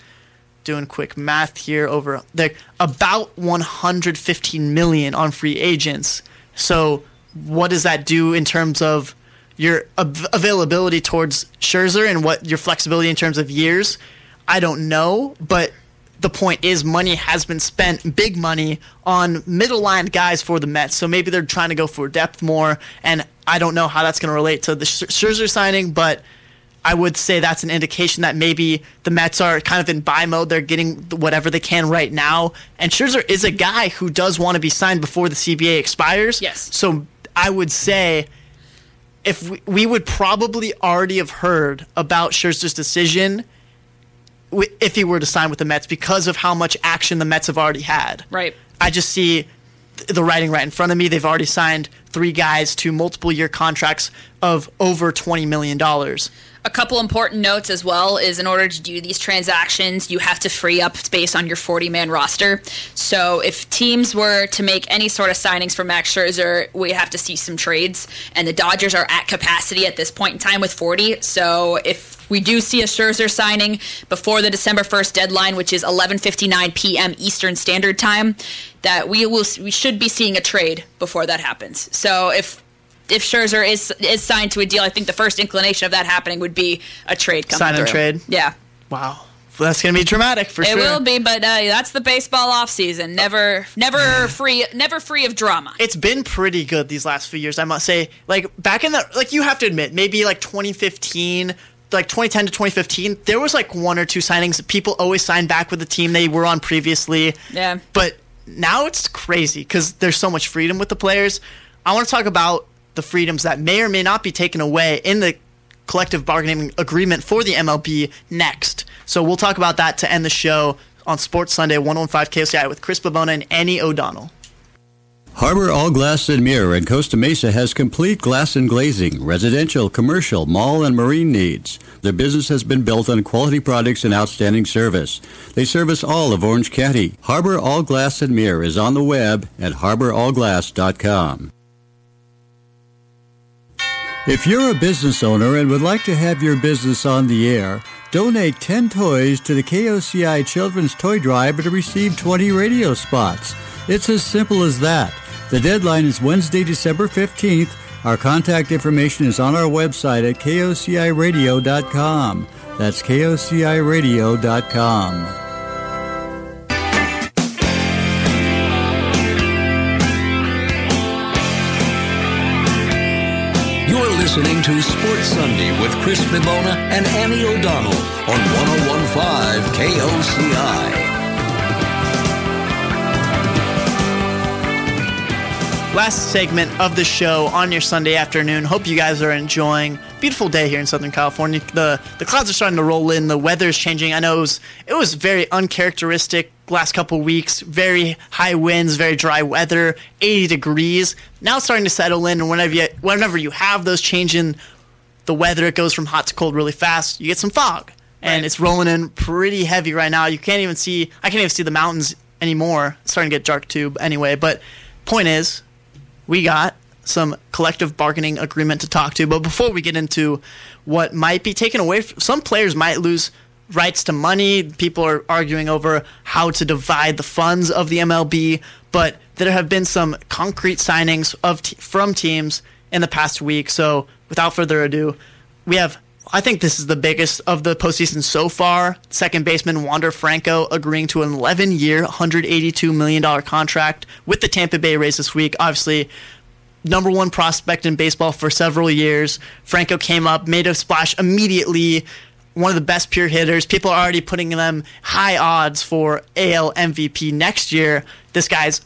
Doing quick math here over they're about 115 million on free agents. So what does that do in terms of your av- availability towards Scherzer and what your flexibility in terms of years? I don't know, but the point is money has been spent, big money, on middle line guys for the Mets. So maybe they're trying to go for depth more, and I don't know how that's going to relate to the Sch- Scherzer signing, but I would say that's an indication that maybe the Mets are kind of in buy mode. They're getting whatever they can right now. And Scherzer is a guy who does want to be signed before the CBA expires. Yes. So I would say if we, we would probably already have heard about Scherzer's decision if he were to sign with the Mets because of how much action the Mets have already had. Right. I just see the writing right in front of me. They've already signed three guys to multiple year contracts of over $20 million. A couple important notes as well is in order to do these transactions, you have to free up space on your 40 man roster. So if teams were to make any sort of signings for Max Scherzer, we have to see some trades. And the Dodgers are at capacity at this point in time with 40. So if we do see a Scherzer signing before the December 1st deadline, which is 11:59 p.m. Eastern Standard Time, that we will we should be seeing a trade before that happens. So if if Scherzer is is signed to a deal, I think the first inclination of that happening would be a trade coming Sign and through. trade? Yeah. Wow. Well, that's going to be dramatic for it sure. It will be, but uh, that's the baseball offseason. Never, never free, never free of drama. it's been pretty good these last few years, I must say. Like back in the like you have to admit, maybe like 2015, like 2010 to 2015, there was like one or two signings. People always signed back with the team they were on previously. Yeah. But now it's crazy because there's so much freedom with the players. I want to talk about the freedoms that may or may not be taken away in the collective bargaining agreement for the MLB next. So we'll talk about that to end the show on Sports Sunday 115 KOCI with Chris Babona and Annie O'Donnell. Harbor All Glass and Mirror in Costa Mesa has complete glass and glazing, residential, commercial, mall, and marine needs. Their business has been built on quality products and outstanding service. They service all of Orange County. Harbor All Glass and Mirror is on the web at harborallglass.com. If you're a business owner and would like to have your business on the air, donate 10 toys to the KOCI Children's Toy Drive to receive 20 radio spots. It's as simple as that. The deadline is Wednesday, December 15th. Our contact information is on our website at kociradio.com. That's kociradio.com. You're listening to Sports Sunday with Chris Bibona and Annie O'Donnell on 1015 KOCI. Last segment of the show on your Sunday afternoon. Hope you guys are enjoying. Beautiful day here in Southern California. The the clouds are starting to roll in. The weather's changing. I know it was it was very uncharacteristic last couple weeks. Very high winds, very dry weather, 80 degrees. Now it's starting to settle in. And whenever you whenever you have those change in the weather, it goes from hot to cold really fast. You get some fog, and it's rolling in pretty heavy right now. You can't even see. I can't even see the mountains anymore. It's starting to get dark too. Anyway, but point is, we got some collective bargaining agreement to talk to. But before we get into what might be taken away, some players might lose rights to money. People are arguing over how to divide the funds of the MLB. But there have been some concrete signings of t- from teams in the past week. So without further ado, we have. I think this is the biggest of the postseason so far. Second baseman Wander Franco agreeing to an 11 year, $182 million contract with the Tampa Bay Rays this week. Obviously, number one prospect in baseball for several years. Franco came up, made a splash immediately. One of the best pure hitters. People are already putting them high odds for AL MVP next year. This guy's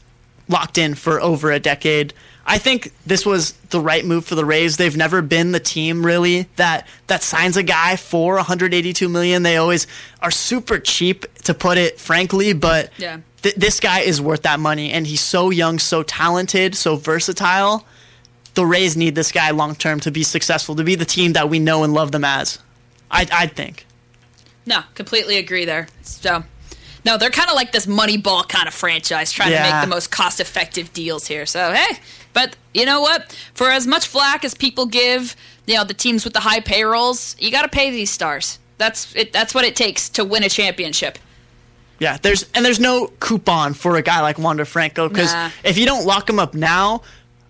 locked in for over a decade. I think this was the right move for the Rays. They've never been the team really that that signs a guy for 182 million. They always are super cheap to put it frankly, but Yeah. th- this guy is worth that money and he's so young, so talented, so versatile. The Rays need this guy long term to be successful, to be the team that we know and love them as. I I think. No, completely agree there. So, no, they're kind of like this Moneyball kind of franchise, trying to make the most cost-effective deals here. So, hey, but you know what? For as much flack as people give, you know, the teams with the high payrolls, you got to pay these stars. That's it. That's what it takes to win a championship. Yeah, there's and there's no coupon for a guy like Wander Franco because Nah. if you don't lock him up now,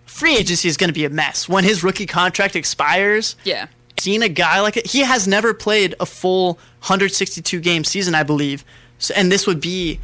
free agency is going to be a mess when his rookie contract expires. Yeah. Seeing a guy like it, he has never played a full 162 game season, I believe, so, and this would be,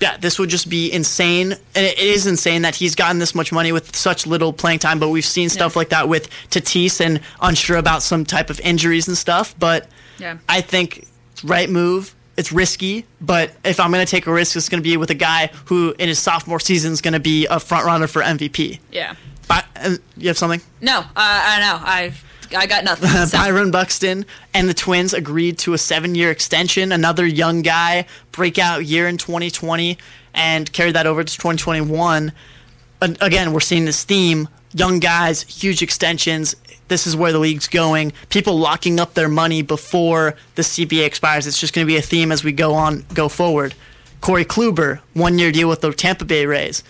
yeah, this would just be insane. And it, is insane that he's gotten this much money with such little playing time. But we've seen stuff like that with Tatis and unsure about some type of injuries and stuff. But Yeah. I think right move. It's risky, but if I'm going to take a risk, it's going to be with a guy who, in his sophomore season, is going to be a front runner for MVP. Yeah. By, uh, you have something? No, uh, I don't know. I I got nothing. So- Byron Buxton and the Twins agreed to a seven-year extension. Another young guy, breakout year in 2020, and carried that over to 2021. And again, we're seeing this theme: young guys, huge extensions. This is where the league's going. People locking up their money before the CBA expires. It's just going to be a theme as we go on, go forward. Corey Kluber, one-year deal with the Tampa Bay Rays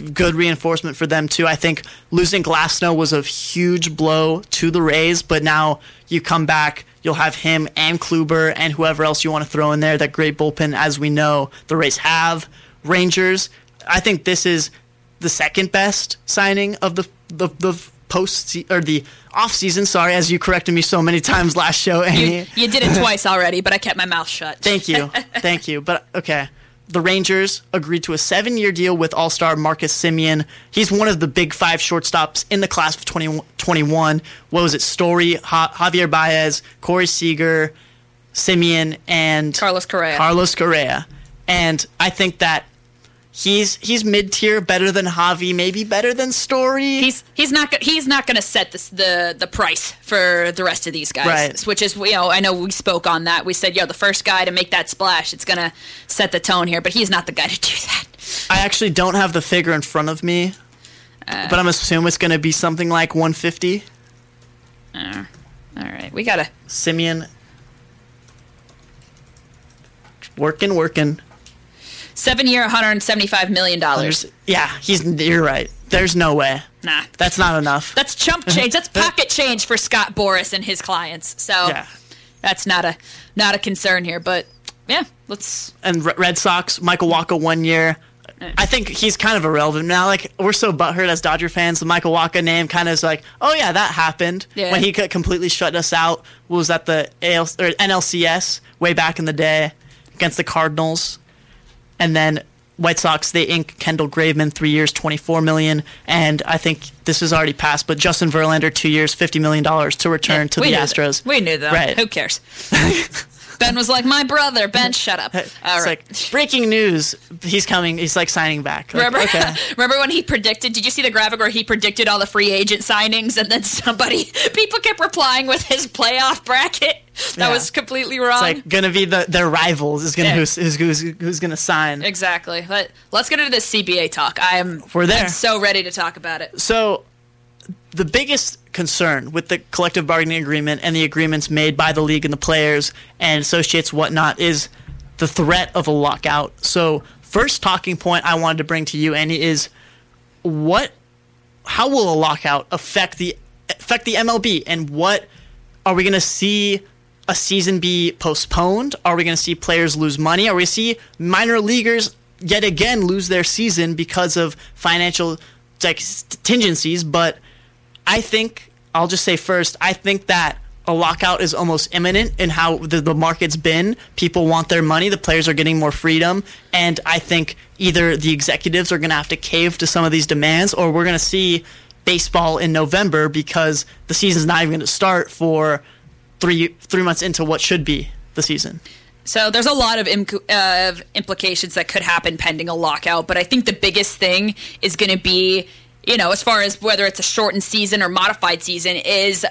good reinforcement for them too. I think losing Glasnow was a huge blow to the Rays, but now you come back, you'll have him and Kluber and whoever else you want to throw in there. That great bullpen, as we know, the Rays have. Rangers, I think this is the second best signing of the the, the post or the off season. Sorry, as you corrected me so many times last show. Annie. you, you did it twice already, but I kept my mouth shut. Thank you. Thank you. But okay. The Rangers agreed to a seven year deal with All Star Marcus Semien. He's one of the big five shortstops in the class of 2021. what was it? Story, ja- Javier Baez, Corey Seager, Semien, and Carlos Correa. Carlos Correa. And I think that he's he's mid tier, better than Javi, maybe better than Story. He's he's not he's not going to set this, the the price for the rest of these guys. Right. Which is you know I know we spoke on that. We said yo the first guy to make that splash, it's going to set the tone here. But he's not the guy to do that. I actually don't have the figure in front of me, but I'm assuming it's going to be something like 150. Uh, all right, we gotta Semien working, working. Seven year, 175 million dollars. Yeah, he's. You're right. There's no way. Nah, That's not enough. that's chump change. That's pocket change for Scott Boras and his clients. So Yeah. that's not a not a concern here. But yeah, let's. And Re- Red Sox, Michael Wacha one year. I think he's kind of irrelevant now. Like we're so butthurt as Dodger fans, the Michael Wacha name kind of is like, oh yeah, that happened Yeah. when he completely shut us out. Was that the AL or NLCS way back in the day against the Cardinals, and then White Sox they ink Kendall Graveman three years, twenty four million, and I think this is already passed. But Justin Verlander two years, fifty million dollars to return to the knew Astros. That. We knew that. Right. Who cares? ben was like, my brother. Ben, shut up. All It's right. like breaking news. He's coming. He's like signing back. Like, Remember, okay. remember when he predicted? Did you see the graphic where he predicted all the free agent signings, and then somebody, people kept replying with his playoff bracket that Yeah. was completely wrong. It's like gonna be the their rivals is gonna Yeah. who's, who's, who's who's gonna sign. exactly. But let's get into this CBA talk. I am. We're there. I'm so ready to talk about it. So, the biggest concern with the collective bargaining agreement and the agreements made by the league and the players and associates, whatnot, is the threat of a lockout. So, first talking point I wanted to bring to you, Andy, is what, how will a lockout affect the affect the MLB, and what are we going to see? A season be postponed? Are we going to see players lose money? Are we to see minor leaguers yet again lose their season because of financial contingencies? But I think I'll just say first, I think that a lockout is almost imminent in how the, the market's been. People want their money, the players are getting more freedom, and I think either the executives are going to have to cave to some of these demands, or we're going to see baseball in November because the season's not even going to start for three three months into what should be the season. So there's a lot of imc- uh, implications that could happen pending a lockout, but I think the biggest thing is going to be you know, as far as whether it's a shortened season or modified season, is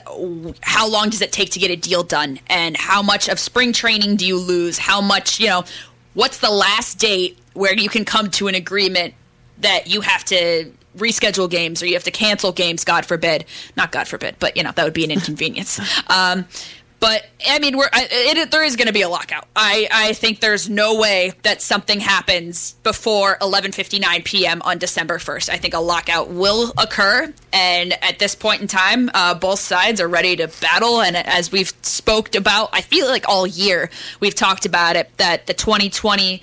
how long does it take to get a deal done? And how much of spring training do you lose? How much, you know, what's the last date where you can come to an agreement that you have to reschedule games or you have to cancel games, God forbid. Not God forbid, but, you know, that would be an inconvenience. um, but I mean, we're it, it, there is going to be a lockout. I, I think there's no way that something happens before 11:59 p.m. on December 1st. I think a lockout will occur, and at this point in time, uh, both sides are ready to battle. And as we've spoke about, I feel like all year we've talked about it that the 2020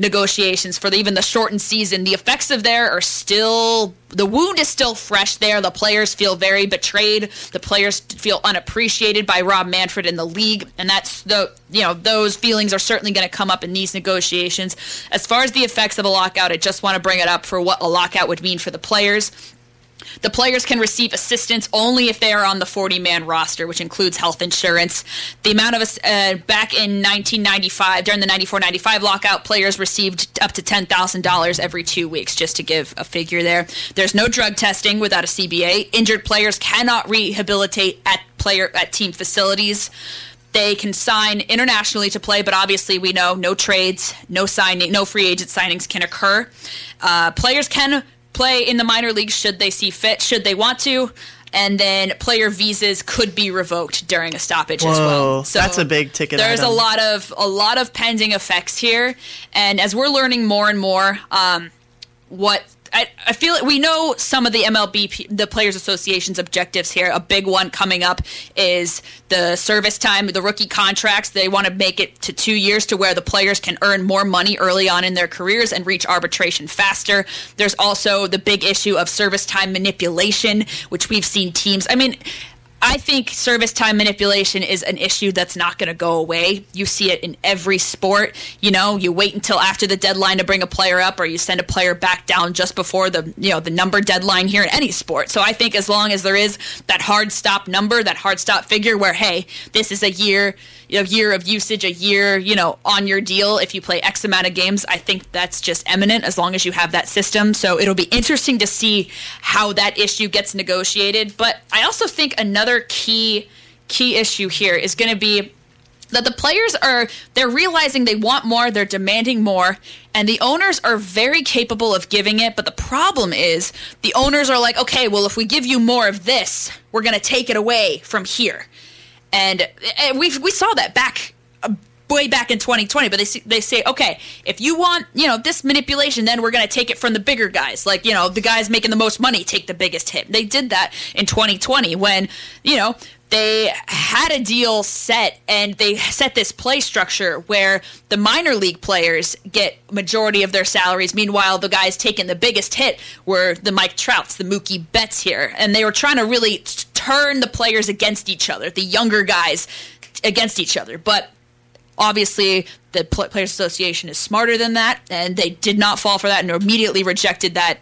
negotiations for the, even the shortened season, the effects of there are still the wound is still fresh there. The players feel very betrayed. The players feel unappreciated by Rob Manfred in the league, and that's the you know those feelings are certainly going to come up in these negotiations. As far as the effects of a lockout, I just want to bring it up for what a lockout would mean for the players. The players can receive assistance only if they are on the 40 man roster, which includes health insurance. The amount of uh, back in 1995, during the 94 95 lockout, players received up to $10,000 every two weeks, just to give a figure there. There's no drug testing without a CBA. Injured players cannot rehabilitate at player at team facilities. They can sign internationally to play, but obviously we know no trades, no signing, no free agent signings can occur. Uh, players can play in the minor leagues should they see fit, should they want to. And then player visas could be revoked during a stoppage Whoa, as well. So that's a big ticket There's item. a lot of a lot of pending effects here, and as we're learning more and more, um, what I, I feel like we know some of the MLB, the Players Association's objectives here. A big one coming up is the service time, the rookie contracts. They want to make it to two years to where the players can earn more money early on in their careers and reach arbitration faster. There's also the big issue of service time manipulation, which we've seen teams. I mean, I think service time manipulation is an issue that's not going to go away. You see it in every sport. You know, you wait until after the deadline to bring a player up, or you send a player back down just before the you know the number deadline here in any sport. So I think as long as there is that hard stop number, that hard stop figure, where hey, this is a year, a year of usage, a year, you know, on your deal. If you play X amount of games, I think that's just eminent as long as you have that system. So it'll be interesting to see how that issue gets negotiated. But I also think another key key issue here is going to be that the players are they're realizing they want more they're demanding more and the owners are very capable of giving it but the problem is the owners are like okay well if we give you more of this we're going to take it away from here and, and we we saw that back uh, way back in 2020 but they they say okay if you want you know this manipulation then we're going to take it from the bigger guys. Like you know the guys making the most money take the biggest hit. They did that in 2020 when you know they had a deal set and they set this play structure where the minor league players get majority of their salaries. Meanwhile the guys taking the biggest hit were the mike trouts the mookie betts here. And they were trying to really turn the players against each other the younger guys against each other. But obviously the Pl- players association is smarter than that and they did not fall for that and immediately rejected that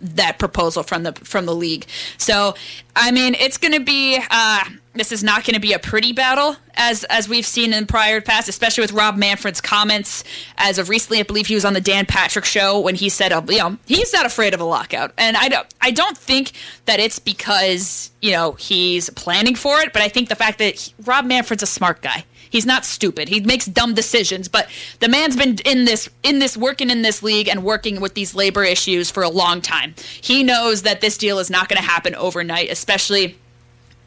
that proposal from the from the league. So i mean it's going to be uh, this is not going to be a pretty battle as as we've seen in prior past especially with rob manfred's comments as of recently i believe he was on the dan patrick show when he said uh, you know he's not afraid of a lockout and i don't i don't think that it's because you know he's planning for it but i think the fact that he, rob manfred's a smart guy He's not stupid. He makes dumb decisions, but the man's been in this in this working in this league and working with these labor issues for a long time. He knows that this deal is not going to happen overnight, especially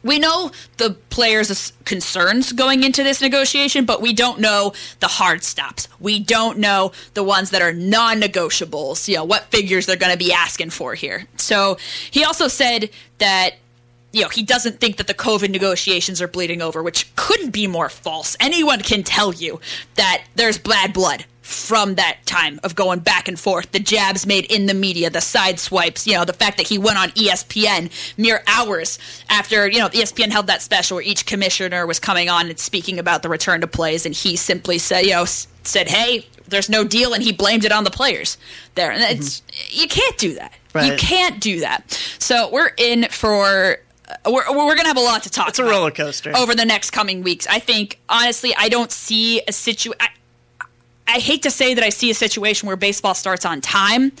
we know the players' concerns going into this negotiation, but we don't know the hard stops. We don't know the ones that are non-negotiables. You know what figures they're going to be asking for here. So he also said that you know, he doesn't think that the COVID negotiations are bleeding over, which couldn't be more false. Anyone can tell you that there's bad blood from that time of going back and forth, the jabs made in the media, the side swipes, you know, the fact that he went on ESPN mere hours after, you know, ESPN held that special where each commissioner was coming on and speaking about the return to plays, and he simply said, you know, said, hey, there's no deal, and he blamed it on the players there. And it's, you can't do that. You can't do that. So we're in for uh, we're, we're going to have a lot to talk It's a roller coaster. over the next coming weeks. I think, honestly, I don't see a situation. I hate to say that I see a situation where baseball starts on time,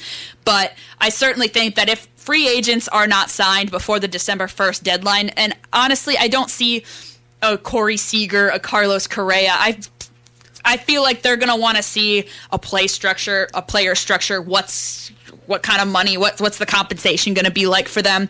but I certainly think that if free agents are not signed before the December 1st deadline. And honestly, I don't see a Corey Seager, a Carlos Correa. I I feel like they're going to want to see a play structure, a player structure. What's what kind of money? What what's the compensation going to be like for them?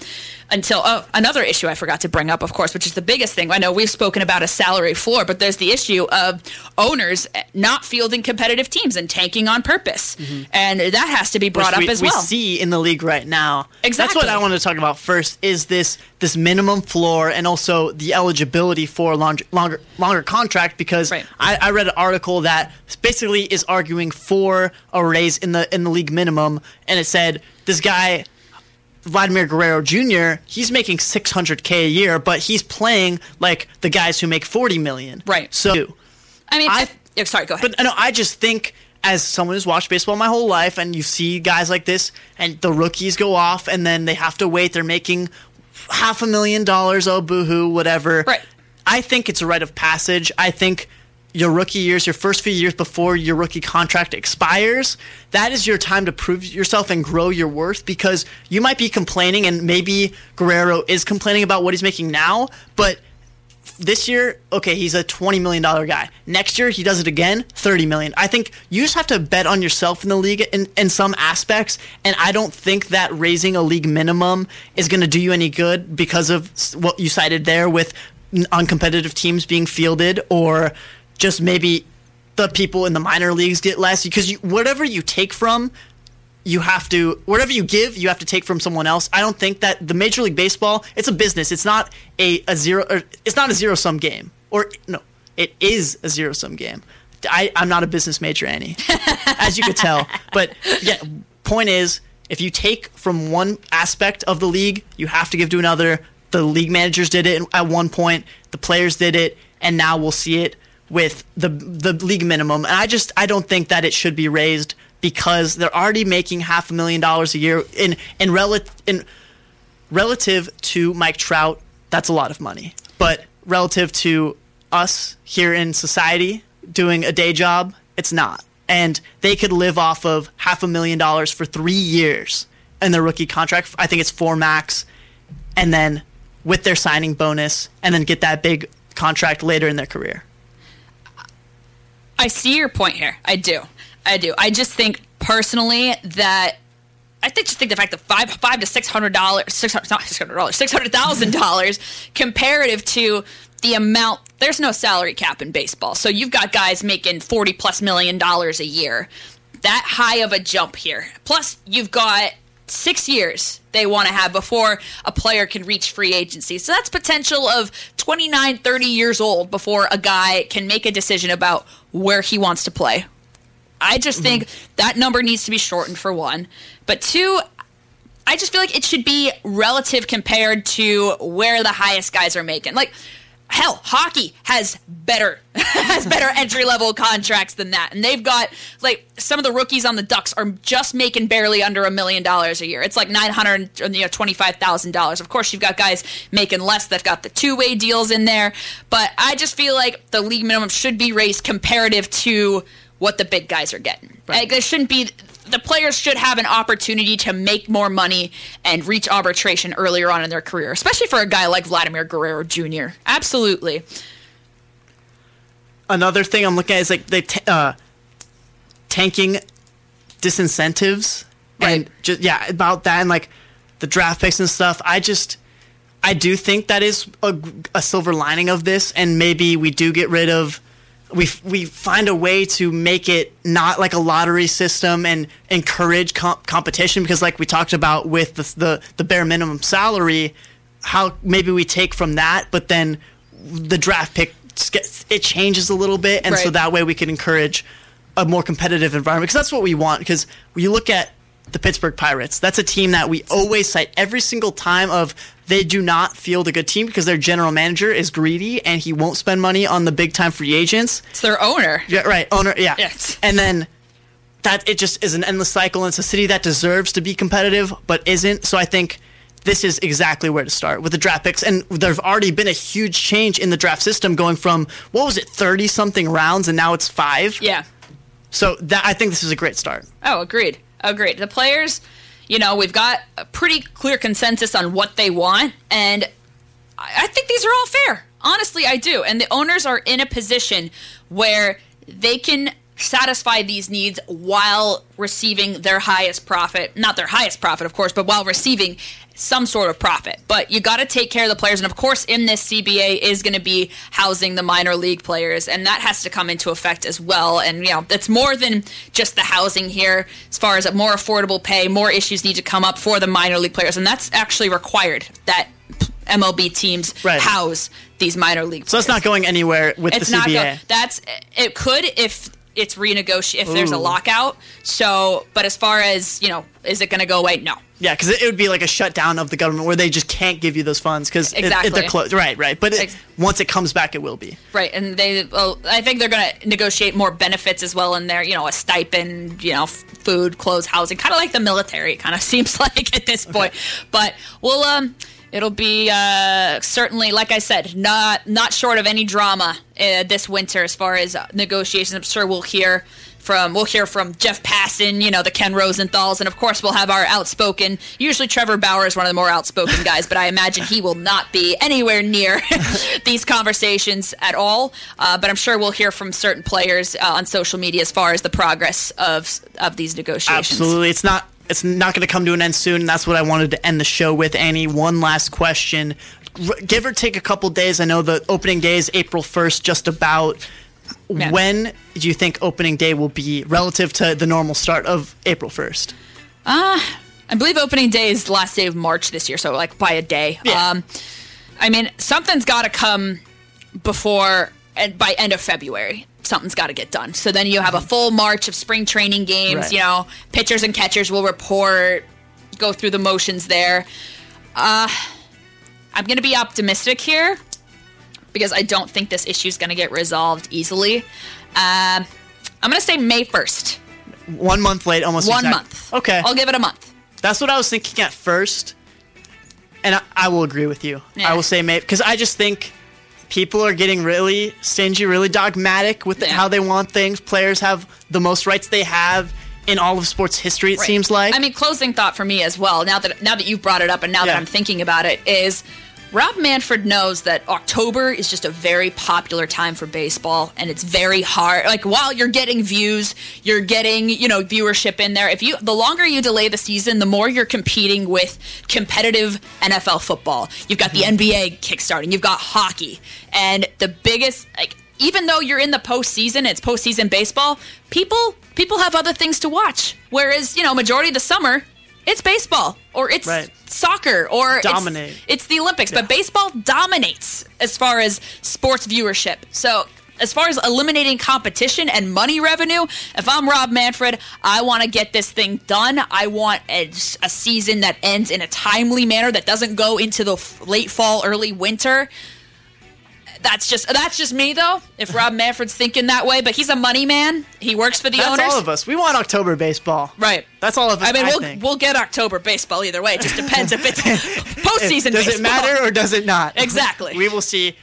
Until oh, another issue I forgot to bring up, of course, which is the biggest thing. I know we've spoken about a salary floor, but there's the issue of owners not fielding competitive teams and tanking on purpose, and that has to be brought Mm-hmm. Which up we, as we well. see in the league right now. Exactly. That's what I want to talk about first. Is this this minimum floor and also the eligibility for a longer longer longer contract? Because I, I read an article that basically is arguing for a raise in the in the league minimum, and it said this guy. Vladimir Guerrero Jr. He's making 600k a year, but he's playing like the guys who make 40 million. Right. So I mean, I, yeah, sorry, go ahead. But no, I just think as someone who's watched baseball my whole life, and you see guys like this, and the rookies go off, and then they have to wait. They're making half a million dollars. Oh, boohoo, whatever. Right. I think it's a rite of passage. I think your rookie years, your first few years before your rookie contract expires, that is your time to prove yourself and grow your worth because you might be complaining, and maybe Guerrero is complaining about what he's making now, but this year, okay, he's a twenty million dollar guy. Next year, he does it again, 30 million. I think you just have to bet on yourself in the league in, in some aspects, and I don't think that raising a league minimum is going to do you any good because of what you cited there with uncompetitive teams being fielded, or just maybe the people in the minor leagues get less because you, whatever you take from you have to whatever you give you have to take from someone else. I don't think that the major league baseball it's a business. It's not a, a zero or it's not a zero sum game. Or no it is a zero sum game. I, i'm not a business major annie as you could tell. But yeah point is if you take from one aspect of the league you have to give to another. The league managers did it at one point. The players did it and now we'll see it with the the league minimum. And i just i don't think that it should be raised because they're already making half a million dollars a year in in relative in relative to Mike Trout that's a lot of money. But relative to us here in society doing a day job it's not. And they could live off of half a million dollars for 3 years in their rookie contract. I think it's 4 max. And then with their signing bonus and then get that big contract later in their career I see your point here. I do. I do. I just think personally that I think just think the fact that five five to six hundred dollars six hundred not six hundred dollars six hundred thousand dollars comparative to the amount there's no salary cap in baseball. So you've got guys making forty plus million dollars a year. That high of a jump here. Plus you've got six years they want to have before a player can reach free agency. So that's potential of 29, 30 years old before a guy can make a decision about where he wants to play. I just think mm-hmm. that number needs to be shortened for one. But two, I just feel like it should be relative compared to where the highest guys are making. Like hell, hockey has better has better entry level contracts than that. And they've got like some of the rookies on the Ducks are just making barely under a million dollars a year. It's like nine hundred you know twenty five thousand dollars. Of course you've got guys making less that've got the two way deals in there. But I just feel like the league minimum should be raised comparative to what the big guys are getting. Like, there shouldn't be the players should have an opportunity to make more money and reach arbitration earlier on in their career, especially for a guy like Vladimir Guerrero Jr. Absolutely. another thing I'm looking at is like they t- uh, tanking disincentives and just yeah about that and like the draft picks and stuff. I just I do think that is a, a silver lining of this, and maybe we do get rid of. We, we find a way to make it not like a lottery system and encourage comp- competition because like we talked about with the, the the bare minimum salary how maybe we take from that but then the draft pick it changes a little bit. And so that way we can encourage a more competitive environment because that's what we want because you look at the Pittsburgh Pirates. That's a team that we always cite every single time of they do not field a good team because their general manager is greedy and he won't spend money on the big time free agents. It's their owner. Yeah right owner yeah. Yes. and then that it just is an endless cycle and it's a city that deserves to be competitive but isn't. So I think this is exactly where to start with the draft picks. And there's already been a huge change in the draft system going from what was it 30 something rounds and now it's 5 Yeah. so that I think this is a great start. Oh, agreed. Agreed. The players, You know, we've got a pretty clear consensus on what they want, and I I think these are all fair. Honestly, I do. And the owners are in a position where they can satisfy these needs while receiving their highest profit. Not their highest profit, of course, but while receiving some sort of profit. But you got to take care of the players. And of course, in this CBA is going to be housing the minor league players. And that has to come into effect as well. And, you know, it's more than just the housing here as far as more affordable pay, more issues need to come up for the minor league players. And that's actually required that MLB teams Right. house these minor league So it's not going anywhere with it's the not CBA. go- that's it could if it's renegotiate if there's a Ooh. lockout so but as far as you know is it going to go away no Yeah, because it, it would be like a shutdown of the government where they just can't give you those funds because Exactly. they're closed. Right, right. But it, once it comes back, it will be. right and they well, i think they're going to negotiate more benefits as well in there you know a stipend you know f- food clothes housing kind of like the military it kind of seems like at this point but we'll um it'll be uh, certainly like i said not not short of any drama uh, this winter as far as negotiations i'm sure we'll hear from we'll hear from Jeff Passan, you know, the Ken Rosenthals, and of course we'll have our outspoken. Usually Trevor Bauer is one of the more outspoken guys, but I imagine he will not be anywhere near these conversations at all. Uh, but I'm sure we'll hear from certain players uh, on social media as far as the progress of of these negotiations. Absolutely. It's not it's not going to come to an end soon. And that's what I wanted to end the show with. Annie, one last question. R- give or take a couple days. I know the opening day is April 1st, just about. Yeah. When do you think opening day will be relative to the normal start of April 1st? Uh, I believe opening day is the last day of March this year, so like by a day. Um, I mean, something's got to come before and by end of February. Something's got to get done. So then you have a full March of spring training games. Right. You know, pitchers and catchers will report, go through the motions there. Uh, I'm going to be optimistic here because I don't think this issue is going to get resolved easily. Um, I'm going to say May 1st. One month late, almost One exact- month. Okay. I'll give it a month. That's what I was thinking at first, and I, I will agree with you. Yeah. I will say May because I just think people are getting really stingy, really dogmatic with how they want things. Players have the most rights they have in all of sports history. It Right. seems like. I mean, closing thought for me as well. Now that now that you've brought it up, and now that I'm thinking about it, is Rob Manfred knows that October is just a very popular time for baseball, and it's very hard. Like while you're getting views, you're getting you know viewership in there. If you the longer you delay the season, the more you're competing with competitive NFL football. You've got the mm-hmm. NBA kickstarting. You've got hockey, and the biggest like even though you're in the postseason, it's postseason baseball. People people have other things to watch. Whereas you know, majority of the summer, it's baseball or it's Right. soccer or it's- Dominate. It's, the Olympics, but baseball dominates as far as sports viewership. So. As far as eliminating competition and money revenue, if I'm Rob Manfred, I want to get this thing done. I want a, a season that ends in a timely manner that doesn't go into the f- late fall, early winter that's just that's just me though. If Rob Manfred's thinking that way, but he's a money man. He works for the That's owners. all of us. We want October baseball. Right. That's all of us. I mean, I we'll think. we'll get October baseball either way. It just depends if it's postseason. does it matter or does it not? Exactly. we will see.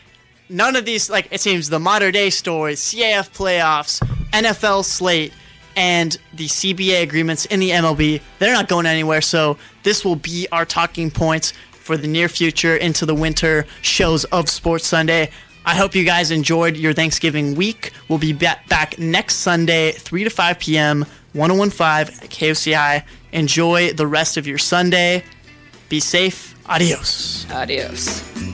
None of these, like it seems, the modern day stories, CIF playoffs, NFL slate, and the CBA agreements in the MLB, they're not going anywhere. So this will be our talking points for the near future into the winter shows of Sports Sunday. I hope you guys enjoyed your Thanksgiving week. We'll be back next Sunday, 3 to 5 p.m., 1015 KOCI. Enjoy the rest of your Sunday. Be safe. Adios. Adios.